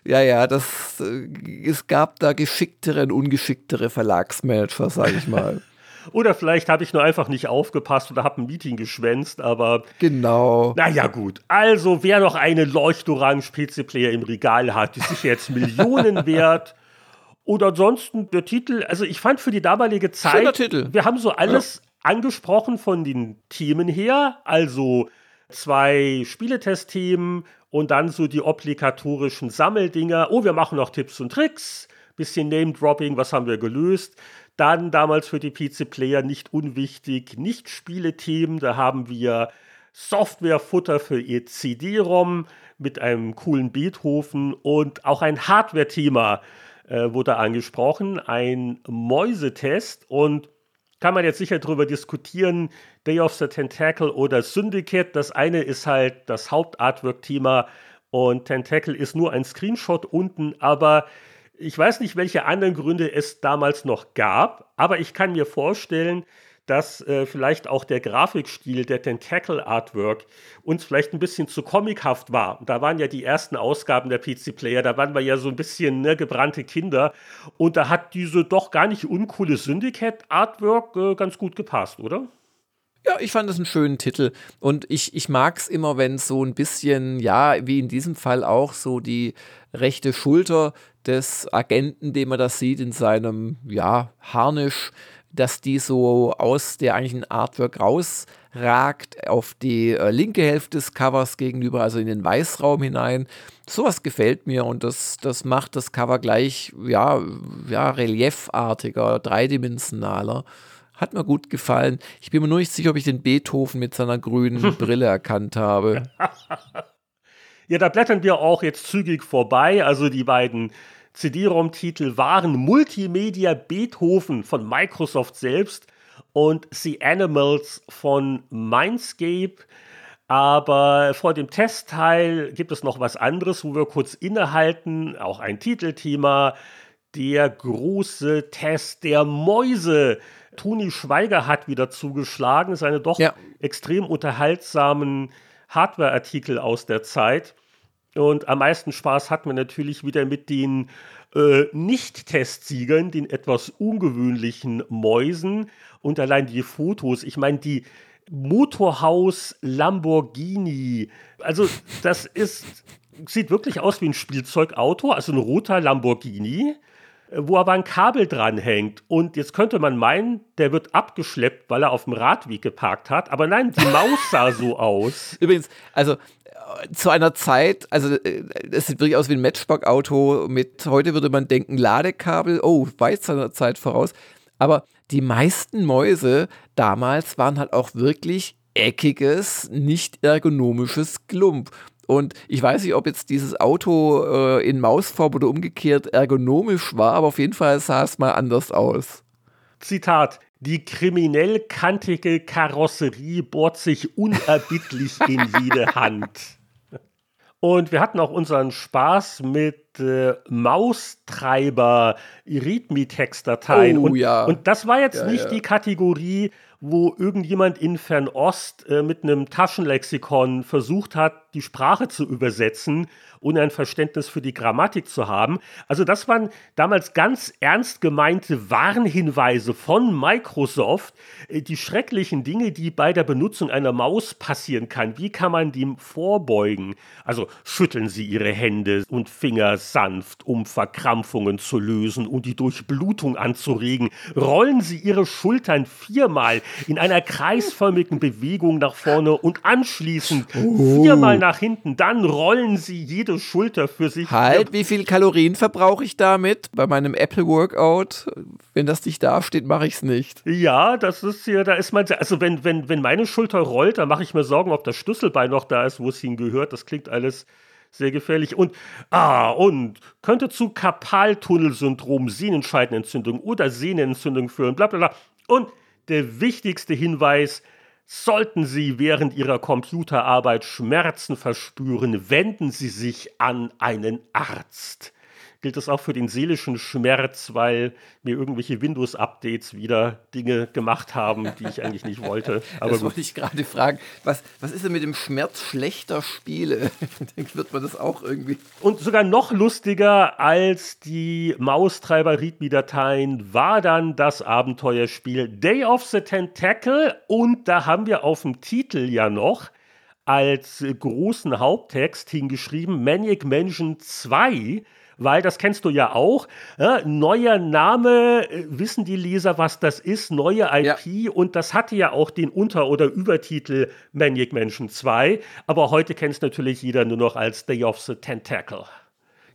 Ja, ja, das, äh, es gab da geschicktere und ungeschicktere Verlagsmanager, sage ich mal. Oder vielleicht habe ich nur einfach nicht aufgepasst oder habe ein Meeting geschwänzt, aber. Genau. Naja, gut. Also, wer noch eine leuchtorange PC-Player im Regal hat, ist sicher jetzt Millionen wert. Oder ansonsten der Titel, also ich fand für die damalige Zeit, Schöner Titel. wir haben so alles ja. angesprochen von den Themen her, also zwei Spieletest-Themen und dann so die obligatorischen Sammeldinger. Oh, wir machen noch Tipps und Tricks, bisschen Name-Dropping, was haben wir gelöst. Dann damals für die PC-Player nicht unwichtig, Nicht-Spiele-Themen. Da haben wir Software-Futter für ihr CD-ROM mit einem coolen Beethoven und auch ein Hardware-Thema äh, wurde angesprochen, ein Mäusetest und kann man jetzt sicher darüber diskutieren, Day of the Tentacle oder Syndicate. Das eine ist halt das Hauptartwork-Thema und Tentacle ist nur ein Screenshot unten, aber ich weiß nicht, welche anderen Gründe es damals noch gab, aber ich kann mir vorstellen, dass äh, vielleicht auch der Grafikstil der Tentacle Artwork uns vielleicht ein bisschen zu comichaft war. Da waren ja die ersten Ausgaben der PC Player, da waren wir ja so ein bisschen ne, gebrannte Kinder und da hat diese doch gar nicht uncoole Syndicate Artwork äh, ganz gut gepasst, oder? Ja, ich fand das einen schönen Titel. Und ich, ich mag es immer, wenn so ein bisschen, ja, wie in diesem Fall auch, so die rechte Schulter des Agenten, den man da sieht in seinem, ja, Harnisch, dass die so aus der eigentlichen Artwork rausragt auf die äh, linke Hälfte des Covers gegenüber, also in den Weißraum hinein. Sowas gefällt mir und das, das macht das Cover gleich, ja, ja, reliefartiger, dreidimensionaler. Hat mir gut gefallen. Ich bin mir nur nicht sicher, ob ich den Beethoven mit seiner grünen Brille erkannt habe. ja, da blättern wir auch jetzt zügig vorbei. Also die beiden CD-ROM-Titel waren Multimedia Beethoven von Microsoft selbst und The Animals von Mindscape. Aber vor dem Testteil gibt es noch was anderes, wo wir kurz innehalten. Auch ein Titelthema. Der große Test der Mäuse Toni Schweiger hat wieder zugeschlagen, seine doch ja. extrem unterhaltsamen Hardware-Artikel aus der Zeit. Und am meisten Spaß hat man natürlich wieder mit den äh, Nicht-Testsiegern, den etwas ungewöhnlichen Mäusen und allein die Fotos. Ich meine, die Motorhaus Lamborghini. Also, das ist, sieht wirklich aus wie ein Spielzeugauto, also ein roter Lamborghini wo aber ein Kabel dran hängt. Und jetzt könnte man meinen, der wird abgeschleppt, weil er auf dem Radweg geparkt hat. Aber nein, die Maus sah so aus. Übrigens, also zu einer Zeit, also äh, es sieht wirklich aus wie ein Matchbox-Auto mit, heute würde man denken, Ladekabel, oh, weit seiner Zeit voraus. Aber die meisten Mäuse damals waren halt auch wirklich eckiges, nicht ergonomisches Klump. Und ich weiß nicht, ob jetzt dieses Auto äh, in Mausform oder umgekehrt ergonomisch war, aber auf jeden Fall sah es mal anders aus. Zitat. Die kriminell kantige Karosserie bohrt sich unerbittlich in jede Hand. Und wir hatten auch unseren Spaß mit äh, Maustreiber, Readme-Text-Dateien. Oh, und, ja. und das war jetzt ja, nicht ja. die Kategorie, wo irgendjemand in Fernost äh, mit einem Taschenlexikon versucht hat, die Sprache zu übersetzen ohne ein Verständnis für die Grammatik zu haben. Also das waren damals ganz ernst gemeinte Warnhinweise von Microsoft, äh, die schrecklichen Dinge, die bei der Benutzung einer Maus passieren kann. Wie kann man dem vorbeugen? Also schütteln Sie Ihre Hände und Finger sanft, um Verkrampfungen zu lösen und die Durchblutung anzuregen. Rollen Sie Ihre Schultern viermal in einer kreisförmigen Bewegung nach vorne und anschließend oh. viermal nach hinten. Dann rollen Sie jede jede Schulter für sich. Halt, wie viel Kalorien verbrauche ich damit bei meinem Apple Workout? Wenn das nicht dasteht, mache ich es nicht. Ja, das ist ja, da ist man, also wenn, wenn, wenn meine Schulter rollt, dann mache ich mir Sorgen, ob das Schlüsselbein noch da ist, wo es hingehört. Das klingt alles sehr gefährlich. Und, ah, und könnte zu Karpaltunnelsyndrom, Sehnenscheidenentzündung oder Sehnenentzündung führen, bla bla bla. Und der wichtigste Hinweis, Sollten Sie während Ihrer Computerarbeit Schmerzen verspüren, wenden Sie sich an einen Arzt gilt das auch für den seelischen Schmerz, weil mir irgendwelche Windows-Updates wieder Dinge gemacht haben, die ich eigentlich nicht wollte. Aber das gut. wollte ich gerade fragen. Was, was ist denn mit dem Schmerz schlechter Spiele? Denkt, wird man das auch irgendwie. Und sogar noch lustiger als die Maustreiber-Readme-Dateien war dann das Abenteuerspiel Day of the Tentacle. Und da haben wir auf dem Titel ja noch als großen Haupttext hingeschrieben Maniac Mansion 2 weil das kennst du ja auch. Ja, neuer Name, äh, wissen die Leser, was das ist, neue IP ja. und das hatte ja auch den Unter- oder Übertitel Maniac Mansion 2, aber heute kennt es natürlich jeder nur noch als Day of the Tentacle.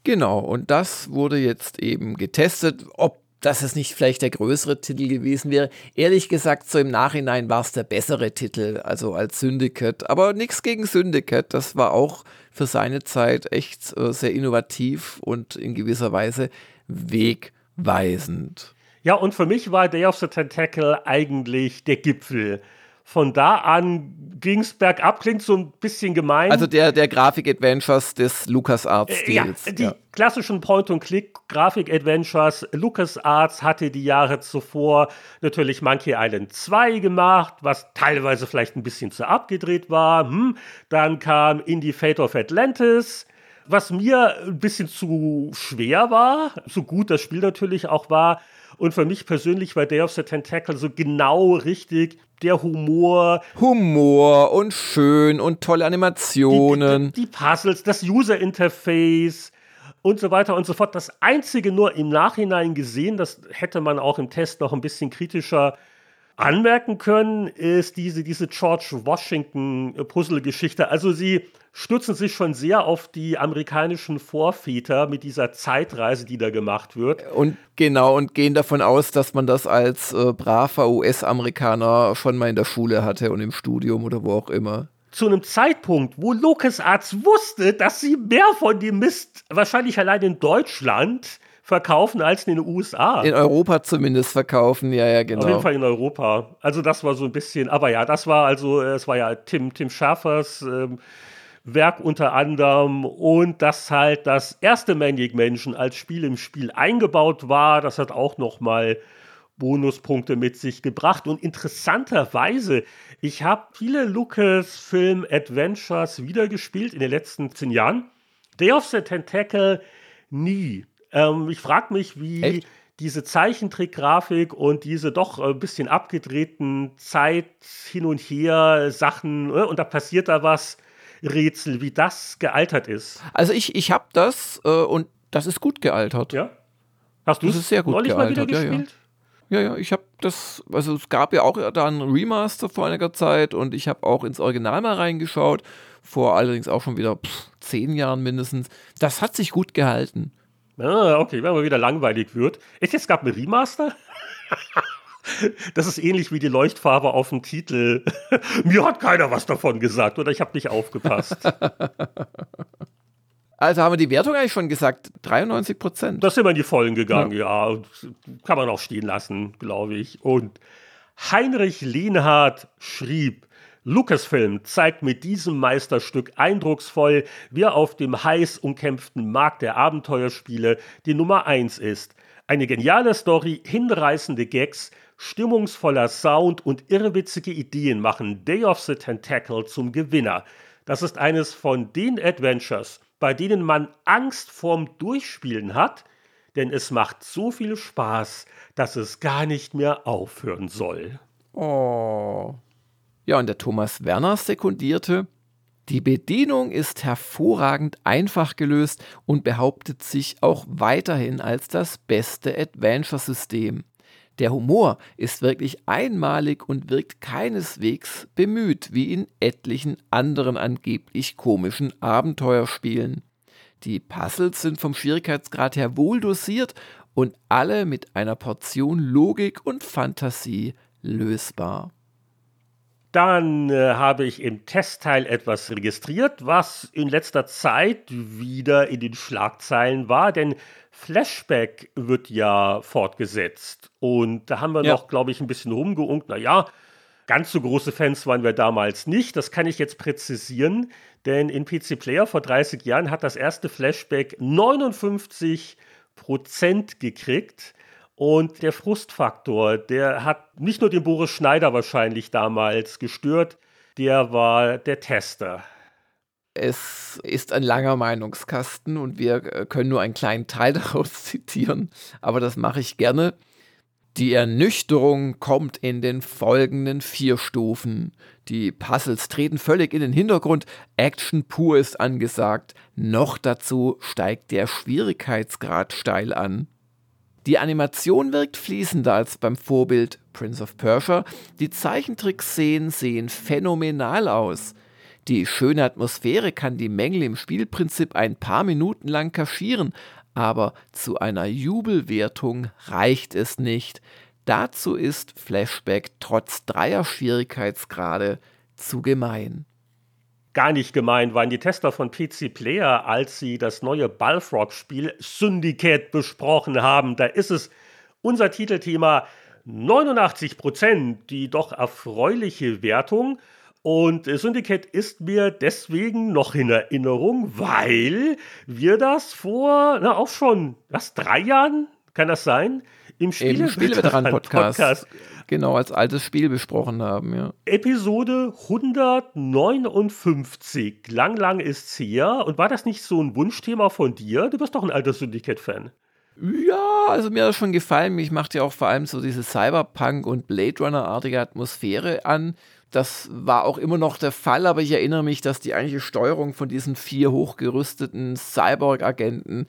Genau, und das wurde jetzt eben getestet, ob dass es nicht vielleicht der größere Titel gewesen wäre. Ehrlich gesagt, so im Nachhinein war es der bessere Titel, also als Syndicate. Aber nichts gegen Syndicate, das war auch für seine Zeit echt äh, sehr innovativ und in gewisser Weise wegweisend. Ja, und für mich war Day of the Tentacle eigentlich der Gipfel von da an ging es bergab, klingt so ein bisschen gemein. Also der, der Grafik-Adventures des LucasArts-Stils. Äh, ja, die ja. klassischen Point-and-Click-Grafik-Adventures. LucasArts hatte die Jahre zuvor natürlich Monkey Island 2 gemacht, was teilweise vielleicht ein bisschen zu abgedreht war. Hm. Dann kam Indie Fate of Atlantis was mir ein bisschen zu schwer war, so gut das Spiel natürlich auch war, und für mich persönlich war Day of the Tentacle so genau richtig der Humor. Humor und schön und tolle Animationen. Die, die, die Puzzles, das User Interface und so weiter und so fort. Das einzige nur im Nachhinein gesehen, das hätte man auch im Test noch ein bisschen kritischer anmerken können, ist diese, diese George Washington-Puzzle-Geschichte. Also sie stützen sich schon sehr auf die amerikanischen Vorväter mit dieser Zeitreise, die da gemacht wird. Und genau, und gehen davon aus, dass man das als äh, braver US-Amerikaner schon mal in der Schule hatte und im Studium oder wo auch immer zu einem Zeitpunkt, wo LucasArts wusste, dass sie mehr von dem Mist wahrscheinlich allein in Deutschland verkaufen als in den USA. In Europa zumindest verkaufen, ja, ja, genau. Auf jeden Fall in Europa. Also das war so ein bisschen, aber ja, das war also, es war ja Tim, Tim Schaffers ähm, Werk unter anderem und dass halt das erste Maniac Mansion als Spiel im Spiel eingebaut war, das hat auch noch mal Bonuspunkte mit sich gebracht und interessanterweise, ich habe viele Lucasfilm Adventures wiedergespielt in den letzten zehn Jahren. Day of the Tentacle nie. Ähm, ich frage mich, wie Echt? diese Zeichentrickgrafik und diese doch ein bisschen abgedrehten Zeit hin und her Sachen, äh, und da passiert da was, Rätsel, wie das gealtert ist. Also ich, ich habe das äh, und das ist gut gealtert. Ja? Hast du es sehr gut neulich gealtert. mal wieder gespielt? Ja, ja. ja, ich habe das, also es gab ja auch da einen Remaster vor einiger Zeit und ich habe auch ins Original mal reingeschaut, vor allerdings auch schon wieder pff, zehn Jahren mindestens. Das hat sich gut gehalten. Ah, okay, wenn man wieder langweilig wird. Echt, es gab ein Remaster? das ist ähnlich wie die Leuchtfarbe auf dem Titel. Mir hat keiner was davon gesagt oder ich habe nicht aufgepasst. Also haben wir die Wertung eigentlich schon gesagt, 93 Prozent. Das sind wir in die Vollen gegangen, ja. ja. Kann man auch stehen lassen, glaube ich. Und Heinrich Lienhardt schrieb, Lucasfilm zeigt mit diesem Meisterstück eindrucksvoll, wer auf dem heiß umkämpften Markt der Abenteuerspiele die Nummer 1 ist. Eine geniale Story, hinreißende Gags, stimmungsvoller Sound und irrwitzige Ideen machen Day of the Tentacle zum Gewinner. Das ist eines von den Adventures, bei denen man Angst vorm Durchspielen hat, denn es macht so viel Spaß, dass es gar nicht mehr aufhören soll. Oh. Ja, und der Thomas Werner sekundierte, die Bedienung ist hervorragend einfach gelöst und behauptet sich auch weiterhin als das beste Adventure-System. Der Humor ist wirklich einmalig und wirkt keineswegs bemüht, wie in etlichen anderen angeblich komischen Abenteuerspielen. Die Puzzles sind vom Schwierigkeitsgrad her wohl dosiert und alle mit einer Portion Logik und Fantasie lösbar. Dann äh, habe ich im Testteil etwas registriert, was in letzter Zeit wieder in den Schlagzeilen war, denn Flashback wird ja fortgesetzt. Und da haben wir ja. noch, glaube ich, ein bisschen rumgeunkt. Naja, ganz so große Fans waren wir damals nicht. Das kann ich jetzt präzisieren, denn in PC Player vor 30 Jahren hat das erste Flashback 59 Prozent gekriegt. Und der Frustfaktor, der hat nicht nur den Boris Schneider wahrscheinlich damals gestört, der war der Tester. Es ist ein langer Meinungskasten und wir äh, können nur einen kleinen Teil daraus zitieren, aber das mache ich gerne. Die Ernüchterung kommt in den folgenden vier Stufen. Die Puzzles treten völlig in den Hintergrund, Action pur ist angesagt, noch dazu steigt der Schwierigkeitsgrad steil an. Die Animation wirkt fließender als beim Vorbild Prince of Persia. Die Zeichentrickszenen sehen phänomenal aus. Die schöne Atmosphäre kann die Mängel im Spielprinzip ein paar Minuten lang kaschieren, aber zu einer Jubelwertung reicht es nicht. Dazu ist Flashback trotz dreier Schwierigkeitsgrade zu gemein gar nicht gemein waren die Tester von PC Player, als sie das neue Balfrog-Spiel Syndicate besprochen haben. Da ist es unser Titelthema 89% die doch erfreuliche Wertung. Und Syndicate ist mir deswegen noch in Erinnerung, weil wir das vor, na auch schon, was, drei Jahren? Kann das sein? Im Spieleveteran-Podcast. Podcast genau als altes Spiel besprochen haben, ja. Episode 159. Lang, lang ist's her. Und war das nicht so ein Wunschthema von dir? Du bist doch ein alter Syndicate-Fan. Ja, also mir hat das schon gefallen. Mich macht ja auch vor allem so diese Cyberpunk- und Blade Runner-artige Atmosphäre an. Das war auch immer noch der Fall, aber ich erinnere mich, dass die eigentliche Steuerung von diesen vier hochgerüsteten Cyborg-Agenten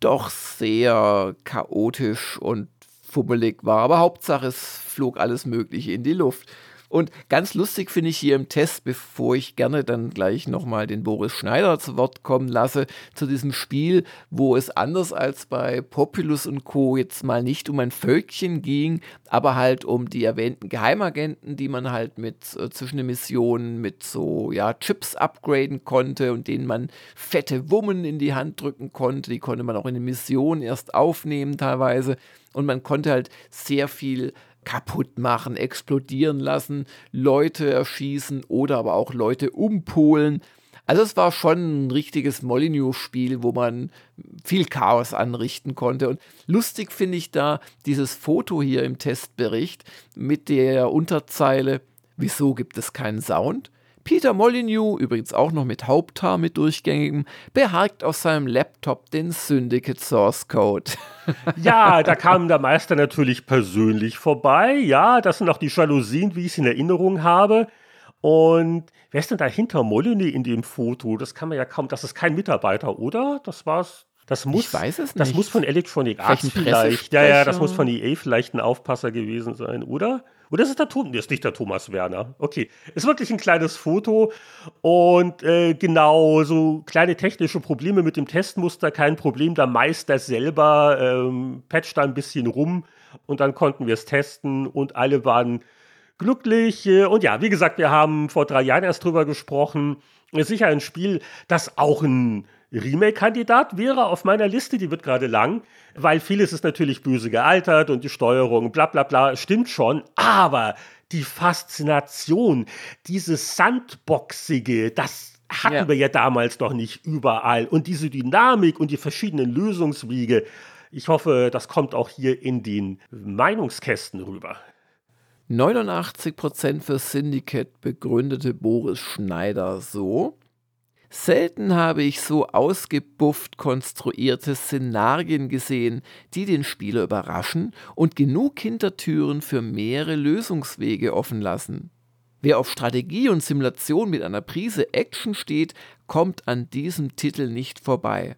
doch sehr chaotisch und fummelig war. Aber Hauptsache, es flog alles Mögliche in die Luft. Und ganz lustig finde ich hier im Test, bevor ich gerne dann gleich nochmal den Boris Schneider zu Wort kommen lasse, zu diesem Spiel, wo es anders als bei Populus und Co. jetzt mal nicht um ein Völkchen ging, aber halt um die erwähnten Geheimagenten, die man halt mit äh, zwischen den Missionen mit so ja, Chips upgraden konnte und denen man fette Wummen in die Hand drücken konnte. Die konnte man auch in den Missionen erst aufnehmen teilweise. Und man konnte halt sehr viel kaputt machen, explodieren lassen, Leute erschießen oder aber auch Leute umpolen. Also es war schon ein richtiges Molyneux-Spiel, wo man viel Chaos anrichten konnte. Und lustig finde ich da dieses Foto hier im Testbericht mit der Unterzeile, wieso gibt es keinen Sound? Peter Molyneux, übrigens auch noch mit Haupthaar mit durchgängigem, beharkt auf seinem Laptop den Syndicate Source Code. ja, da kam der Meister natürlich persönlich vorbei. Ja, das sind auch die Jalousien, wie ich es in Erinnerung habe. Und wer ist denn dahinter Molyneux in dem Foto? Das kann man ja kaum, das ist kein Mitarbeiter, oder? Das war's. Das muss, ich weiß es nicht. Das muss von Electronic Arts vielleicht. Ja, ja, das muss von EA vielleicht ein Aufpasser gewesen sein, oder? Oder ist es der Thomas? ist nicht der Thomas Werner. Okay. Ist wirklich ein kleines Foto und äh, genau, so kleine technische Probleme mit dem Testmuster, kein Problem. Der Meister selber ähm, patcht da ein bisschen rum und dann konnten wir es testen und alle waren glücklich. Äh, und ja, wie gesagt, wir haben vor drei Jahren erst drüber gesprochen. Ist sicher ein Spiel, das auch ein Remake-Kandidat wäre auf meiner Liste, die wird gerade lang, weil vieles ist natürlich böse gealtert und die Steuerung, bla bla bla, stimmt schon, aber die Faszination, dieses Sandboxige, das hatten ja. wir ja damals noch nicht überall und diese Dynamik und die verschiedenen Lösungswege, ich hoffe, das kommt auch hier in den Meinungskästen rüber. 89% für Syndicate begründete Boris Schneider so. Selten habe ich so ausgebufft konstruierte Szenarien gesehen, die den Spieler überraschen und genug Hintertüren für mehrere Lösungswege offen lassen. Wer auf Strategie und Simulation mit einer Prise Action steht, kommt an diesem Titel nicht vorbei.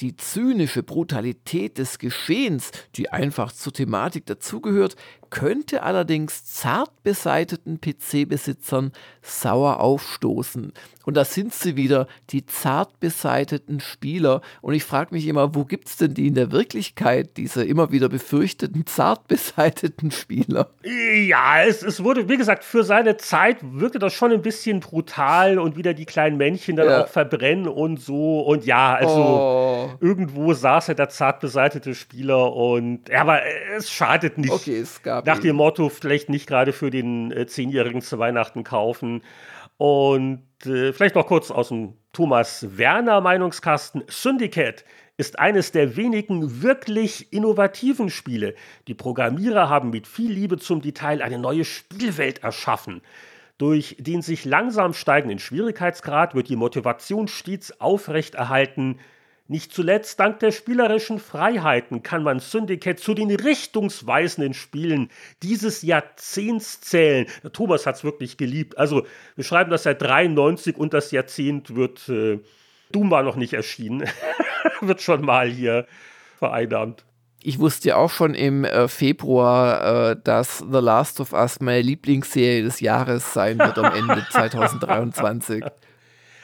Die zynische Brutalität des Geschehens, die einfach zur Thematik dazugehört, könnte allerdings zart beseiteten PC-Besitzern sauer aufstoßen. Und da sind sie wieder, die zart beseiteten Spieler. Und ich frage mich immer, wo gibt es denn die in der Wirklichkeit, diese immer wieder befürchteten zart beseiteten Spieler? Ja, es, es wurde, wie gesagt, für seine Zeit wirkte das schon ein bisschen brutal und wieder die kleinen Männchen dann ja. auch verbrennen und so. Und ja, also oh. irgendwo saß er der zart beseitete Spieler und, ja, aber es schadet nicht. Okay, es gab nach dem Motto, vielleicht nicht gerade für den äh, Zehnjährigen zu Weihnachten kaufen. Und äh, vielleicht noch kurz aus dem Thomas Werner Meinungskasten. Syndicate ist eines der wenigen wirklich innovativen Spiele. Die Programmierer haben mit viel Liebe zum Detail eine neue Spielwelt erschaffen. Durch den sich langsam steigenden Schwierigkeitsgrad wird die Motivation stets aufrechterhalten, nicht zuletzt dank der spielerischen Freiheiten kann man Syndicate zu den richtungsweisenden Spielen dieses Jahrzehnts zählen. Der Thomas hat es wirklich geliebt. Also, wir schreiben das seit 93 und das Jahrzehnt wird. Äh, Doom war noch nicht erschienen. wird schon mal hier vereinnahmt. Ich wusste ja auch schon im äh, Februar, äh, dass The Last of Us meine Lieblingsserie des Jahres sein wird am Ende 2023.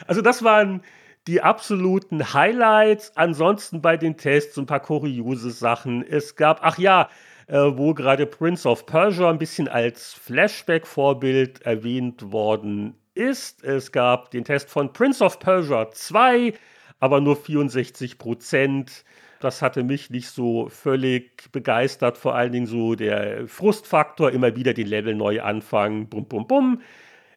Also, das waren die absoluten Highlights. Ansonsten bei den Tests ein paar kuriose Sachen. Es gab, ach ja, äh, wo gerade Prince of Persia ein bisschen als Flashback-Vorbild erwähnt worden ist. Es gab den Test von Prince of Persia 2, aber nur 64 Prozent. Das hatte mich nicht so völlig begeistert. Vor allen Dingen so der Frustfaktor, immer wieder den Level neu anfangen. Bum, bum, bum.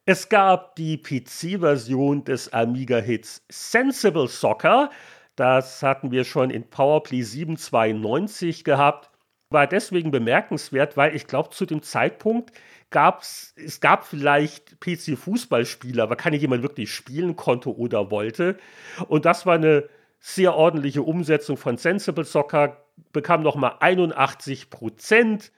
Es gab die PC-Version des Amiga-Hits Sensible Soccer. Das hatten wir schon in PowerPlay 792 gehabt. War deswegen bemerkenswert, weil ich glaube, zu dem Zeitpunkt gab es, es gab vielleicht PC-Fußballspieler, aber keine jemand wirklich spielen konnte oder wollte. Und das war eine sehr ordentliche Umsetzung von Sensible Soccer, bekam nochmal 81 Prozent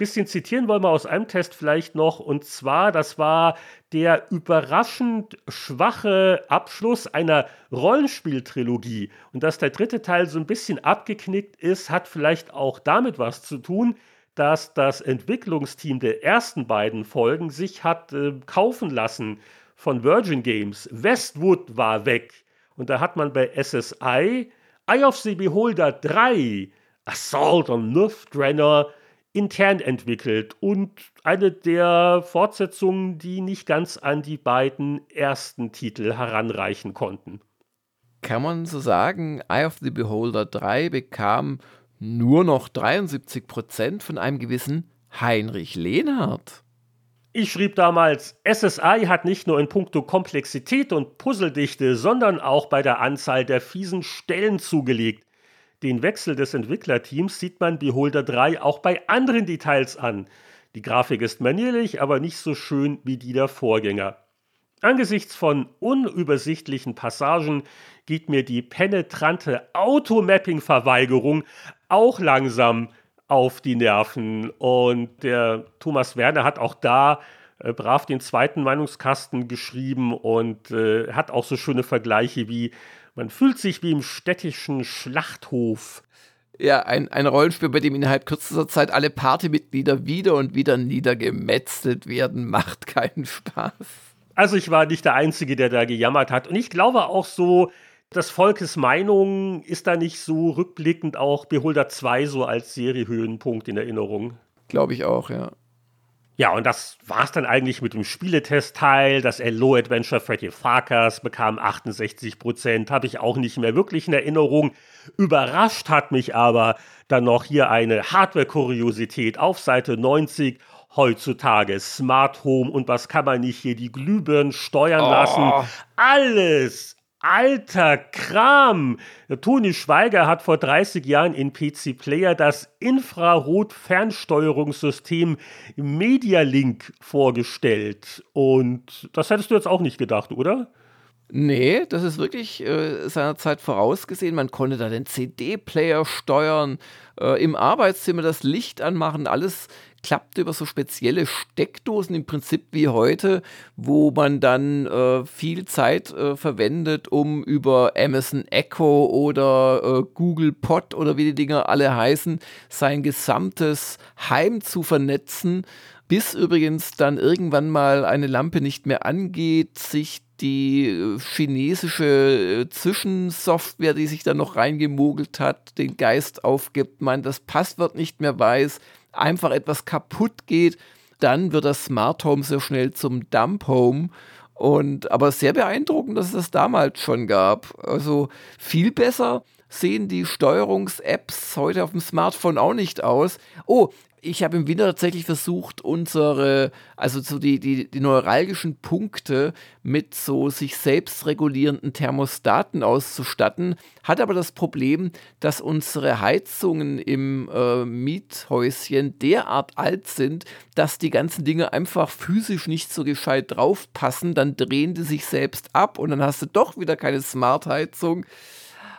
bisschen zitieren wollen wir aus einem Test vielleicht noch. Und zwar, das war der überraschend schwache Abschluss einer Rollenspieltrilogie. Und dass der dritte Teil so ein bisschen abgeknickt ist, hat vielleicht auch damit was zu tun, dass das Entwicklungsteam der ersten beiden Folgen sich hat äh, kaufen lassen von Virgin Games. Westwood war weg. Und da hat man bei SSI Eye of the Beholder 3 Assault on Northdrenner intern entwickelt und eine der Fortsetzungen, die nicht ganz an die beiden ersten Titel heranreichen konnten. Kann man so sagen, Eye of the Beholder 3 bekam nur noch 73 Prozent von einem gewissen Heinrich Lehnhardt. Ich schrieb damals, SSI hat nicht nur in puncto Komplexität und Puzzledichte, sondern auch bei der Anzahl der fiesen Stellen zugelegt. Den Wechsel des Entwicklerteams sieht man Beholder 3 auch bei anderen Details an. Die Grafik ist manierlich, aber nicht so schön wie die der Vorgänger. Angesichts von unübersichtlichen Passagen geht mir die penetrante Automapping-Verweigerung auch langsam auf die Nerven. Und der Thomas Werner hat auch da äh, brav den zweiten Meinungskasten geschrieben und äh, hat auch so schöne Vergleiche wie man fühlt sich wie im städtischen Schlachthof. Ja, ein, ein Rollenspiel, bei dem innerhalb kürzester Zeit alle Partymitglieder wieder und wieder niedergemetzelt werden, macht keinen Spaß. Also ich war nicht der Einzige, der da gejammert hat. Und ich glaube auch so, das Volkes Meinung ist da nicht so rückblickend auch Beholder 2 so als Seriehöhenpunkt in Erinnerung. Glaube ich auch, ja. Ja, und das war es dann eigentlich mit dem Spieletest-Teil. Das LO Adventure Freddy Farkas bekam 68 Prozent, habe ich auch nicht mehr wirklich in Erinnerung. Überrascht hat mich aber dann noch hier eine Hardware-Kuriosität auf Seite 90 heutzutage Smart Home und was kann man nicht hier die Glühbirnen steuern oh. lassen. Alles, alter Kram. Toni Schweiger hat vor 30 Jahren in PC Player das Infrarot-Fernsteuerungssystem MediaLink vorgestellt. Und das hättest du jetzt auch nicht gedacht, oder? Nee, das ist wirklich äh, seiner vorausgesehen. Man konnte da den CD-Player steuern, äh, im Arbeitszimmer das Licht anmachen, alles klappte über so spezielle Steckdosen im Prinzip wie heute, wo man dann äh, viel Zeit äh, verwendet, um über Amazon Echo oder äh, Google Pod oder wie die Dinger alle heißen, sein gesamtes Heim zu vernetzen, bis übrigens dann irgendwann mal eine Lampe nicht mehr angeht, sich die äh, chinesische äh, Zwischensoftware, die sich da noch reingemogelt hat, den Geist aufgibt, man das Passwort nicht mehr weiß, einfach etwas kaputt geht, dann wird das Smart Home sehr schnell zum Dump Home. Und aber sehr beeindruckend, dass es das damals schon gab. Also viel besser sehen die Steuerungs-Apps heute auf dem Smartphone auch nicht aus. Oh, ich habe im Winter tatsächlich versucht, unsere, also so die, die, die neuralgischen Punkte mit so sich selbst regulierenden Thermostaten auszustatten, hat aber das Problem, dass unsere Heizungen im äh, Miethäuschen derart alt sind, dass die ganzen Dinge einfach physisch nicht so gescheit draufpassen, dann drehen die sich selbst ab und dann hast du doch wieder keine Smart-Heizung.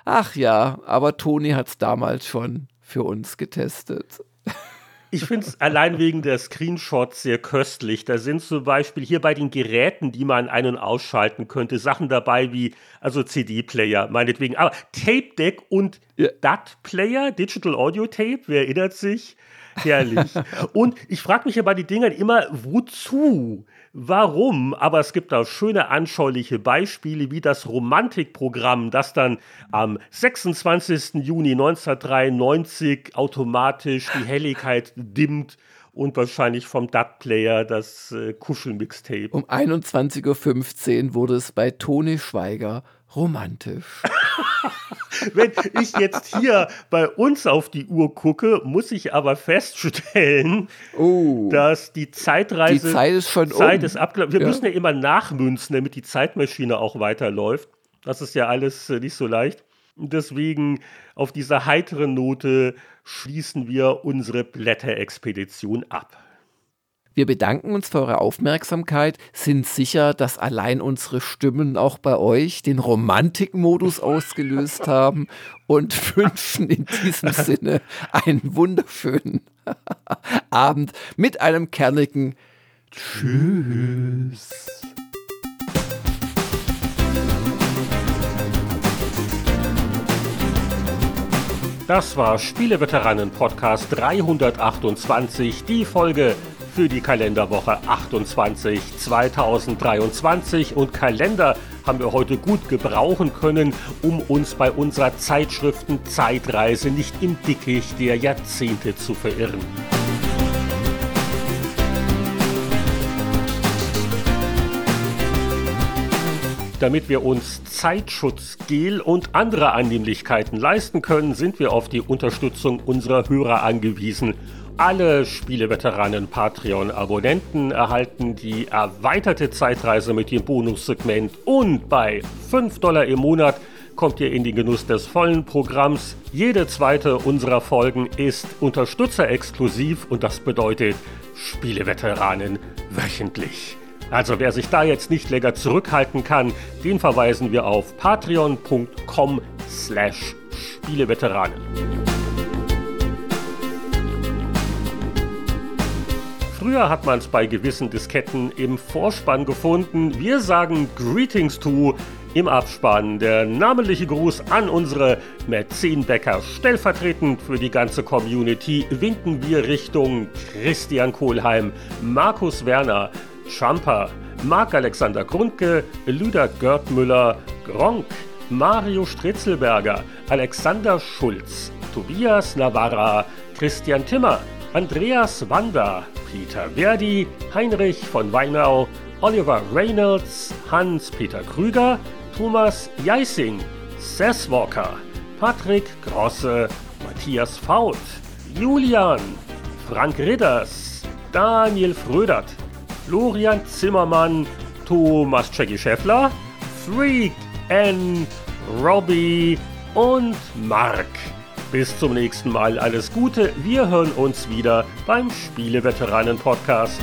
Ach ja, aber Toni hat es damals schon für uns getestet. Ich finde es allein wegen der Screenshots sehr köstlich. Da sind zum Beispiel hier bei den Geräten, die man ein- und ausschalten könnte, Sachen dabei wie, also CD-Player, meinetwegen, aber Tape Deck und ja. DAT-Player, Digital Audio Tape, wer erinnert sich? Herrlich. und ich frage mich ja bei den Dingern immer, wozu? Warum, aber es gibt da schöne anschauliche Beispiele wie das Romantikprogramm, das dann am 26. Juni 1993 automatisch die Helligkeit dimmt und wahrscheinlich vom DAT-Player das äh, Kuschelmixtape. Um 21.15 Uhr wurde es bei Toni Schweiger romantisch. Wenn ich jetzt hier bei uns auf die Uhr gucke, muss ich aber feststellen, oh, dass die Zeitreise. Die Zeit ist schon Zeit um. ist abgelaufen. Wir ja. müssen ja immer nachmünzen, damit die Zeitmaschine auch weiterläuft. Das ist ja alles äh, nicht so leicht. Deswegen auf dieser heiteren Note schließen wir unsere Blätterexpedition ab. Wir bedanken uns für eure Aufmerksamkeit, sind sicher, dass allein unsere Stimmen auch bei euch den Romantikmodus ausgelöst haben und wünschen in diesem Sinne einen wunderschönen Abend mit einem kernigen Tschüss. Das war Spieleveteranen Podcast 328, die Folge für die Kalenderwoche 28 2023 und Kalender haben wir heute gut gebrauchen können, um uns bei unserer Zeitschriften Zeitreise nicht im Dickicht der Jahrzehnte zu verirren. Damit wir uns Zeitschutzgel und andere Annehmlichkeiten leisten können, sind wir auf die Unterstützung unserer Hörer angewiesen. Alle Spieleveteranen Patreon-Abonnenten erhalten die erweiterte Zeitreise mit dem Bonussegment und bei 5 Dollar im Monat kommt ihr in den Genuss des vollen Programms. Jede zweite unserer Folgen ist unterstützerexklusiv und das bedeutet Spieleveteranen wöchentlich. Also wer sich da jetzt nicht länger zurückhalten kann, den verweisen wir auf patreon.com slash Spieleveteranen. Früher hat man es bei gewissen Disketten im Vorspann gefunden. Wir sagen Greetings to im Abspann. Der namentliche Gruß an unsere Mäzenbäcker. Stellvertretend für die ganze Community winken wir Richtung Christian Kohlheim, Markus Werner, Champer, Marc-Alexander Grundke, Lüder Görtmüller, Gronk, Mario Stritzelberger, Alexander Schulz, Tobias Navarra, Christian Timmer, Andreas Wander, Peter Verdi, Heinrich von Weinau, Oliver Reynolds, Hans-Peter Krüger, Thomas Jeising, Seth Walker, Patrick Grosse, Matthias Faut, Julian, Frank Ridders, Daniel Frödert, Florian Zimmermann, Thomas Jackie Schäffler, Freak Anne, Robbie und Mark. Bis zum nächsten Mal alles Gute. Wir hören uns wieder beim Spieleveteranen Podcast.